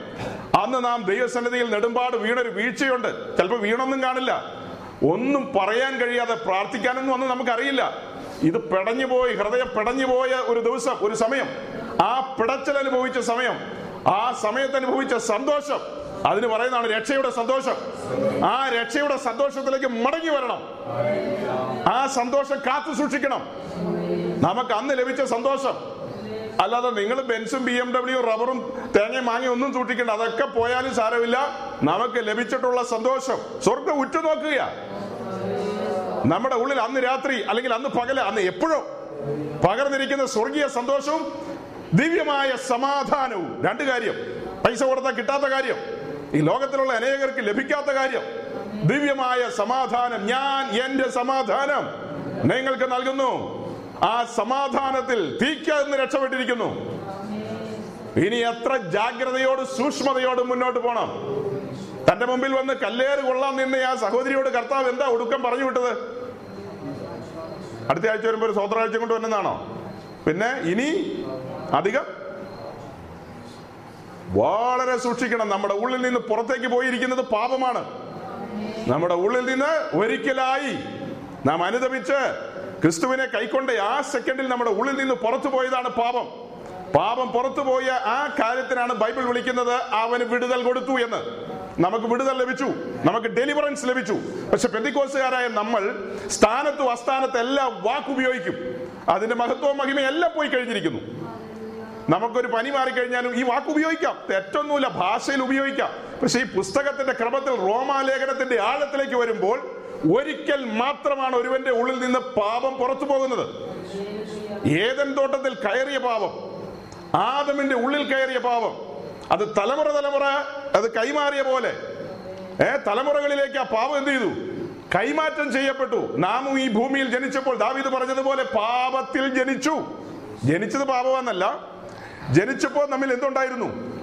അന്ന് നാം ദൈവസന്നിധിയിൽ നെടുമ്പാട് വീണൊരു വീഴ്ചയുണ്ട്. ചിലപ്പോൾ വീണൊന്നും കാണില്ല. ഒന്നും പറയാൻ കഴിയാതെ പ്രാർത്ഥിക്കാനൊന്നും അന്ന് നമുക്കറിയില്ല. ഇത് പിടഞ്ഞുപോയി ഹൃദയം പിടഞ്ഞുപോയ ഒരു ദിവസം ഒരു സമയം. ആ പിടച്ചൽ അനുഭവിച്ച സമയം ആ സമയത്ത് അനുഭവിച്ച സന്തോഷം അതിന് പറയുന്നതാണ് രക്ഷയുടെ സന്തോഷം. ആ രക്ഷയുടെ സന്തോഷത്തിലേക്ക് മടങ്ങി വരണം. ആ സന്തോഷം കാത്തു സൂക്ഷിക്കണം. നമുക്ക് അന്ന് ലഭിച്ച സന്തോഷം. അല്ലാതെ നിങ്ങൾ ബെൻസും ബി എം ഡബ്ല്യു റബ്ബറും തേങ്ങയും മാങ്ങി ഒന്നും സൂക്ഷിക്കേണ്ട. അതൊക്കെ പോയാലും സാരമില്ല. നമുക്ക് ലഭിച്ചിട്ടുള്ള സന്തോഷം. സ്വർഗം ഉറ്റുനോക്കുക നമ്മുടെ ഉള്ളിൽ അന്ന് രാത്രി അല്ലെങ്കിൽ അന്ന് പകൽ അന്ന് എപ്പോഴും പകർന്നിരിക്കുന്ന സ്വർഗീയ സന്തോഷവും ദിവ്യമായ സമാധാനവും. രണ്ട് കാര്യം. പൈസ കൊടുത്താൽ കിട്ടാത്ത കാര്യം. ഈ ലോകത്തിലുള്ള അനേകർക്ക് ലഭിക്കാത്ത കാര്യം ദിവ്യമായ സമാധാനം. ഞാൻ എന്റെ സമാധാനം നിങ്ങൾക്ക് നൽകുന്നു. ആ സമാധാനത്തിൽ തീക്കന്ന് രക്ഷപ്പെട്ടിരിക്കുന്നു. ഇനി എത്ര ജാഗ്രതയോട് സൂക്ഷ്മതയോട് മുന്നോട്ട് പോണം? തന്റെ മുമ്പിൽ വന്ന് കല്ലേറ് കൊള്ളാൻ നിന്ന് ആ സഹോദരിയോട് കർത്താവ് എന്താ ഒടുക്കം പറഞ്ഞു വിട്ടത്? അടുത്ത ആഴ്ച വരുമ്പോൾ ഒരു സ്വത്രാഴ്ച കൊണ്ട് വരുന്നതാണോ പിന്നെ ഇനി അധികം വളരെ സൂക്ഷിക്കണം. നമ്മുടെ ഉള്ളിൽ നിന്ന് പുറത്തേക്ക് പോയിരിക്കുന്നത് പാപമാണ്. നമ്മുടെ ഉള്ളിൽ നിന്ന് ഒരിക്കലായി നാം അനുദപിച്ച് ക്രിസ്തുവിനെ കൈക്കൊണ്ട ആ സെക്കൻഡിൽ നമ്മുടെ ഉള്ളിൽ നിന്ന് പുറത്തു പോയതാണ് പാപം. പാപം പുറത്തു പോയ ആ കാര്യത്തിനാണ് ബൈബിൾ വിളിക്കുന്നത് അവന് വിടുതൽ കൊടുത്തു എന്ന്. നമുക്ക് വിടുതൽ ലഭിച്ചു. നമുക്ക് ഡെലിവറൻസ് ലഭിച്ചു. പക്ഷെ പെന്തിക്കോസുകാരായ നമ്മൾ സ്ഥാനത്തും അസ്ഥാനത്തും എല്ലാം വാക്കുപയോഗിക്കും. അതിന്റെ മഹത്വവും മഹിമയും എല്ലാം പോയി കഴിഞ്ഞിരിക്കുന്നു. നമുക്കൊരു പനി മാറിക്കഴിഞ്ഞാലും ഈ വാക്ക് ഉപയോഗിക്കാം. തെറ്റൊന്നുമില്ല ഭാഷയിൽ ഉപയോഗിക്കാം. പക്ഷെ ഈ പുസ്തകത്തിന്റെ ക്രമത്തിൽ റോമാലേഖനത്തിന്റെ ആഴത്തിലേക്ക് വരുമ്പോൾ ഒരിക്കൽ മാത്രമാണ് ഒരുവന്റെ ഉള്ളിൽ നിന്ന് പാപം പുറത്തു പോകുന്നത്. ഏതൻ തോട്ടത്തിൽ കയറിയ പാപം ആദമിന്റെ ഉള്ളിൽ കയറിയ പാപം അത് തലമുറ തലമുറ അത് കൈമാറിയ പോലെ ഏ തലമുറകളിലേക്ക് ആ പാപം എന്ത് ചെയ്തു? കൈമാറ്റം ചെയ്യപ്പെട്ടു. നാമും ഈ ഭൂമിയിൽ ജനിച്ചപ്പോൾ ദാവീദ് പറഞ്ഞതുപോലെ പാപത്തിൽ ജനിച്ചു. ജനിച്ചത് പാപമെന്നല്ല ജനിച്ചപ്പോൾ നമ്മിൽ എന്തുണ്ടായിരുന്നു?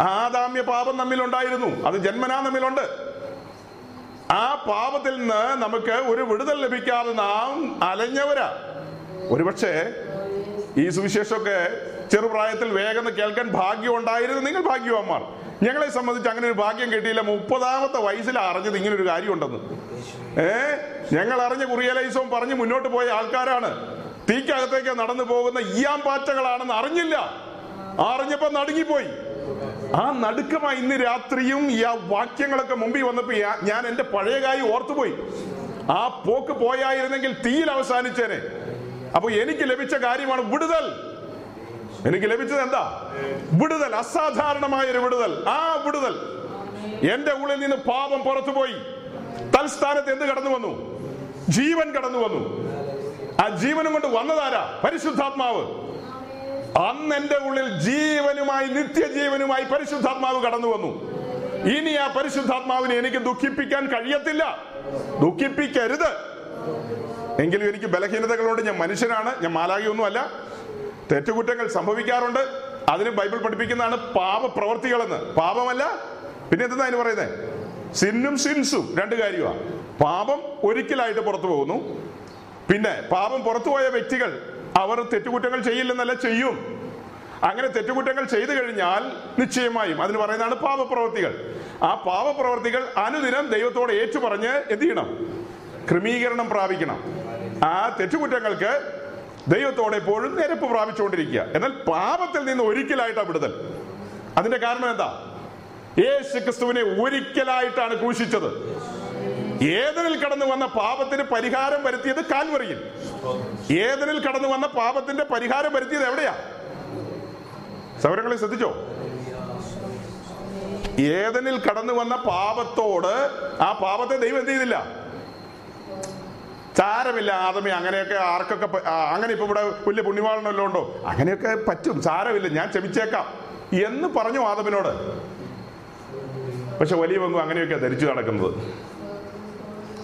ആദാമ്യ പാപം നമ്മിൽ ഉണ്ടായിരുന്നു. അത് ജന്മനാ നമ്മിലുണ്ട്. ആ പാപത്തിൽ നിന്ന് നമുക്ക് ഒരു വിടുതൽ ലഭിക്കാതെ നാം അലഞ്ഞവരാ. ഒരുപക്ഷെ ഈ സുവിശേഷമൊക്കെ ചെറുപ്രായത്തിൽ വേഗം കേൾക്കാൻ ഭാഗ്യം ഉണ്ടായിരുന്നു. നിങ്ങൾ ഭാഗ്യവാന്മാർ. ഞങ്ങളെ സംബന്ധിച്ച് അങ്ങനെ ഒരു ഭാഗ്യം കിട്ടിയില്ല. മുപ്പതാമത്തെ വയസ്സിൽ അറിഞ്ഞത് ഇങ്ങനെ ഒരു കാര്യമുണ്ടെന്ന്. ഏ? ഞങ്ങൾ അറിഞ്ഞ കുറിയലൈസവും പറഞ്ഞ് മുന്നോട്ട് പോയ ആൾക്കാരാണ്. തീക്കകത്തേക്ക് നടന്നു പോകുന്ന ഇയാം പാറ്റകളാണെന്ന് അറിഞ്ഞില്ല. അറിഞ്ഞപ്പോ നടുങ്ങിപ്പോയി. ആ നടുക്കമായി ഇന്ന് രാത്രിയും ഈ ആ വാക്യങ്ങളൊക്കെ മുമ്പിൽ വന്നപ്പോ ഞാൻ എന്റെ പഴയ കാര്യം ഓർത്തുപോയി. ആ പോക്ക് പോയായിരുന്നെങ്കിൽ തീയിൽ അവസാനിച്ചേനെ. അപ്പൊ എനിക്ക് ലഭിച്ച കാര്യമാണ് വിടുതൽ. എനിക്ക് ലഭിച്ചത് എന്താ? വിടുതൽ അസാധാരണമായ ഒരു വിടുതൽ. ആ വിടുതൽ. എന്റെ ഉള്ളിൽ നിന്ന് പാപം പുറത്തുപോയി. തൽസ്ഥാനത്ത് എന്ത് കടന്നു വന്നു? ജീവൻ കടന്നു വന്നു. ആ ജീവനും കൊണ്ട് വന്നതാരാ? പരിശുദ്ധാത്മാവ്. അന്ന് എന്റെ ഉള്ളിൽ ജീവനുമായി നിത്യജീവനുമായി പരിശുദ്ധാത്മാവ് കടന്നു വന്നു. ഇനി ആ പരിശുദ്ധാത്മാവിനെ എനിക്ക് ദുഃഖിപ്പിക്കാൻ കഴിയത്തില്ല. ദുഃഖിപ്പിക്കരുത്. എങ്കിലും എനിക്ക് ബലഹീനതകളുണ്ട്. ഞാൻ മനുഷ്യനാണ്. ഞാൻ മാലാകിയൊന്നുമല്ല തെറ്റുകുറ്റങ്ങൾ സംഭവിക്കാറുണ്ട്. അതിന് ബൈബിൾ പഠിപ്പിക്കുന്നതാണ് പാപപ്രവർത്തികളെന്ന്. പാപമല്ല. പിന്നെ എന്താ അതിന് പറയുന്നത് സിന്നും സിൻസും രണ്ട് കാര്യമാണ് പാപം ഒരിക്കലായിട്ട് പുറത്തു പോകുന്നു. പിന്നെ പാപം പുറത്തുപോയ വ്യക്തികൾ അവർ തെറ്റുകുറ്റങ്ങൾ ചെയ്യില്ലെന്നല്ല ചെയ്യും. അങ്ങനെ തെറ്റുകുറ്റങ്ങൾ ചെയ്തു കഴിഞ്ഞാൽ നിശ്ചയമായും അതിന് പറയുന്നതാണ് പാപപ്രവർത്തികൾ. ആ പാപപ്രവർത്തികൾ അനുദിനം ദൈവത്തോട് ഏറ്റുപറഞ്ഞ് എന്ത് ചെയ്യണം? ക്രമീകരണം പ്രാപിക്കണം. ആ തെറ്റുകുറ്റങ്ങൾക്ക് ദൈവത്തോടെ എപ്പോഴും നിരപ്പ് പ്രാപിച്ചുകൊണ്ടിരിക്കുക. എന്നാൽ പാപത്തിൽ നിന്ന് ഒരിക്കലായിട്ടാണ് വിടുതൽ. അതിന്റെ കാരണം എന്താ? യേശു ക്രിസ്തുവിനെ ഒരിക്കലായിട്ടാണ് ക്രൂശിച്ചത്. ഏതനിൽ കടന്നു വന്ന പാപത്തിന് പരിഹാരം വരുത്തിയത് കാൽവറിയിൽ. ഏതനിൽ കടന്നു വന്ന പാപത്തിന്റെ പരിഹാരം വരുത്തിയത് എവിടെയാ? സൗരങ്ങളെ ശ്രദ്ധിച്ചോ? ഏതനിൽ കടന്നു വന്ന പാപത്തോട് ആ പാപത്തെ ദൈവം എന്ത് ചെയ്തില്ല? സാരമില്ല ആദമി അങ്ങനെയൊക്കെ ആർക്കൊക്കെ അങ്ങനെ ഇപ്പൊ ഇവിടെ വലിയ പുണ്യവാളനല്ലോ ഉണ്ടോ? അങ്ങനെയൊക്കെ പറ്റും സാരമില്ല ഞാൻ ക്ഷമിച്ചേക്കാം എന്ന് പറഞ്ഞു ആദമിനോട്. പക്ഷെ വലിയ പങ്കും അങ്ങനെയൊക്കെ ധരിച്ചു നടക്കുന്നത്.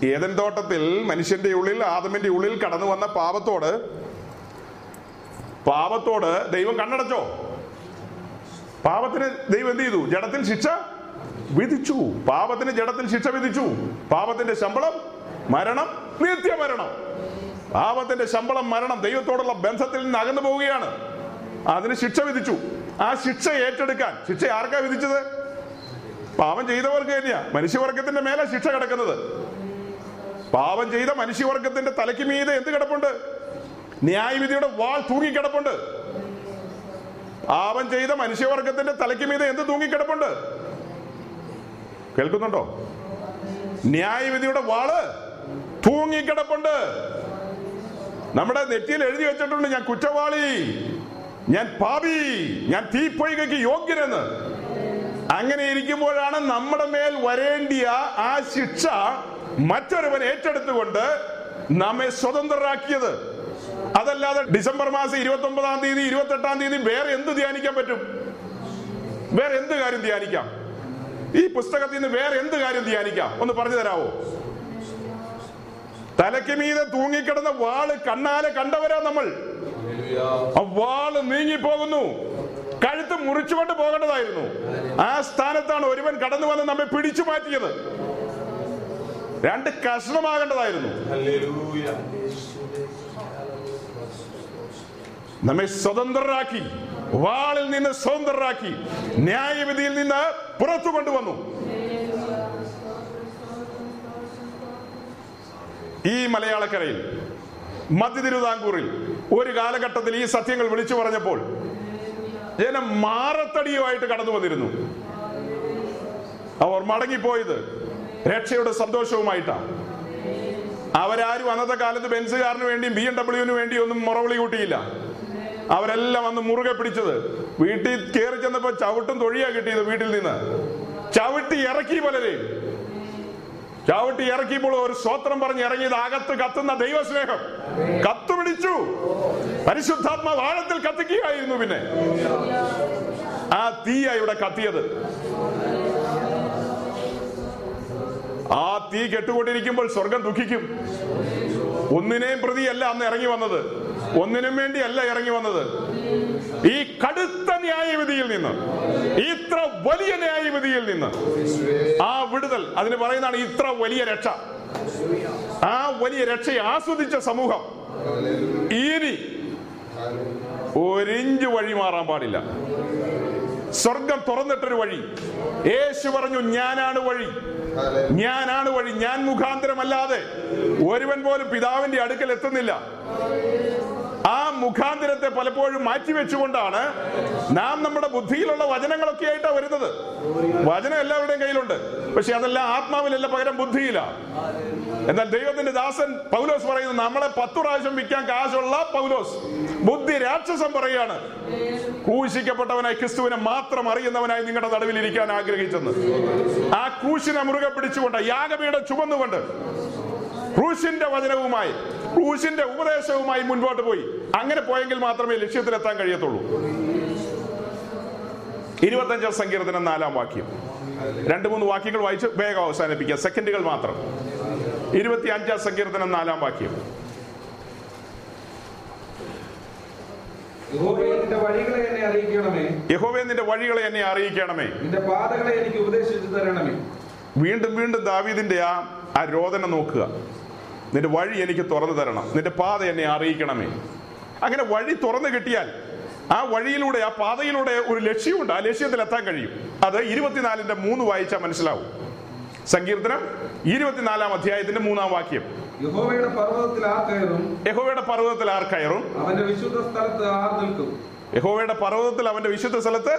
ഏതൻ തോട്ടത്തിൽ മനുഷ്യന്റെ ഉള്ളിൽ ആദമിന്റെ ഉള്ളിൽ കടന്നു വന്ന പാപത്തോട് പാപത്തോട് ദൈവം കണ്ണടച്ചോ? പാപത്തിന് ദൈവം എന്ത് ചെയ്തു? ജഡത്തിൽ ശിക്ഷ വിധിച്ചു. പാപത്തിന് ജഡത്തിൽ ശിക്ഷ വിധിച്ചു. പാപത്തിന്റെ ശമ്പളം മരണം നിത്യമരണം പാപത്തിന്റെ ശമ്പളം മരണം ദൈവത്തോടുള്ള ബന്ധത്തിൽ നിന്ന് അകന്നു പോവുകയാണ്. അതിന് ശിക്ഷ വിധിച്ചു. ആ ശിക്ഷ ഏറ്റെടുക്കാൻ ശിക്ഷ ആർക്കാ വിധിച്ചത്? പാപം ചെയ്തവർക്ക് തന്നെയാ. മനുഷ്യവർഗത്തിന്റെ മേലെ ശിക്ഷ കിടക്കുന്നത്. പാപം ചെയ്ത മനുഷ്യവർഗത്തിന്റെ തലയ്ക്ക് മീതെ എന്ത് കിടപ്പുണ്ട്? ന്യായവിധിയുടെ വാൾ തൂങ്ങിക്കിടപ്പുണ്ട്. പാപം ചെയ്ത മനുഷ്യവർഗത്തിന്റെ തലയ്ക്ക് മീതെ എന്ത് തൂങ്ങിക്കിടപ്പുണ്ട്? കേൾക്കുന്നുണ്ടോ? ന്യായവിധിയുടെ വാൾ തൂങ്ങിക്കിടപ്പുണ്ട്. നമ്മുടെ നെറ്റിയിൽ എഴുതി വെച്ചിട്ടുണ്ട് ഞാൻ കുറ്റവാളി ഞാൻ പാപി ഞാൻ തീപ്പൊയ്കയ്ക്ക് യോഗ്യനെന്ന്. അങ്ങനെ ഇരിക്കുമ്പോഴാണ് നമ്മുടെ മേൽ വരേണ്ടിയ ആ ശിക്ഷ മറ്റൊരുവൻ ഏറ്റെടുത്തുകൊണ്ട് നമ്മെ സ്വതന്ത്രരാക്കിയത്. അതല്ലാതെ ഡിസംബർ മാസം ഇരുപത്തി ഒമ്പതാം തീയതി ഇരുപത്തി എട്ടാം തീയതി വേറെ എന്ത് ധ്യാനിക്കാൻ പറ്റും? വേറെ എന്ത് കാര്യം ധ്യാനിക്കാം? ഈ പുസ്തകത്തിൽ നിന്ന് വേറെ എന്ത് കാര്യം ധ്യാനിക്കാം? ഒന്ന് പറഞ്ഞു തരാവോ? തലയ്ക്ക് മീതെ തൂങ്ങിക്കിടന്ന വാൾ കണ്ണാലെ കണ്ടവരാ നമ്മൾ. വാൾ നീങ്ങിപ്പോകുന്നു. കഴുത്ത് മുറിച്ചുകൊണ്ട് പോകേണ്ടതായിരുന്നു. ആ സ്ഥാനത്താണ് ഒരുവൻ കടന്നു വന്ന് നമ്മെ പിടിച്ചു മാറ്റിയത്. രണ്ട് കഷ്ണമാകേണ്ടതായിരുന്നു. നമ്മെ സ്വതന്ത്രരാക്കി വാളിൽ നിന്ന് സ്വതന്ത്രരാക്കി ന്യായവിധിയിൽ നിന്ന് പുറത്തു കൊണ്ടുവന്നു. ഈ മലയാളക്കരയിൽ മധ്യ തിരുവിതാംകൂറിൽ ഒരു കാലഘട്ടത്തിൽ ഈ സത്യങ്ങൾ വിളിച്ചു പറഞ്ഞപ്പോൾ ജനം മാറത്തടിയുമായിട്ട് കടന്നു വന്നിരുന്നു അവർ മടങ്ങിപ്പോയത് രക്ഷയുടെ സന്തോഷവുമായിട്ടാണ്. അവരാരും അന്നത്തെ കാലത്ത് ബെൻസുകാരന് വേണ്ടിയും ബി എം ഡബ്ല്യുവിന് വേണ്ടിയും ഒന്നും മുറവിളി കൂട്ടിയില്ല. അവരെല്ലാം അന്ന് മുറുകെ പിടിച്ചത്. വീട്ടിൽ കയറി ചെന്നപ്പോ ചവിട്ടും തൊഴിയാ കിട്ടിയത് വീട്ടിൽ നിന്ന്. ചവിട്ടി ഇറക്കി പലരെയും ചവിട്ടി ഇറക്കിയപ്പോൾ ഒരു സ്വത്രം പറഞ്ഞ് ഇറങ്ങിയത് അകത്ത് കത്തുന്ന ദൈവസ്നേഹം. കത്തുപിടിച്ചു പരിശുദ്ധാത്മ വാഴത്തിൽ കത്തിക്കുകയായിരുന്നു പിന്നെ. ആ തീയ ഇവിടെ കത്തിയത്. ആ തീ കെട്ടുകൊണ്ടിരിക്കുമ്പോൾ സ്വർഗം ദുഃഖിക്കും. ഒന്നിനെയും പ്രതിയല്ല അന്ന് ഇറങ്ങി വന്നത്. ഒന്നിനും വേണ്ടിയല്ല ഇറങ്ങി വന്നത്. ഈ കടുത്ത ന്യായവിധിയിൽ നിന്ന് ഇത്ര വലിയ ന്യായവിധിയിൽ നിന്ന് ആ വിടുതൽ അതിന് പറയുന്നതാണ് ഇത്ര വലിയ രക്ഷ. ആ വലിയ രക്ഷയെ ആസ്വദിച്ച സമൂഹം ഇനി ഒരിഞ്ച് വഴി മാറാൻ പാടില്ല. സ്വർഗം തുറന്നിട്ടൊരു വഴി. യേശു പറഞ്ഞു ഞാനാണ് വഴി. ഞാനാണ് വഴി. ഞാൻ മുഖാന്തരമല്ലാതെ ഒരുവൻ പോലും പിതാവിന്റെ അടുക്കൽ എത്തുന്നില്ല. ആ മുഖാന്തരത്തെ പലപ്പോഴും മാറ്റിവെച്ചുകൊണ്ടാണ് നാം നമ്മുടെ ബുദ്ധിയിലുള്ള വചനങ്ങളൊക്കെ ആയിട്ടാണ് വരുന്നത്. വചനം എല്ലാവരുടെയും കയ്യിലുണ്ട്. പക്ഷെ അതെല്ലാം ആത്മാവിലല്ല പകരം ബുദ്ധിയിലാണ് എന്നാൽ ദൈവത്തിന്റെ ദാസൻ പൗലോസ് പറയുന്നു നമ്മളെ പത്തു പ്രാവശ്യം വിൽക്കാൻ കാശുള്ള പൗലോസ് ബുദ്ധി രാക്ഷസം പറയാണ് ക്രൂശിക്കപ്പെട്ടവനായി ക്രിസ്തുവിനെ മാത്രം അറിയുന്നവനായി നിങ്ങളുടെ നടുവിൽ ഇരിക്കാൻ ആഗ്രഹിച്ചെന്ന്. ആ ക്രൂശിനെ മുറുകെ പിടിച്ചുകൊണ്ട് യാഗപീഠ ചുമന്നുകൊണ്ട് ക്രൂശിന്റെ വചനവുമായി ക്രൂശിന്റെ ഉപദേശവുമായി മുൻപോട്ട് പോയി. അങ്ങനെ പോയെങ്കിൽ മാത്രമേ ലക്ഷ്യത്തിലെത്താൻ കഴിയത്തുള്ളൂ. ഇരുപത്തഞ്ചാം സങ്കീർത്തനം നാലാം വാക്യം. രണ്ട് മൂന്ന് വാക്യങ്ങൾ വായിച്ച് വേഗം അവസാനിപ്പിക്കുക സെക്കൻഡുകൾ മാത്രം. ഇരുപത്തി അഞ്ചാം സങ്കീർത്തനം നാലാം വാക്യം. യഹോവേ, നിന്റെ വഴികളെ എന്നെ അറിയിക്കണമേ. നിന്റെ പാതകളെ എനിക്ക് ഉപദേശിച്ചു തരണമേ. വീണ്ടും വീണ്ടും ദാവീദിന്റെ ആ ആ രോദന നോക്കുക. നിന്റെ വഴി എനിക്ക് തുറന്നു തരണം. നിന്റെ പാത എന്നെ അറിയിക്കണമേ. അങ്ങനെ വഴി തുറന്നു കിട്ടിയാൽ ആ വഴിയിലൂടെ ആ പാതയിലൂടെ ഒരു ലക്ഷ്യമുണ്ട്. ആ ലക്ഷ്യത്തിൽ എത്താൻ കഴിയും. അത് ഇരുപത്തിനാലിന്റെ മൂന്ന് വായിച്ചാൽ മനസ്സിലാവും. സങ്കീർത്തനം ഇരുപത്തിനാലാം അധ്യായത്തിന്റെ മൂന്നാം വാക്യം. യഹോവയുടെ പർവതത്തിൽ ആർ കയറും? യഹോവയുടെ പർവതത്തിൽ ആർ കയറും? അവന്റെ വിശുദ്ധ സ്ഥലത്ത് ആർ നിൽക്കും? യഹോവയുടെ പർവതത്തിൽ അവന്റെ വിശുദ്ധ സ്ഥലത്ത്?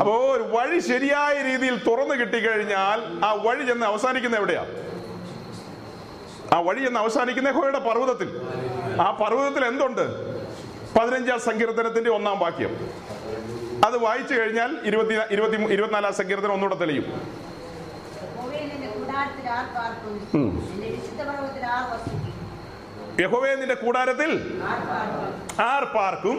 അപ്പോ ഒരു വഴി ശരിയായ രീതിയിൽ തുറന്നു കിട്ടിക്കഴിഞ്ഞാൽ ആ വഴി ചെന്ന് അവസാനിക്കുന്ന എവിടെയാ? ആ വഴി എന്ന് അവസാനിക്കുന്ന ഹോയുടെ പർവതത്തിൽ. ആ പർവതത്തിൽ എന്തുണ്ട്? പതിനഞ്ചാം സങ്കീർത്തനത്തിന്റെ ഒന്നാം വാക്യം. അത് വായിച്ചു കഴിഞ്ഞാൽ ഇരുപത്തി ഇരുപത്തി ഇരുപത്തിനാലാം സങ്കീർത്തനം ഒന്നുകൂടെ തെളിയും. യഹോവേ, നിന്റെ കൂടാരത്തിൽ ആർ പാർക്കും.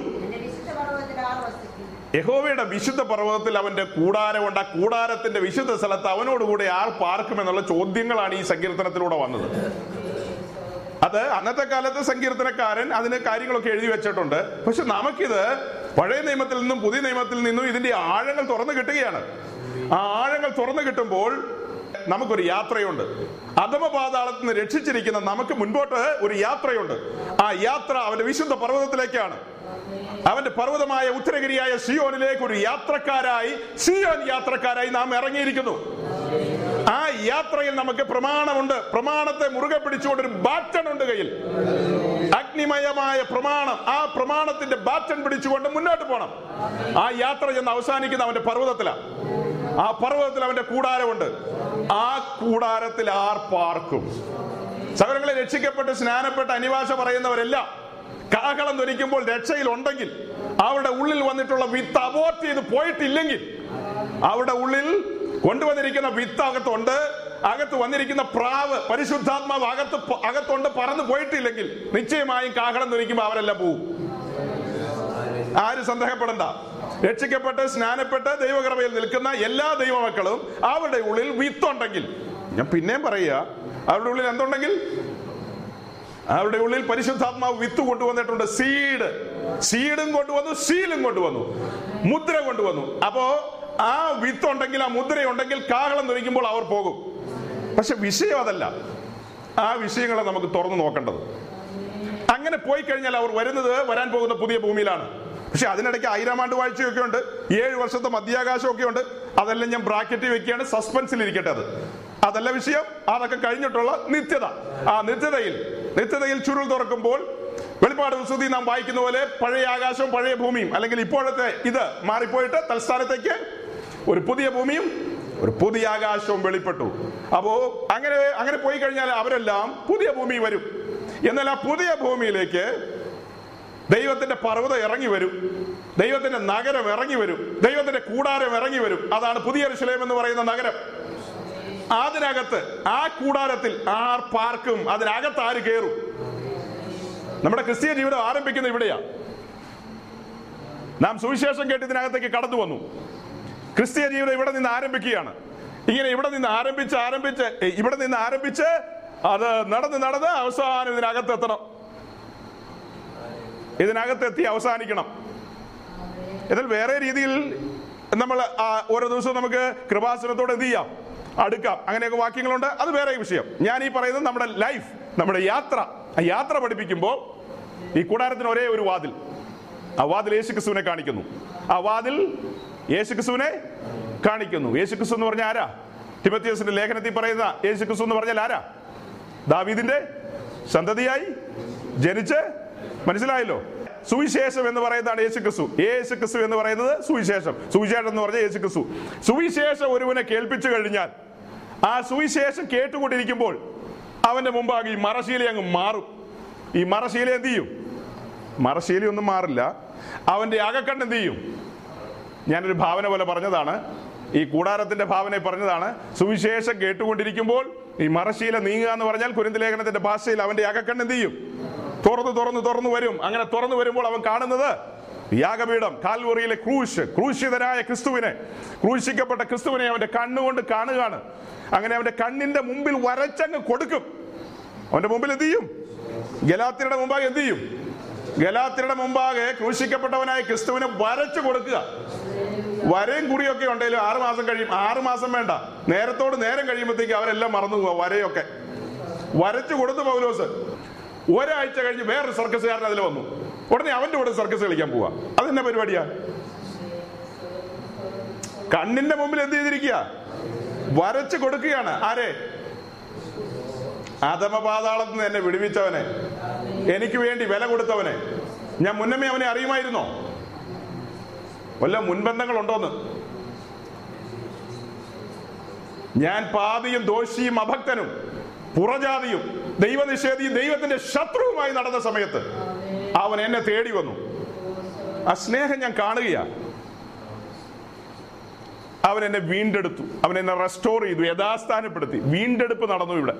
യഹോവയുടെ വിശുദ്ധ പർവതത്തിൽ അവന്റെ കൂടാരമുണ്ട്. ആ കൂടാരത്തിന്റെ വിശുദ്ധ സ്ഥലത്ത് അവനോടുകൂടെ ആർ പാർക്കും എന്നുള്ള ചോദ്യങ്ങളാണ് ഈ സങ്കീർത്തനത്തിലൂടെ വന്നത്. അത് അന്നത്തെ കാലത്ത് സങ്കീർത്തനക്കാരൻ അതിന് കാര്യങ്ങളൊക്കെ എഴുതി വെച്ചിട്ടുണ്ട്. പക്ഷെ നമുക്കിത് പഴയ നിയമത്തിൽ നിന്നും പുതിയ നിയമത്തിൽ നിന്നും ഇതിന്റെ ആഴങ്ങൾ തുറന്നു കിട്ടുകയാണ്. ആ ആഴങ്ങൾ തുറന്നു കിട്ടുമ്പോൾ നമുക്കൊരു യാത്രയുണ്ട്. അധമ പാതാളത്തിൽ നിന്ന് രക്ഷിച്ചിരിക്കുന്ന നമുക്ക് മുൻപോട്ട് ഒരു യാത്രയുണ്ട്. ആ യാത്ര അവന്റെ വിശുദ്ധ പർവതത്തിലേക്കാണ്. അവന്റെ പർവതമായ ഉത്തരഗിരിയായ സിയോനിലേക്ക് ഒരു യാത്രക്കാരായി സിയോൻ യാത്രക്കാരായി നാം ഇറങ്ങിയിരിക്കുന്നു. ആ യാത്രയിൽ നമുക്ക് പ്രമാണമുണ്ട്. പ്രമാണത്തെ മുറുകെ പിടിച്ചുകൊണ്ട് ഒരു ബാറ്റൺ ഉണ്ട് കയ്യിൽ. അഗ്നിമയമായ പ്രമാണം. ആ പ്രമാണത്തിന്റെ ബാറ്റൺ പിടിച്ചുകൊണ്ട് മുന്നോട്ട് പോകണം ആ യാത്ര ചെന്ന് അവസാനിക്കുന്ന അവന്റെ പർവതത്തിലാണ് ആ പർവതത്തിൽ അവന്റെ കൂടാരമുണ്ട്. ആ കൂടാരത്തിൽ ആർ പാർക്കും. സഹോദരങ്ങളെ രക്ഷിക്കപ്പെട്ട് സ്നാനപ്പെട്ട് അനിവാസ പറയുന്നവരെല്ലാം കാഹളം ധരിക്കുമ്പോൾ രക്ഷയിൽ ഉണ്ടെങ്കിൽ അവരുടെ ഉള്ളിൽ വന്നിട്ടുള്ള വിത്ത് അബോർട്ട് ചെയ്ത് പോയിട്ടില്ലെങ്കിൽ അവരുടെ ഉള്ളിൽ കൊണ്ടുവന്നിരിക്കുന്ന വിത്ത് അകത്തുണ്ട്. അകത്ത് വന്നിരിക്കുന്ന പ്രാവ് പരിശുദ്ധാത്മാവ് അകത്ത് അകത്തുണ്ട്. പറന്നു പോയിട്ടില്ലെങ്കിൽ നിശ്ചയമായും കാഹളം ധരിക്കുമ്പോൾ അവരെല്ലാം പോവും. ആരും സന്ദേഹപ്പെടണ്ട. രക്ഷിക്കപ്പെട്ട് സ്നാനപ്പെട്ട് ദൈവകൃപയിൽ നിൽക്കുന്ന എല്ലാ ദൈവമക്കളും അവരുടെ ഉള്ളിൽ വിത്തുണ്ടെങ്കിൽ ഞാൻ പിന്നെയും പറയുക അവരുടെ ഉള്ളിൽ എന്തുണ്ടെങ്കിൽ? അവരുടെ ഉള്ളിൽ പരിശുദ്ധാത്മാവ് വിത്ത് കൊണ്ടുവന്നിട്ടുണ്ട്. സീഡ്. സീഡും കൊണ്ടുവന്നു സീലും കൊണ്ടുവന്നു. മുദ്ര കൊണ്ടുവന്നു. അപ്പോ ആ വിത്ത് ഉണ്ടെങ്കിൽ ആ മുദ്രയുണ്ടെങ്കിൽ കാഹളം ധരിക്കുമ്പോൾ അവർ പോകും. പക്ഷെ വിഷയം അതല്ല. ആ വിഷയങ്ങളെ നമുക്ക് തുറന്നു നോക്കേണ്ടത്. അങ്ങനെ പോയി കഴിഞ്ഞാൽ അവർ വരുന്നത് വരാൻ പോകുന്ന പുതിയ ഭൂമിയിലാണ്. പക്ഷെ അതിനിടയ്ക്ക് ആയിരം ആണ്ട് വാഴ്ചയൊക്കെ ഉണ്ട് ഏഴ് വർഷത്തെ മധ്യാകാശമൊക്കെ ഉണ്ട്. അതെല്ലാം ഞാൻ ബ്രാക്കറ്റിൽ വെക്കുകയാണ് സസ്പെൻസിൽ ഇരിക്കട്ടെ അത്. അതല്ല വിഷയം അതൊക്കെ കഴിഞ്ഞിട്ടുള്ള നിത്യത. ആ നിത്യതയിൽ നിത്യതയിൽ ചുരുൾ തുറക്കുമ്പോൾ വെളിപ്പാട് വിശുദ്ധി നാം വായിക്കുന്ന പോലെ പഴയ ആകാശവും പഴയ ഭൂമിയും അല്ലെങ്കിൽ ഇപ്പോഴത്തെ ഇത് മാറിപ്പോയിട്ട് തൽസ്ഥാനത്തേക്ക് ഒരു പുതിയ ഭൂമിയും ഒരു പുതിയ ആകാശവും വെളിപ്പെട്ടു. അപ്പോ അങ്ങനെ അങ്ങനെ പോയി കഴിഞ്ഞാൽ അവരെല്ലാം പുതിയ ഭൂമി വരും. എന്നാൽ ആ പുതിയ ഭൂമിയിലേക്ക് ദൈവത്തിന്റെ പർവതം ഇറങ്ങി വരും. ദൈവത്തിന്റെ നഗരം ഇറങ്ങി വരും. ദൈവത്തിന്റെ കൂടാരം ഇറങ്ങി വരും. അതാണ് പുതിയ ഋഷലേം എന്ന് പറയുന്ന നഗരം. അതിനകത്ത് ആ കൂടാരത്തിൽ ആർ പാർക്കും അതിനകത്ത് ആര് കയറും നമ്മുടെ ക്രിസ്തീയ ജീവിതം ആരംഭിക്കുന്നത് ഇവിടെയാ. നാം സുവിശേഷം കേട്ട് ഇതിനകത്തേക്ക് കടന്നു വന്നു. ക്രിസ്തീയ ജീവിതം ഇവിടെ നിന്ന് ആരംഭിക്കുകയാണ്. ഇങ്ങനെ ഇവിടെ നിന്ന് ആരംഭിച്ച് ആരംഭിച്ച് ഇവിടെ നിന്ന് ആരംഭിച്ച് അത് നടന്ന് നടന്ന് അവസാനം ഇതിനകത്ത് എത്തണം. ഇതിനകത്ത് എത്തി അവസാനിക്കണം. എന്നാൽ വേറെ രീതിയിൽ നമ്മൾ ഓരോ ദിവസവും നമുക്ക് കൃപാസനത്തോടെ എന്ത് ചെയ്യാം? അടുക്കാം. അങ്ങനെയൊക്കെ വാക്യങ്ങളുണ്ട്. അത് വേറെ വിഷയം. ഞാൻ ഈ പറയുന്നത് നമ്മുടെ ലൈഫ് നമ്മുടെ യാത്ര. ആ യാത്ര പഠിപ്പിക്കുമ്പോൾ ഈ കൂടാരത്തിന് ഒരേ ഒരു വാതിൽ. ആ വാതിൽ യേശു ക്രിസ്തുവിനെ കാണിക്കുന്നു. ആ വാതിൽ യേശു ക്രിസ്തുവിനെ കാണിക്കുന്നു. യേശുക്രിസ്തു എന്ന് പറഞ്ഞാൽ ആരാ? തിബത്തിയസിന്റെ ലേഖനത്തിൽ പറയുന്ന യേശുക്രിസ്തു എന്ന് പറഞ്ഞാൽ ആരാ? ദാവീദിന്റെ സന്തതിയായി ജനിച്ച് മനസ്സിലായല്ലോ? സുവിശേഷം എന്ന് പറയുന്നതാണ് യേശു ക്രിസ്തു യേശു ക്രിസ്തു എന്ന് പറയുന്നത് സുവിശേഷം. സുവിശേഷം എന്ന് പറഞ്ഞ യേശു ക്രിസ്തു സുവിശേഷം ഒരുവനെ കേൾപ്പിച്ചു കഴിഞ്ഞാൽ ആ സുവിശേഷം കേട്ടുകൊണ്ടിരിക്കുമ്പോൾ അവന്റെ മുമ്പാകെ ഈ മറശീല അങ്ങ് മാറും. ഈ മറശീല എന്ത് ചെയ്യും? മറശീല ഒന്നും മാറില്ല. അവന്റെ അകക്കണ്ണ് എന്ത് ചെയ്യും? ഞാനൊരു ഭാവന പോലെ പറഞ്ഞതാണ്. ഈ കൂടാരത്തിന്റെ ഭാവന പറഞ്ഞതാണ്. സുവിശേഷം കേട്ടുകൊണ്ടിരിക്കുമ്പോൾ ഈ മറശീല നീങ്ങുക എന്ന് പറഞ്ഞാൽ കുരുന്തലേഖനത്തിന്റെ ഭാഷയിൽ അവന്റെ അകക്കണ്ണ് എന്ത് ചെയ്യും? തുറന്നു തുറന്നു തുറന്നു വരും. അങ്ങനെ തുറന്നു വരുമ്പോൾ അവൻ കാണുന്നത് യാഗപീഠം കാൽവറിയിലെ ക്രൂശ് ക്രൂശിതനായ ക്രിസ്തുവിനെ. ക്രൂശിക്കപ്പെട്ട ക്രിസ്തുവിനെ അവന്റെ കണ്ണുകൊണ്ട് കാണുകയാണ്. അങ്ങനെ അവന്റെ കണ്ണിന്റെ മുമ്പിൽ വരച്ചങ്ങ് കൊടുക്കും. അവന്റെ മുമ്പിൽ എന്ത് ചെയ്യും? ഗലാത്തിയുടെ മുമ്പാകെ എന്ത് ചെയ്യും? ഗലാത്തിയുടെ മുമ്പാകെ ക്രൂശിക്കപ്പെട്ടവനായ ക്രിസ്തുവിന് വരച്ചു കൊടുക്കുക. വരയും കുറിയൊക്കെ ഉണ്ടെങ്കിലും ആറ് മാസം കഴിയും. ആറ് മാസം വേണ്ട. നേരത്തോട് നേരം കഴിയുമ്പോഴത്തേക്ക് അവരെല്ലാം മറന്നു പോവാ വരയൊക്കെ. വരച്ചു കൊടുത്തു പൗലോസ്. ഒരാഴ്ച കഴിഞ്ഞ് വേറൊരു സർക്കസുകാരൻ അതിൽ വന്നു. ഉടനെ അവന്റെ കൂടെ സർക്കസ് കളിക്കാൻ പോവാ. അതെന്നെ പരിപാടിയാ? കണ്ണിന്റെ മുമ്പിൽ എന്ത് ചെയ്തിരിക്കുക? വരച്ചു കൊടുക്കുകയാണ്. ആരെ? അധമപാതാളത്തിൽ നിന്ന് എന്നെ വിടുവിച്ചവനെ. എനിക്ക് വേണ്ടി വില കൊടുത്തവനെ. ഞാൻ മുന്നമേ അവനെ അറിയുമായിരുന്നോ? വല്ല മുൻബന്ധങ്ങൾ ഉണ്ടോന്ന് ഞാൻ പാതിയും ദോഷിയും അഭക്തനും പുറജാതിയും ദൈവനിഷേധിയും ദൈവത്തിന്റെ ശത്രുവുമായി നടന്ന സമയത്ത് അവൻ എന്നെ തേടി വന്നു. ആ സ്നേഹം ഞാൻ കാണുകയാ. അവൻ എന്നെ വീണ്ടെടുത്തു. അവൻ എന്നെ റെസ്റ്റോർ ചെയ്തു യഥാസ്ഥാനപ്പെടുത്തി. വീണ്ടെടുപ്പ് നടന്നു ഇവിടെ.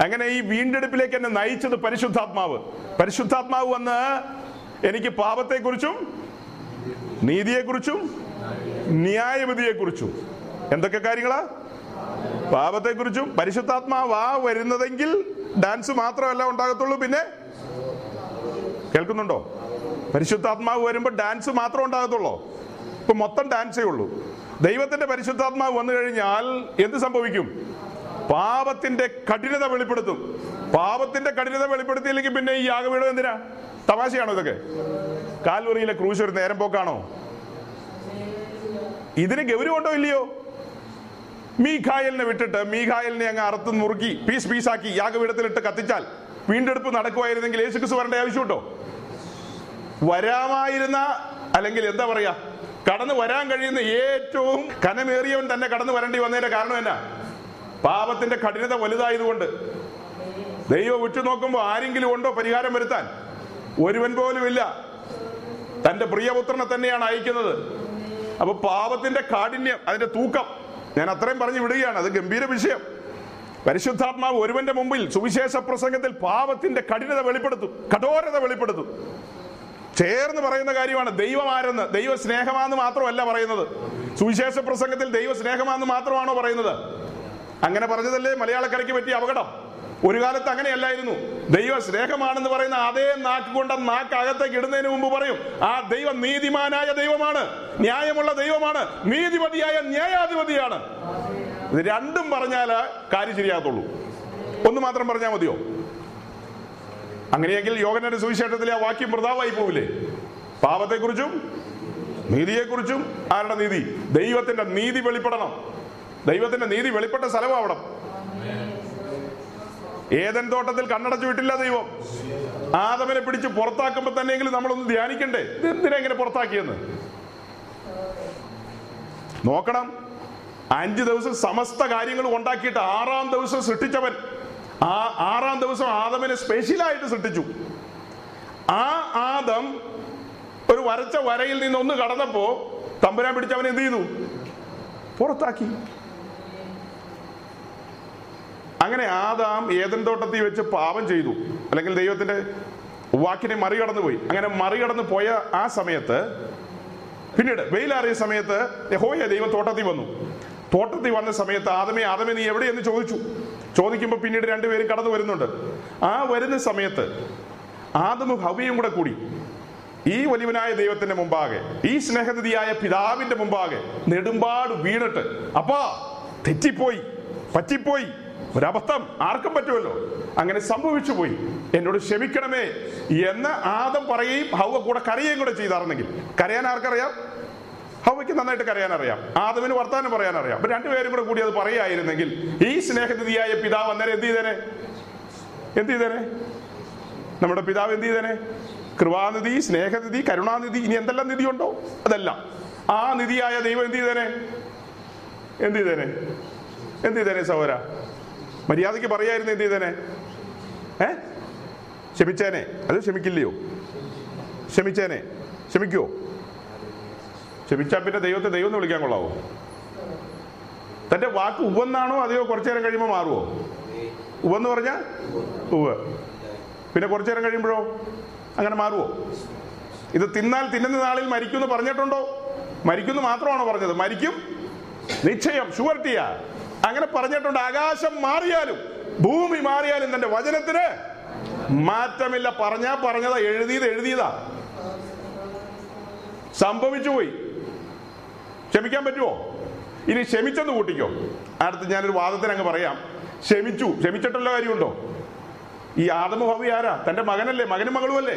അങ്ങനെ ഈ വീണ്ടെടുപ്പിലേക്ക് എന്നെ നയിച്ചത് പരിശുദ്ധാത്മാവ്. പരിശുദ്ധാത്മാവ് വന്ന് എനിക്ക് പാപത്തെക്കുറിച്ചും നീതിയെക്കുറിച്ചും ന്യായവിധിയെക്കുറിച്ചും. എന്തൊക്കെ കാര്യങ്ങളാ? പാപത്തെക്കുറിച്ചും പരിശുദ്ധാത്മാവാ വരുന്നതെങ്കിൽ ഡാൻസ് മാത്രമല്ല ഉണ്ടാകത്തുള്ളൂ പിന്നെ? കേൾക്കുന്നുണ്ടോ? പരിശുദ്ധാത്മാവ് വരുമ്പോൾ ഡാൻസ് മാത്രം ഉണ്ടാകത്തുള്ളൂ. ഇപ്പൊ മൊത്തം ഡാൻസേ ഉള്ളൂ. ദൈവത്തിന്റെ പരിശുദ്ധാത്മാവ് വന്നു കഴിഞ്ഞാൽ എന്ത് സംഭവിക്കും? പാപത്തിന്റെ കഠിനത വെളിപ്പെടുത്തും. പാപത്തിന്റെ കഠിനത വെളിപ്പെടുത്തിയില്ലെങ്കിൽ പിന്നെ ഈ യാഗപീഠം എന്തിനാ? തമാശയാണോ ഇതൊക്കെ? കാൽവറിയിലെ ക്രൂശ് ഒരു നേരം പോക്കാണോ? ഇതിന് ഗൗരവമുണ്ടോ ഇല്ലയോ? മീഖായലിനെ വിട്ടിട്ട് മീഖായലിനെ അങ്ങ് അറുത്ത് നുറുക്കി പീസ് പീസാക്കി യാഗപീഠത്തിലിട്ട് കത്തിച്ചാൽ വീണ്ടെടുപ്പ് നടക്കുമായിരുന്നെങ്കിൽ യേശുക്രിസ്തു വരേണ്ട ആവശ്യമുണ്ടോ? വരാമായിരുന്ന അല്ലെങ്കിൽ എന്താ പറയാ? കടന്നു വരാൻ കഴിയുന്ന ഏറ്റവും കനമേറിയവൻ തന്നെ കടന്നു വരേണ്ടി വന്നതിന്റെ കാരണം എന്നാ? പാപത്തിന്റെ കഠിനത വലുതായതുകൊണ്ട് ദൈവം ഉറ്റുനോക്കുമ്പോൾ ആരെങ്കിലും ഉണ്ടോ പരിഹാരം വരുത്താൻ? ഒരുവൻ പോലും ഇല്ല. തന്റെ പ്രിയപുത്രനെ തന്നെയാണ് അയക്കുന്നത്. അപ്പൊ പാപത്തിന്റെ കാഠിന്യം അതിന്റെ തൂക്കം ഞാൻ അത്രയും പറഞ്ഞു വിടുകയാണ്. അത് ഗംഭീര വിഷയം. പരിശുദ്ധാത്മാവ് ഒരുവന്റെ മുമ്പിൽ സുവിശേഷ പ്രസംഗത്തിൽ പാപത്തിന്റെ കഠിനത വെളിപ്പെടുത്തും കഠോരത വെളിപ്പെടുത്തും. ചേർന്ന് പറയുന്ന കാര്യമാണ് ദൈവം ആരെന്ന് ദൈവ സ്നേഹമാണെന്ന് മാത്രമല്ല പറയുന്നത്. സുവിശേഷ പ്രസംഗത്തിൽ ദൈവ സ്നേഹമാണെന്ന് മാത്രമാണോ പറയുന്നത്? അങ്ങനെ പറഞ്ഞതല്ലേ മലയാളക്കരയ്ക്ക് പറ്റിയ അപകടം? ഒരു കാലത്ത് അങ്ങനെയല്ലായിരുന്നു. ദൈവ സ്നേഹമാണെന്ന് പറയുന്ന അതേ നാക്ക് കൊണ്ട് നാക്ക് അകത്തേക്ക് ഇടുന്നതിന് മുമ്പ് പറയും ആ ദൈവം നീതിമാനായ ദൈവമാണ് ന്യായമുള്ള ദൈവമാണ് നീതിപതിയായ ന്യായാധിപതിയാണ്. ഇത് രണ്ടും പറഞ്ഞാൽ കാര്യം ശരിയാകത്തുള്ളൂ. ഒന്ന് മാത്രം പറഞ്ഞാൽ മതിയോ? അങ്ങനെയെങ്കിൽ യോഗനന്റെ സുവിശേഷത്തിലെ ആ വാക്യം പ്രതാവായി പോവില്ലേ? പാപത്തെക്കുറിച്ചും നീതിയെക്കുറിച്ചും ആരുടെ നീതി? ദൈവത്തിന്റെ നീതി വെളിപ്പെടണം. ദൈവത്തിന്റെ നീതി വെളിപ്പെട്ട സ്ഥലമാവണം ഏതൻ തോട്ടത്തിൽ കണ്ണടച്ചു വിട്ടില്ല ദൈവം. ആദമനെ പിടിച്ച് പുറത്താക്കുമ്പോ തന്നെയെങ്കിലും നമ്മളൊന്ന് ധ്യാനിക്കണ്ടേ? എന്തിനാ ഇങ്ങനെ പുറത്താക്കിയെന്ന്? നോക്കണം. അഞ്ച് ദിവസം സമസ്ത കാര്യങ്ങൾ ഉണ്ടാക്കിയിട്ട് ആറാം ദിവസം സൃഷ്ടിച്ചവൻ. ആ ആറാം ദിവസം ആദമനെ സ്പെഷ്യലായിട്ട് സൃഷ്ടിച്ചു. ആ ആദം ഒരു വരച്ച വരയിൽ നിന്ന് ഒന്ന് കടന്നപ്പോ തമ്പുരാൻ പിടിച്ചവൻ എന്ത് ചെയ്തു? പുറത്താക്കി. അങ്ങനെ ആദാം ഏതൻ തോട്ടത്തിൽ വെച്ച് പാപം ചെയ്തു. അല്ലെങ്കിൽ ദൈവത്തിന്റെ വാക്കിനെ മറികടന്നു പോയി അങ്ങനെ മറികടന്നു പോയ ആ സമയത്ത് പിന്നീട് വെയിലാറിയ സമയത്ത് യഹോയ ദൈവം തോട്ടത്തിൽ വന്നു. തോട്ടത്തിൽ വന്ന സമയത്ത് ആദമേ ആദമേ നീ എവിടെ എന്ന് ചോദിച്ചു. ചോദിക്കുമ്പോൾ പിന്നീട് രണ്ടുപേരും കടന്നു വരുന്നുണ്ട്. ആ വരുന്ന സമയത്ത് ആദമ ഹവിയും കൂടെ കൂടി ഈ വലിവനായ ദൈവത്തിന്റെ മുമ്പാകെ ഈ സ്നേഹനിധിയായ പിതാവിന്റെ മുമ്പാകെ നെടുമ്പാട് വീണിട്ട് അപ്പാ തെറ്റിപ്പോയി പറ്റിപ്പോയി ഒരബദ്ധം ആർക്കും പറ്റുമല്ലോ. അങ്ങനെ സംഭവിച്ചു പോയി. എന്നോട് ക്ഷമിക്കണമേ എന്ന് ആദം പറയുകയും ഹൗവ കൂടെ കരയുകയും കൂടെ ചെയ്തായിരുന്നെങ്കിൽ. കരയാൻ ആർക്കറിയാം? ഹൗവയ്ക്ക് നന്നായിട്ട് കരയാൻ അറിയാം. ആദമിന് വർത്താനം പറയാൻ അറിയാം. അപ്പൊ രണ്ടുപേരും കൂടെ കൂടി അത് പറയായിരുന്നെങ്കിൽ ഈ സ്നേഹനിധിയായ പിതാവ് അന്നേരം എന്ത് ചെയ്തേനെ? എന്ത് ചെയ്തേനെ? നമ്മുടെ പിതാവ് എന്ത് ചെയ്തേനെ? കൃപാനിധി സ്നേഹനിധി കരുണാനിധി ഇനി എന്തെല്ലാം നിധിയുണ്ടോ? അതെല്ലാം. ആ നിധിയായ ദൈവം എന്ത് ചെയ്തേനെ? എന്ത് ചെയ്തേനെ? എന്ത് ചെയ്തേനെ സഹോര മര്യാദയ്ക്ക് പറയായിരുന്നു എന്ത് ചെയ്തേനെ? ഏ? ക്ഷമിച്ചേനെ. അത് ക്ഷമിക്കില്ലയോ? ക്ഷമിച്ചേനെ. ക്ഷമിക്കുവോ ക്ഷമിച്ചാൽ പിന്നെ ദൈവത്തെ ദൈവം എന്ന് വിളിക്കാൻ കൊള്ളാവോ? തന്റെ വാക്ക് ഉവെന്നാണോ അതെയോ കുറച്ചു നേരം കഴിയുമ്പോൾ മാറുമോ ഉവെന്ന് പറഞ്ഞാൽ ഉവ് പിന്നെ കുറച്ചു നേരം കഴിയുമ്പോഴോ? അങ്ങനെ മാറുമോ ഇത് തിന്നാൽ തിന്നുന്ന നാളിൽ മരിക്കും എന്ന് പറഞ്ഞിട്ടുണ്ടോ? മരിക്കുന്നു മാത്രമാണോ പറഞ്ഞത്? മരിക്കും? നിശ്ചയം. ഷുവർട്ടിയാ അങ്ങനെ പറഞ്ഞിട്ടുണ്ട് ആകാശം മാറിയാലും ഭൂമി മാറിയാലും തന്റെ വചനത്തിന് മാറ്റമില്ല. പറഞ്ഞാ പറഞ്ഞതാ എഴുതിയത് എഴുതിയതാ. സംഭവിച്ചു പോയി. ക്ഷമിക്കാൻ പറ്റുമോ ഇനി ക്ഷമിച്ചെന്ന് കൂട്ടിക്കോ. അടുത്ത് ഞാനൊരു വാദത്തിന് അങ്ങ് പറയാം. ക്ഷമിച്ചു. ക്ഷമിച്ചിട്ടുള്ള കാര്യമുണ്ടോ? ഈ ആദമ ഭവി ആരാ? തന്റെ മകനല്ലേ? മകനും മകളും അല്ലേ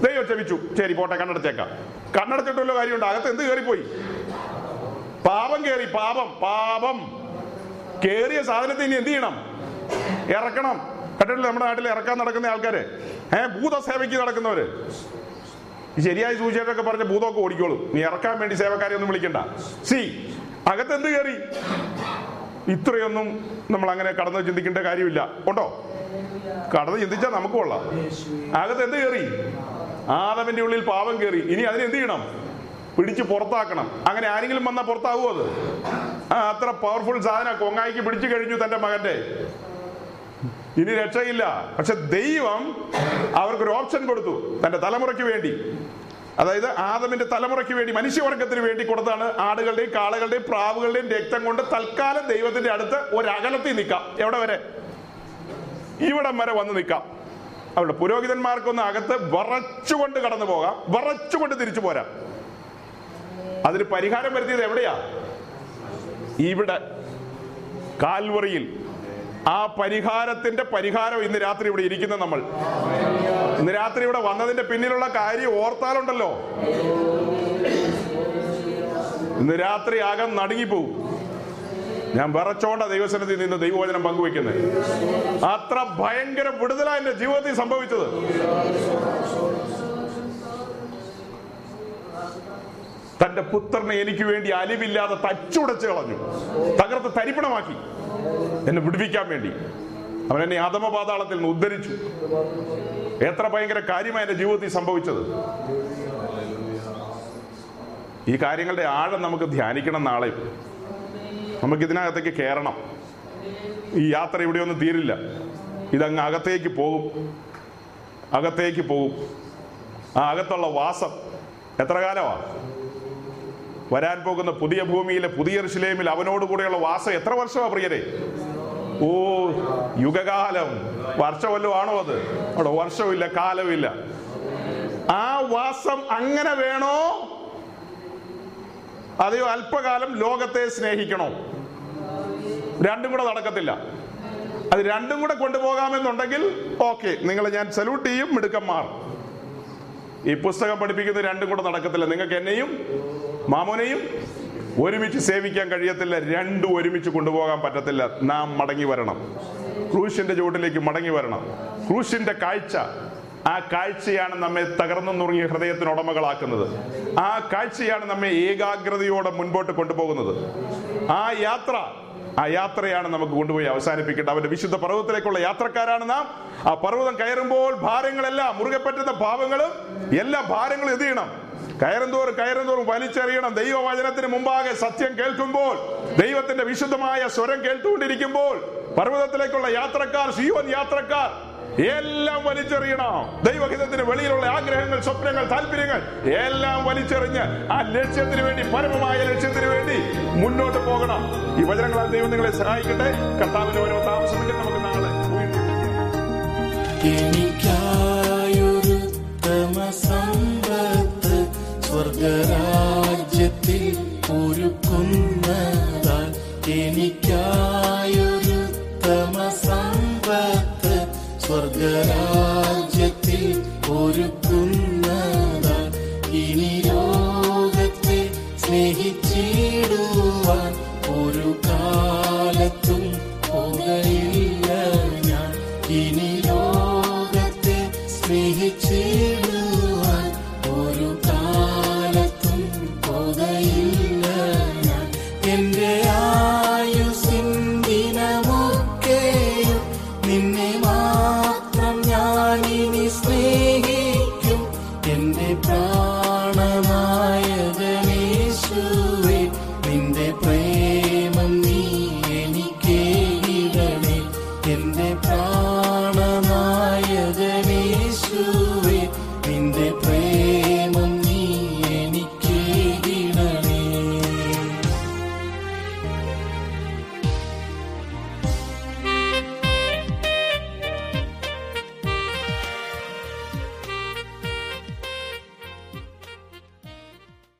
ദൈവം ക്ഷമിച്ചു. ശരി പോട്ടെ കണ്ണടച്ചേക്കാം. കണ്ണടച്ചിട്ടുള്ള കാര്യമുണ്ട്. അകത്ത് എന്ത് കയറിപ്പോയി? പാപം കേറി പാപം പാപം. കേറിയ സാധനത്തെ ഇനി എന്ത് ചെയ്യണം? ഇറക്കണം. കണ്ടിട്ടില്ല നമ്മുടെ നാട്ടിൽ ഇറക്കാൻ നടക്കുന്ന ആൾക്കാര്? ഏ ഭൂതസേവയ്ക്ക് നടക്കുന്നവര്. ശരിയായ സൂചനയൊക്കെ പറഞ്ഞ ഭൂതമൊക്കെ ഓടിക്കോളും. നീ ഇറക്കാൻ വേണ്ടി സേവക്കാരെ ഒന്നും വിളിക്കണ്ട. സി അകത്ത് എന്ത് കയറി ഇത്രയൊന്നും നമ്മൾ അങ്ങനെ കടന്ന് ചിന്തിക്കേണ്ട കാര്യമില്ല. ഉണ്ടോ? കടന്ന് ചിന്തിച്ചാൽ നമുക്ക് കൊള്ളാം. അകത്ത് എന്ത് കയറി ആദവന്റെ ഉള്ളിൽ പാവം കയറി ഇനി അതിന് എന്ത് ചെയ്യണം? പിടിച്ച് പുറത്താക്കണം. അങ്ങനെ ആരെങ്കിലും വന്നാൽ പുറത്താവുമോ അത്? ആ അത്ര പവർഫുൾ സാധന. കൊങ്ങായിക്ക് പിടിച്ചു കഴിഞ്ഞു തന്റെ മകന്റെ. ഇനി രക്ഷയില്ല. പക്ഷെ ദൈവം അവർക്കൊരു ഓപ്ഷൻ കൊടുത്തു തന്റെ തലമുറയ്ക്ക് വേണ്ടി. അതായത് ആദമിന്റെ തലമുറയ്ക്ക് വേണ്ടി മനുഷ്യവർഗത്തിന് വേണ്ടി കൊടുത്താണ് ആടുകളുടെയും കാളകളുടെയും പ്രാവുകളുടെയും രക്തം കൊണ്ട് തൽക്കാലം ദൈവത്തിന്റെ അടുത്ത് ഒരകലത്തിൽ നിൽക്കാം. എവിടെ വരെ? ഇവിടം വരെ വന്ന് നിൽക്കാം. അവരുടെ പുരോഹിതന്മാർക്കൊന്ന് അകത്ത് വറച്ചുകൊണ്ട് കടന്നു പോകാം വറച്ചുകൊണ്ട് തിരിച്ചു പോരാം. അതിന് പരിഹാരം വരുത്തിയത് എവിടെയാ? ഇവിടെ കാൽവറിയിൽ. ആ പരിഹാരത്തിന്റെ പരിഹാരം ഇന്ന് രാത്രി ഇവിടെ ഇരിക്കുന്ന നമ്മൾ. ഇന്ന് രാത്രി ഇവിടെ വന്നതിന്റെ പിന്നിലുള്ള കാര്യം ഓർത്താലുണ്ടല്ലോ. ഇന്ന് രാത്രി ആകം നടുങ്ങിപ്പോവും. ഞാൻ വിറച്ചോണ്ട ദൈവസനത്തിൽ നിന്ന് ദൈവവചനം പങ്കുവെക്കുന്നത് അത്ര ഭയങ്കര വിടുതല എന്റെ ജീവിതത്തിൽ സംഭവിച്ചത്. തന്റെ പുത്രനെ എനിക്ക് വേണ്ടി അലിവില്ലാതെ തച്ചുടച്ച് കളഞ്ഞു. തകർത്ത് തരിപ്പണമാക്കി. എന്നെ വിടുവിക്കാൻ വേണ്ടി. അവൻ എന്നെ അധമപാതാളത്തിൽ നിന്ന് ഉദ്ധരിച്ചു. എത്ര ഭയങ്കര കാര്യമായി എന്റെ ജീവിതത്തിൽ സംഭവിച്ചത്. ഈ കാര്യങ്ങളുടെ ആഴം നമുക്ക് ധ്യാനിക്കണം നാളെ. നമുക്ക് ഇതിനകത്തേക്ക് കയറണം. ഈ യാത്ര ഇവിടെ ഒന്നും തീരില്ല. ഇതങ്ങ് അകത്തേക്ക് പോകും. അകത്തേക്ക് പോകും. ആ അകത്തുള്ള വാസം എത്ര കാലമാ? വരാൻ പോകുന്ന പുതിയ ഭൂമിയിലെ പുതിയ ഋഷിലേമിൽ അവനോട് കൂടെയുള്ള വാസം എത്ര വർഷമാണ് പ്രിയരെ? ഓ യുഗകാലം. വർഷമല്ലോ ആണോ അത്? അവിടെ വർഷമില്ല കാലമില്ല ആ വാസം അങ്ങനെ വേണോ? അതെയോ അല്പകാലം ലോകത്തെ സ്നേഹിക്കണോ? രണ്ടും കൂടെ നടക്കത്തില്ല. അത് രണ്ടും കൂടെ കൊണ്ടുപോകാമെന്നുണ്ടെങ്കിൽ ഓക്കെ നിങ്ങളെ ഞാൻ സല്യൂട്ട് ചെയ്യും മിടുക്കന്മാർ. ഈ പുസ്തകം പഠിപ്പിക്കുന്ന രണ്ടും കൂടെ നടക്കത്തില്ല. നിങ്ങൾക്ക് എന്നെയും മാമോനെയും ഒരുമിച്ച് സേവിക്കാൻ കഴിയത്തില്ല. രണ്ടും ഒരുമിച്ച് കൊണ്ടുപോകാൻ പറ്റത്തില്ല. നാം മടങ്ങി വരണം. ക്രൂശിന്റെ ചുവട്ടിലേക്ക് മടങ്ങി വരണം. ക്രൂശിന്റെ കാഴ്ച ആ കാഴ്ചയാണ് നമ്മെ തകർന്നു നുറുങ്ങിയ ഹൃദയത്തിന് ഉടമകളാക്കുന്നത് ആ കാഴ്ചയാണ് നമ്മെ ഏകാഗ്രതയോടെ മുൻപോട്ട് കൊണ്ടുപോകുന്നത്. ആ യാത്ര ആ യാത്രയാണ് നമുക്ക് കൊണ്ടുപോയി അവസാനിപ്പിക്കേണ്ടത്. അവന്റെ വിശുദ്ധ പർവതത്തിലേക്കുള്ള യാത്രക്കാരാണ് നാം. ആ പർവതം കയറുമ്പോൾ ഭാരങ്ങളെല്ലാം മുറുകെ പറ്റുന്ന ഭാവങ്ങളും എല്ലാ ഭാരങ്ങളും എതിയണം ചെയ്യണം? കയറുന്തോറും കയറും വലിച്ചെറിയണം. ദൈവവചനത്തിന് മുമ്പാകെ സത്യം കേൾക്കുമ്പോൾ ദൈവത്തിന്റെ വിശുദ്ധമായ സ്വരം കേട്ടുകൊണ്ടിരിക്കുമ്പോൾ പർവതത്തിലേക്കുള്ള യാത്രക്കാർ സിയോൻ യാത്രക്കാർ എല്ലാം വലിച്ചെറിയണം. ദൈവഹിതത്തിന് വെളിയിലുള്ള ആഗ്രഹങ്ങൾ സ്വപ്നങ്ങൾ താല്പര്യങ്ങൾ എല്ലാം വലിച്ചെറിഞ്ഞ് ആ ലക്ഷ്യത്തിന് വേണ്ടി പരമമായ ലക്ഷ്യത്തിന് വേണ്ടി മുന്നോട്ട് പോകണം. ഈ വചനങ്ങളാൽ ദൈവം നിങ്ങളെ സഹായിക്കട്ടെ. കർത്താവിന്റെ ഓരോ താമസമെങ്കിൽ നമുക്ക് നാളെ എനിക്കായൊരു ഒരു കുന്നതാൽ എനിക്കായൊരു surga